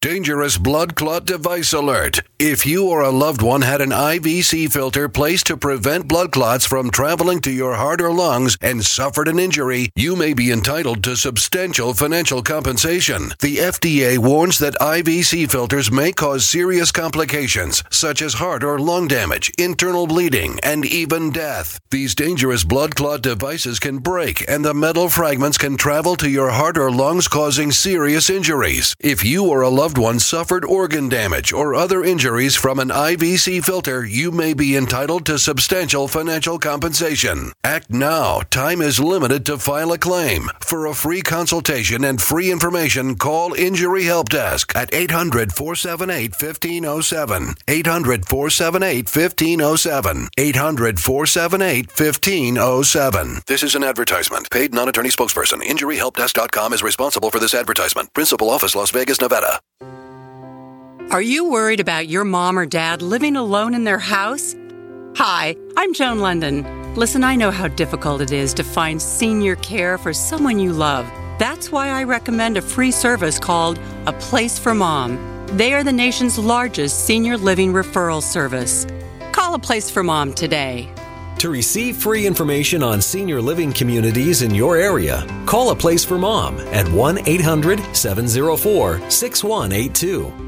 Dangerous blood clot device alert. If you or a loved one had an IVC filter placed to prevent blood clots from traveling to your heart or lungs and suffered an injury, you may be entitled to substantial financial compensation. The FDA warns that IVC filters may cause serious complications, such as heart or lung damage, internal bleeding, and even death. These dangerous blood clot devices can break, and the metal fragments can travel to your heart or lungs, causing serious injuries. If you or a loved one suffered organ damage or other injuries from an IVC filter, you may be entitled to substantial financial compensation. Act now. Time is limited to file a claim. For a free consultation and free information, call Injury Help Desk at 800 478 1507. 800 478 1507. 800 478 1507. This is an advertisement. Paid non attorney spokesperson. InjuryHelpDesk.com is responsible for this advertisement. Principal office, Las Vegas, Nevada. Are you worried about your mom or dad living alone in their house? Hi, I'm Joan London. Listen, I know how difficult it is to find senior care for someone you love. That's why I recommend a free service called A Place for Mom. They are the nation's largest senior living referral service. Call A Place for Mom today. To receive free information on senior living communities in your area, call A Place for Mom at 1 800 704 6182.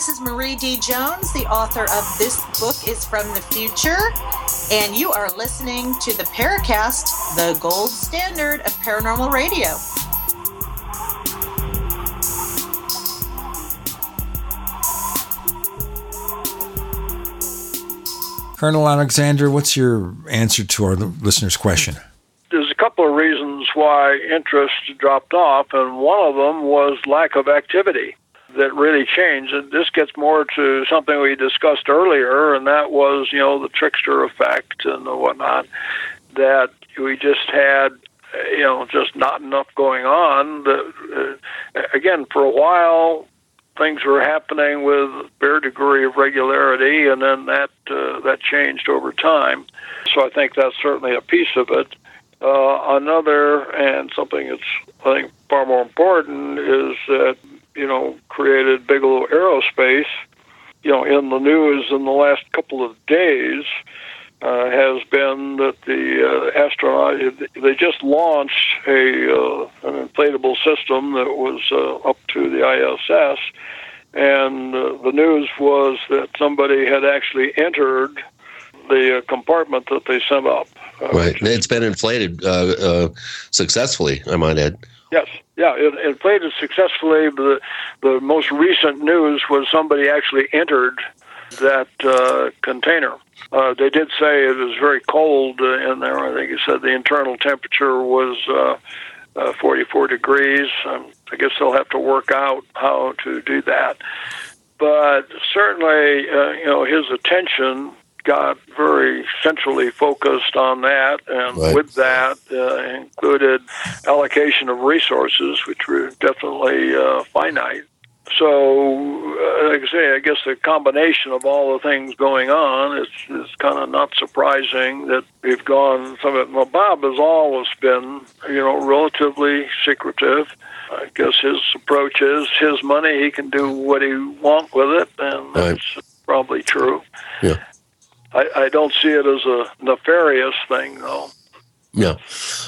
This is Marie D. Jones, the author of This Book is from the Future, and you are listening to the Paracast, the gold standard of paranormal radio. Colonel Alexander, what's your answer to our listener's question? There's a couple of reasons why interest dropped off, and one of them was lack of activity that really changed. And this gets more to something we discussed earlier, and that was, you know, the trickster effect and whatnot. That we just had, you know, just not enough going on. That, uh, again, for a while, things were happening with a fair degree of regularity, and then that uh, that changed over time. So I think that's certainly a piece of it. Uh, another, and something that's I think far more important, is that you know, created Bigelow Aerospace, you know, in the news in the last couple of days uh, has been that the uh, astronaut they just launched a uh, an inflatable system that was uh, up to the ISS, and uh, the news was that somebody had actually entered the uh, compartment that they sent up. right, it's been inflated successfully, I might add. Yes, yeah, it it played it successfully. The the most recent news was somebody actually entered that uh, container. Uh, they did say it was very cold uh, in there. I think he said the internal temperature was uh, uh, 44 degrees. Um, I guess they'll have to work out how to do that. But certainly, uh, you know, his attention got very centrally focused on that, and right. with that uh, included allocation of resources, which were definitely uh, finite. So, uh, like I say, I guess the combination of all the things going on is, is kind of not surprising that we've gone some of it. Well, Bob has always been, you know, relatively secretive. I guess his approach is his money, he can do what he wants with it, and that's right. probably true. Yeah. I, I don't see it as a nefarious thing, though. Yeah.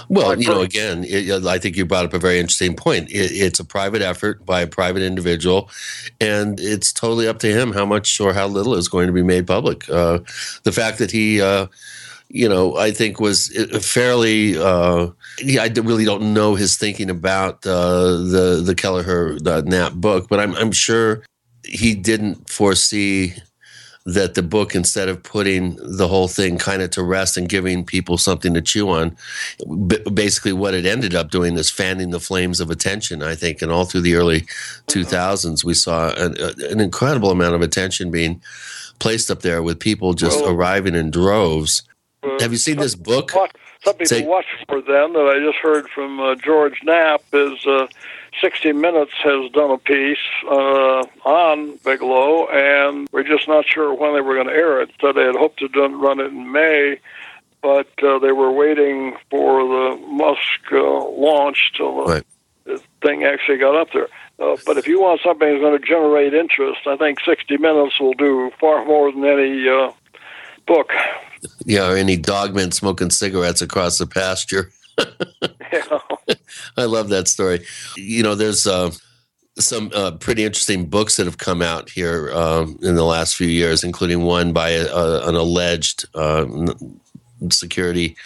Well, you know, again, it, I think you brought up a very interesting point. It, it's a private effort by a private individual, and it's totally up to him how much or how little is going to be made public. Uh, the fact that he, uh, you know, I think was uh, fairly. Uh, I really don't know his thinking about uh, the the Kelleher the Knapp book, but I'm I'm sure he didn't foresee that the book, instead of putting the whole thing kind of to rest and giving people something to chew on, basically what it ended up doing is fanning the flames of attention. I think, and all through the early 2000s, we saw an, an incredible amount of attention being placed up there with people just well, arriving in droves. Uh, Have you seen this book? something Say, to watch for them that I just heard from uh, George Knapp is uh, 60 Minutes has done a piece uh, on Bigelow, and we're just not sure when they were going to air it. So they had hoped to run it in May, but uh, they were waiting for the Musk uh, launch till the, right. the thing actually got up there. Uh, but if you want something that's going to generate interest, I think 60 Minutes will do far more than any uh, book. Yeah, or any dogmen smoking cigarettes across the pasture. I love that story. You know, there's uh, some uh, pretty interesting books that have come out here um, in the last few years, including one by a, a, an alleged uh, security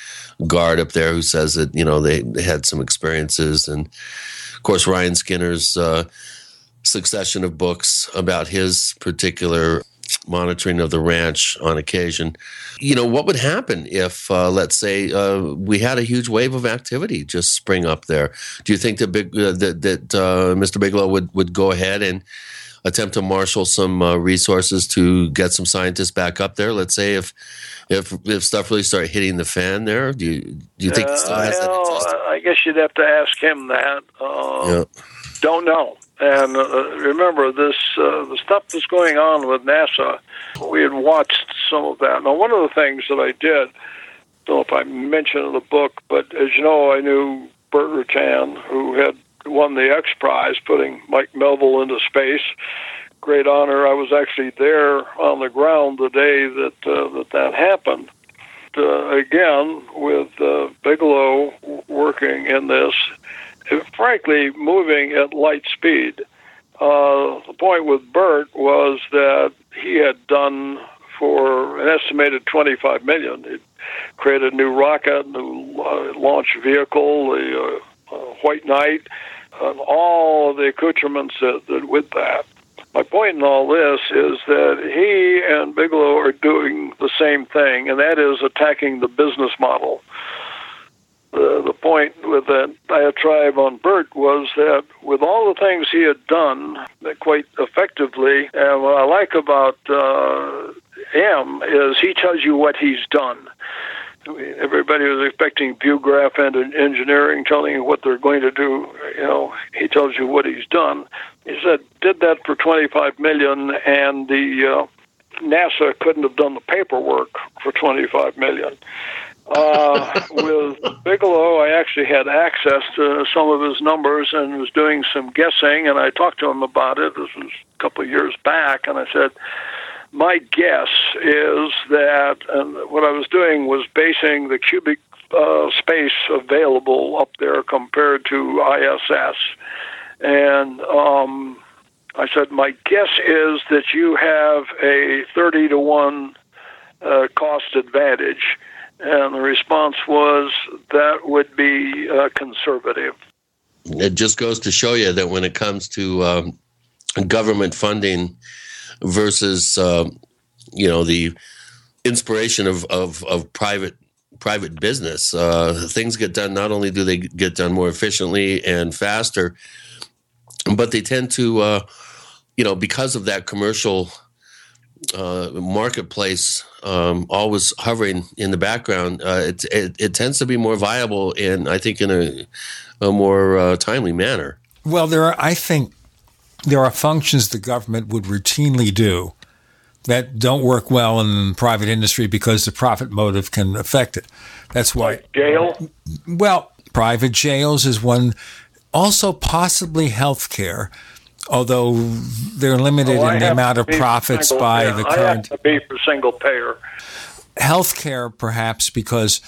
guard up there who says that you know they, they had some experiences, and of course Ryan Skinner's uh, succession of books about his particular monitoring of the ranch on occasion. You know, what would happen if, uh, let's say, uh, we had a huge wave of activity just spring up there? Do you think that big uh, that that uh, Mr. Bigelow would would go ahead and attempt to marshal some uh, resources to get some scientists back up there? Let's say if if if stuff really started hitting the fan there, do you do you think? Uh, I guess you'd have to ask him that. yeah. Don't know. And uh, remember, this uh, the stuff that's going on with NASA, we had watched some of that. Now, one of the things that I did, I don't know if I mentioned in the book, but as you know, I knew Burt Rutan, who had won the X Prize, putting Mike Melvill into space. Great honor. I was actually there on the ground the day that uh, that that happened. Uh, again, with uh, Bigelow working in this, frankly, moving at light speed. Uh, the point with Burt was that he had done for an estimated 25 million. He created a new rocket, new uh, launch vehicle, the uh, uh, White Knight, and all the accoutrements that, that with that. My point in all this is that he and Bigelow are doing the same thing, and that is attacking the business model the, the point with that diatribe on Burt was that with all the things he had done quite effectively, and what I like about uh, M is he tells you what he's done. Everybody was expecting Bugraph and engineering telling you what they're going to do. You know, he tells you what he's done. He said did that for 25 million, and the uh, NASA couldn't have done the paperwork for 25 million. Uh, with Bigelow, I actually had access to some of his numbers and was doing some guessing, and I talked to him about it. This was a couple of years back, and I said, my guess is that, and what I was doing was basing the cubic uh, space available up there compared to ISS. And um, I said, my guess is that you have a 30 to 1 uh, cost advantage and the response was that would be uh, conservative. It just goes to show you that when it comes to um, government funding versus, uh, you know, the inspiration of, of, of private private business, uh, things get done. Not only do they get done more efficiently and faster, but they tend to, uh, you know, because of that commercial uh, marketplace um, always hovering in the background, uh, it, it, it, tends to be more viable and I think in a, a more uh, timely manner. Well, there are, I think, there are functions the government would routinely do that don't work well in private industry because the profit motive can affect it. That's why like jail. Well, private jails is one. Also, possibly healthcare although they're limited oh, in the amount of profits by payer. the current. I have to be for single payer. Healthcare, perhaps, because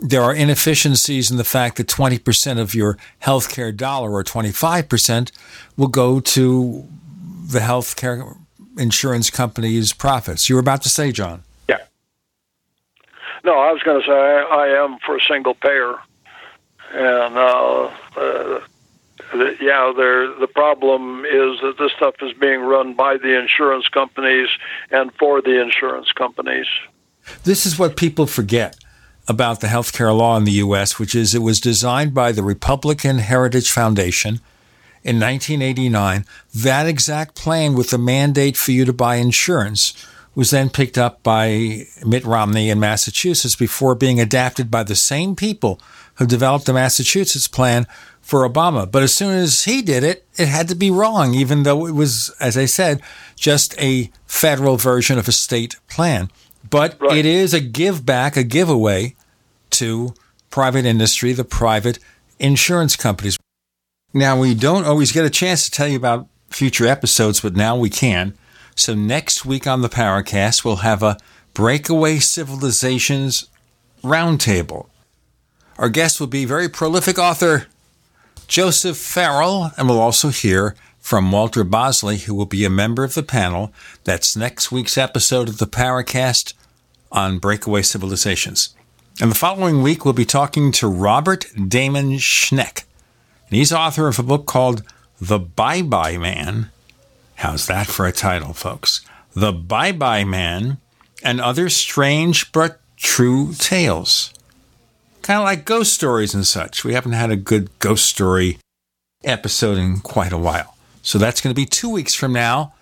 there are inefficiencies in the fact that 20% of your healthcare dollar or 25% will go to the healthcare insurance company's profits. You were about to say, John. Yeah. No, I was going to say I, I am for a single payer. And uh, uh, yeah, the problem is that this stuff is being run by the insurance companies and for the insurance companies. This is what people forget about the healthcare law in the U.S., which is it was designed by the Republican Heritage Foundation in 1989. That exact plan with the mandate for you to buy insurance was then picked up by Mitt Romney in Massachusetts before being adapted by the same people who developed the Massachusetts plan for Obama. But as soon as he did it, it had to be wrong, even though it was, as I said, just a federal version of a state plan. But right. it is a give back, a giveaway to private industry, the private insurance companies. Now, we don't always get a chance to tell you about future episodes, but now we can. So, next week on the Paracast, we'll have a Breakaway Civilizations Roundtable. Our guest will be very prolific author Joseph Farrell, and we'll also hear from Walter Bosley, who will be a member of the panel. That's next week's episode of the Paracast on Breakaway Civilizations. And the following week, we'll be talking to Robert Damon Schneck. And he's author of a book called The Bye Bye Man. How's that for a title, folks? The Bye Bye Man and Other Strange but True Tales. Kind of like ghost stories and such. We haven't had a good ghost story episode in quite a while. So that's going to be two weeks from now.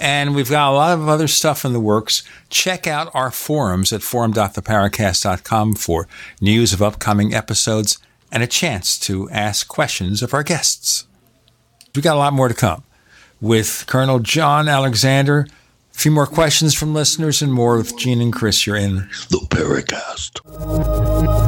And we've got a lot of other stuff in the works. Check out our forums at forum.theparacast.com for news of upcoming episodes and a chance to ask questions of our guests. We've got a lot more to come with Colonel John Alexander. A few more questions from listeners and more with Gene and Chris. You're in the Paracast.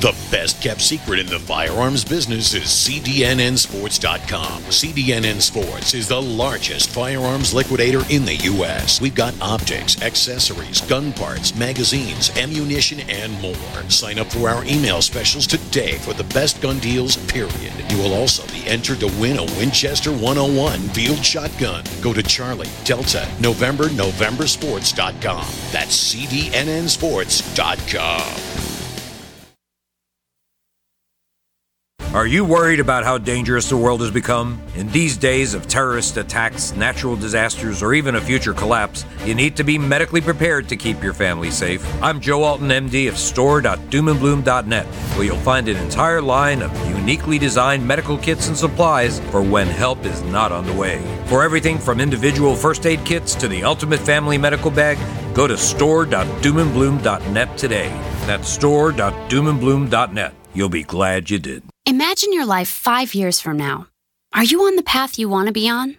The best kept secret in the firearms business is CDNNSports.com. CDNN Sports is the largest firearms liquidator in the U.S. We've got optics, accessories, gun parts, magazines, ammunition, and more. Sign up for our email specials today for the best gun deals, period. You will also be entered to win a Winchester 101 field shotgun. Go to Charlie, Delta, November, Novembersports.com. That's CDNNSports.com. Are you worried about how dangerous the world has become? In these days of terrorist attacks, natural disasters, or even a future collapse, you need to be medically prepared to keep your family safe. I'm Joe Alton, MD of store.doomandbloom.net, where you'll find an entire line of uniquely designed medical kits and supplies for when help is not on the way. For everything from individual first aid kits to the ultimate family medical bag, go to store.doomandbloom.net today. That's store.doomandbloom.net. You'll be glad you did. Imagine your life five years from now. Are you on the path you want to be on?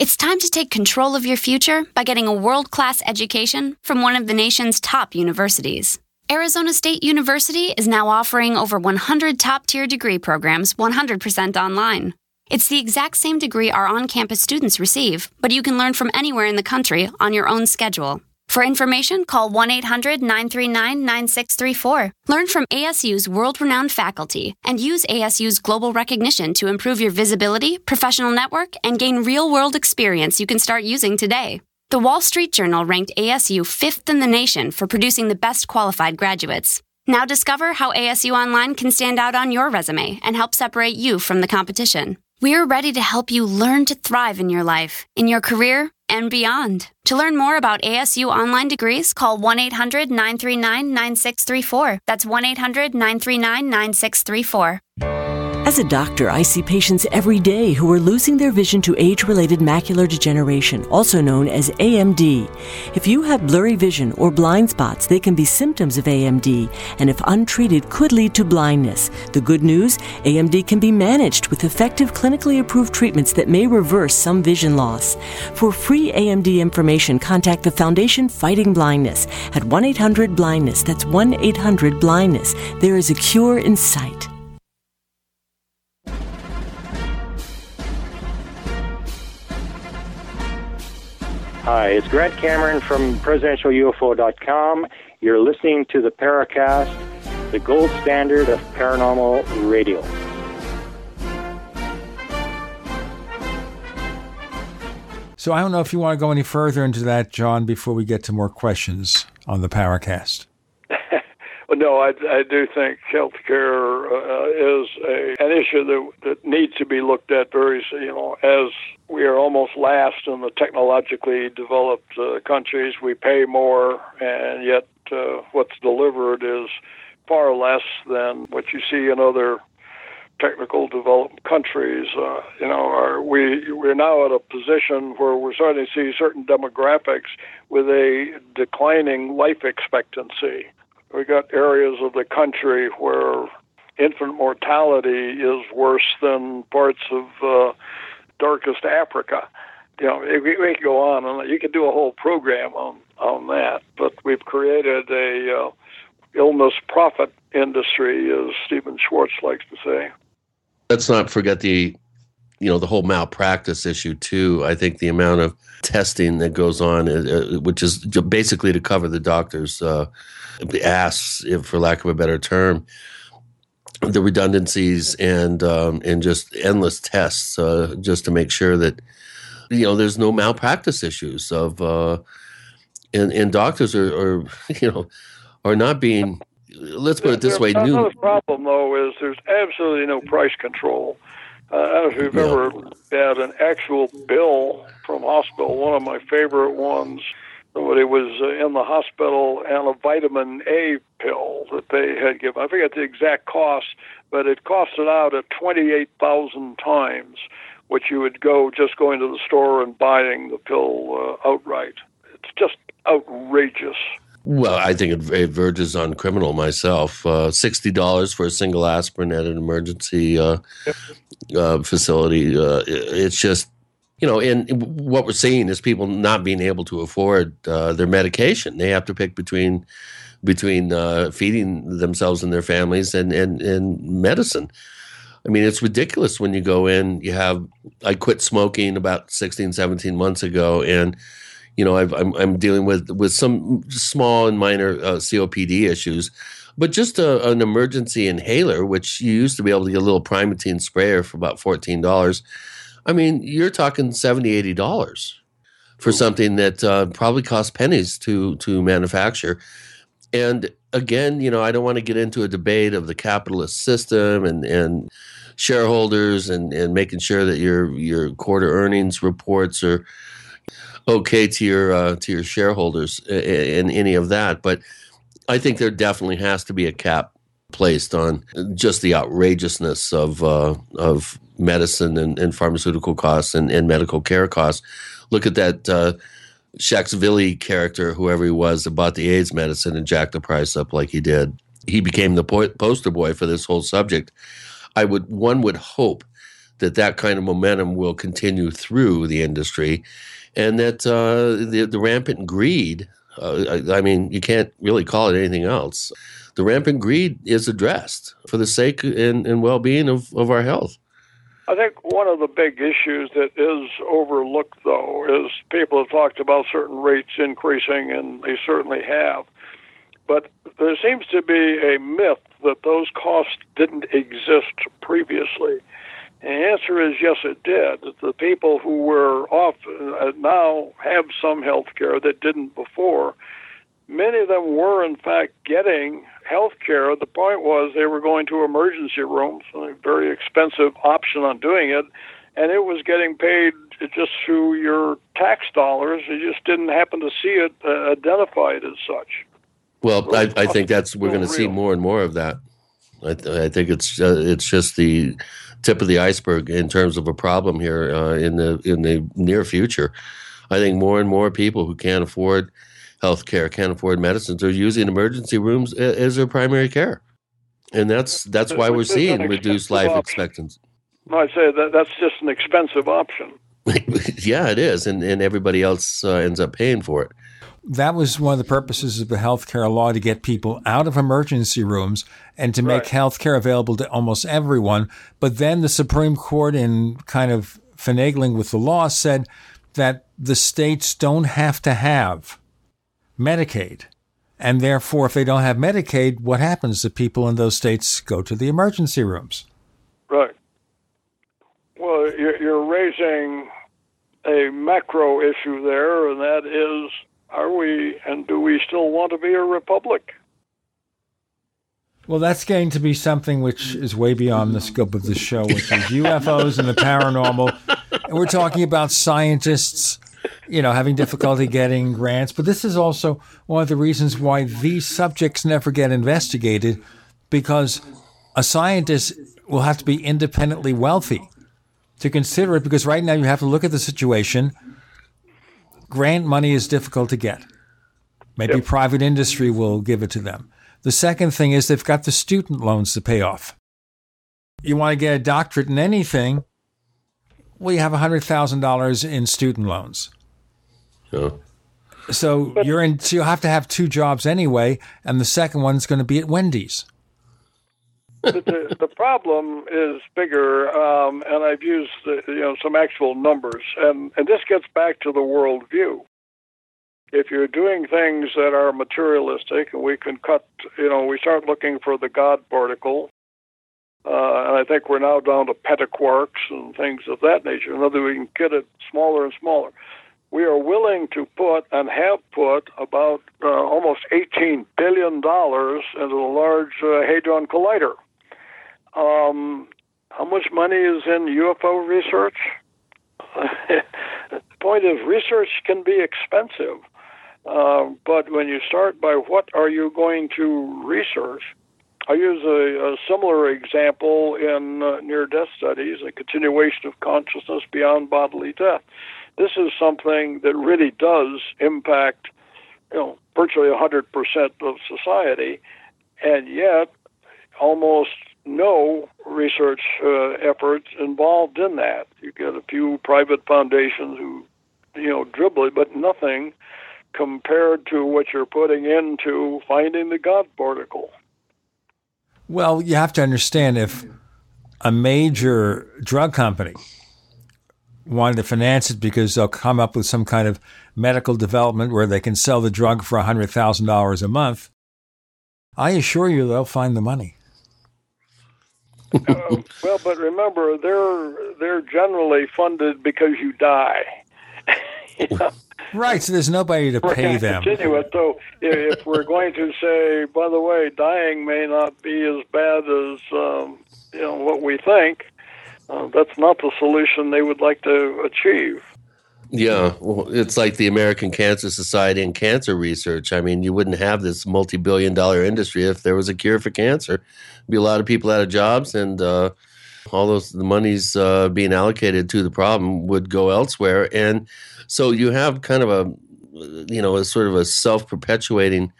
It's time to take control of your future by getting a world class education from one of the nation's top universities. Arizona State University is now offering over 100 top tier degree programs 100% online. It's the exact same degree our on campus students receive, but you can learn from anywhere in the country on your own schedule. For information, call 1 800 939 9634. Learn from ASU's world renowned faculty and use ASU's global recognition to improve your visibility, professional network, and gain real world experience you can start using today. The Wall Street Journal ranked ASU fifth in the nation for producing the best qualified graduates. Now discover how ASU Online can stand out on your resume and help separate you from the competition. We're ready to help you learn to thrive in your life, in your career, and beyond. To learn more about ASU online degrees, call 1 800 939 9634. That's 1 800 939 9634. As a doctor, I see patients every day who are losing their vision to age related macular degeneration, also known as AMD. If you have blurry vision or blind spots, they can be symptoms of AMD, and if untreated, could lead to blindness. The good news AMD can be managed with effective clinically approved treatments that may reverse some vision loss. For free AMD information, contact the Foundation Fighting Blindness at 1 800 Blindness. That's 1 800 Blindness. There is a cure in sight. Hi, it's Grant Cameron from PresidentialUFO.com. You're listening to the Paracast, the gold standard of paranormal radio. So I don't know if you want to go any further into that, John, before we get to more questions on the Paracast. Well, no, I, I do think healthcare uh, is a, an issue that, that needs to be looked at very, you know, as we are almost last in the technologically developed uh, countries. We pay more, and yet uh, what's delivered is far less than what you see in other technical developed countries. Uh, you know, are we we're now at a position where we're starting to see certain demographics with a declining life expectancy we got areas of the country where infant mortality is worse than parts of uh, darkest Africa. You know, we, we could go on, and you could do a whole program on on that. But we've created a uh, illness profit industry, as Stephan Schwartz likes to say. Let's not forget the, you know, the whole malpractice issue too. I think the amount of testing that goes on, uh, which is basically to cover the doctors. Uh, ass, for lack of a better term, the redundancies and um, and just endless tests uh, just to make sure that you know there's no malpractice issues of uh, and and doctors are, are you know are not being let's put it this way new. another problem though is there's absolutely no price control. Uh, I don't know if you've ever had an actual bill from hospital. One of my favorite ones somebody was uh, in the hospital and a vitamin A pill that they had given. I forget the exact cost, but it costed out at 28,000 times what you would go just going to the store and buying the pill uh, outright. It's just outrageous. Well, I think it, it verges on criminal myself. Uh, Sixty dollars for a single aspirin at an emergency uh, uh, facility. Uh, it's just you know, and what we're seeing is people not being able to afford uh, their medication. They have to pick between between uh, feeding themselves and their families and, and and medicine. I mean, it's ridiculous when you go in. You have I quit smoking about 16, 17 months ago, and you know i am I'm, I'm dealing with with some small and minor uh, COPD issues. But just a, an emergency inhaler, which you used to be able to get a little Primatene sprayer for about fourteen dollars, I mean, you're talking 70 80 dollars for something that uh, probably costs pennies to to manufacture. And again, you know, I don't want to get into a debate of the capitalist system and and shareholders and and making sure that your your quarter earnings reports are okay to your uh, to your shareholders in any of that. But I think there definitely has to be a cap placed on just the outrageousness of uh, of medicine and, and pharmaceutical costs and, and, medical care costs. Look at that uh, Shaxvili character, whoever he was, that bought the AIDS medicine and jacked the price up like he did. He became the po- poster boy for this whole subject. I would one would hope that that kind of momentum will continue through the industry, and that uh, the, the rampant greed Uh, I, I mean, you can't really call it anything else. The rampant greed is addressed for the sake and, and well being of, of our health. I think one of the big issues that is overlooked, though, is people have talked about certain rates increasing, and they certainly have. But there seems to be a myth that those costs didn't exist previously. And the answer is yes, it did. The people who were off uh, now have some health care that didn't before. Many of them were, in fact, getting health care. The point was they were going to emergency rooms, a very expensive option on doing it, and it was getting paid just through your tax dollars. You just didn't happen to see it uh, identified as such. Well, I, I think that's we're going to see more and more of that. I, I think it's uh, it's just the tip of the iceberg in terms of a problem here uh, in the in the near future. I think more and more people who can't afford health care, can't afford medicines, are using emergency rooms as their primary care, and that's that's why we're seeing reduced life option. expectancy. I'd say that that's just an expensive option. yeah, it is, and and everybody else uh, ends up paying for it that was one of the purposes of the health care law to get people out of emergency rooms and to make right. health care available to almost everyone. But then the Supreme Court, in kind of finagling with the law, said that the states don't have to have Medicaid. And therefore, if they don't have Medicaid, what happens? The people in those states go to the emergency rooms. Right. Well, you're raising a macro issue there, and that is are we and do we still want to be a republic? Well, that's going to be something which is way beyond the scope of the show, which is UFOs and the paranormal. And we're talking about scientists, you know, having difficulty getting grants. But this is also one of the reasons why these subjects never get investigated, because a scientist will have to be independently wealthy to consider it. Because right now you have to look at the situation grant money is difficult to get. Maybe yep. private industry will give it to them. The second thing is they've got the student loans to pay off. You want to get a doctorate in anything, well, you have $100,000 in student loans. Yeah. So but, you're in. So you have to have two jobs anyway, and the second one's going to be at Wendy's. the, the, problem is bigger, um, and I've used you know some actual numbers, and and this gets back to the worldview. If you're doing things that are materialistic, and we can cut, you know, we start looking for the God particle, uh, and I think we're now down to petaquarks and things of that nature. In other words, we can get it smaller and smaller. We are willing to put and have put about uh, almost $18 billion into the Large uh, Hadron Collider. Um, how much money is in UFO research? the point is, research can be expensive, uh, but when you start by what are you going to research, I use a, a similar example in uh, near death studies, a continuation of consciousness beyond bodily death. This is something that really does impact, you know, virtually 100% of society, and yet almost no research uh, efforts involved in that. You get a few private foundations who, you know, dribble it, but nothing compared to what you're putting into finding the God particle. Well, you have to understand if a major drug company wanted to finance it because they'll come up with some kind of medical development where they can sell the drug for $100,000 a month, I assure you they'll find the money uh, well, but remember, they're they're generally funded because you die. you know? Right, so there's nobody to pay them. Continue it. So if we're going to say, by the way, dying may not be as bad as um, you know what we think, uh, that's not the solution they would like to achieve. Yeah, well, it's like the American Cancer Society and cancer research. I mean, you wouldn't have this multi-billion dollar industry if there was a cure for cancer. There'd be a lot of people out of jobs, and uh, all those the money's uh, being allocated to the problem would go elsewhere. And so you have kind of a, you know, a sort of a self-perpetuating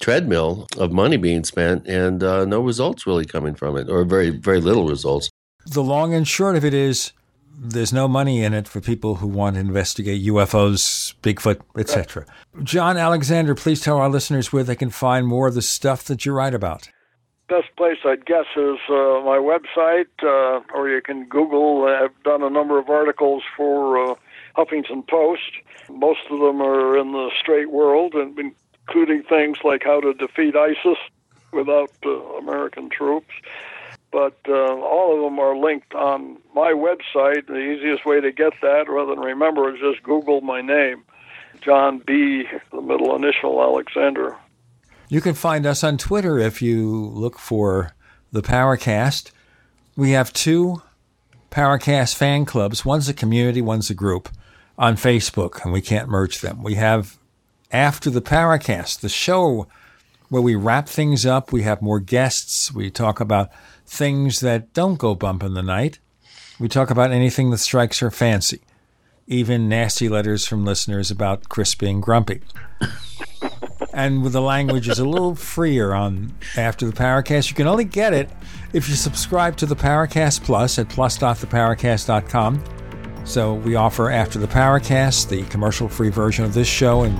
treadmill of money being spent, and uh, no results really coming from it, or very very little results. The long and short of it is there's no money in it for people who want to investigate UFOs, Bigfoot, etc. John Alexander, please tell our listeners where they can find more of the stuff that you write about. Best place, I'd guess, is uh, my website, uh, or you can Google. I've done a number of articles for uh, Huffington Post. Most of them are in the straight world, and including things like how to defeat ISIS without uh, American troops but uh, all of them are linked on my website. The easiest way to get that, rather than remember, is just Google my name, John B. The middle initial Alexander. You can find us on Twitter if you look for the Paracast. We have two Paracast fan clubs. One's a community, one's a group on Facebook, and we can't merge them. We have After the Paracast, the show where we wrap things up. We have more guests. We talk about things that don't go bump in the night. We talk about anything that strikes our fancy, even nasty letters from listeners about Chris being grumpy. And with the language is a little freer on after the Paracast. You can only get it if you subscribe to the Paracast Plus at plus.theparacast.com. So we offer after the Paracast, the commercial-free version of this show, and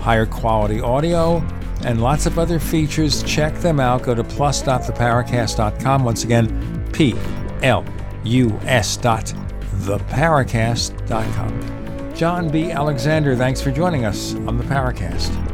higher quality audio and lots of other features. Check them out. Go to plus.theparacast.com. Once again, P L U S dot theparacast.com. John B. Alexander, thanks for joining us on the Paracast.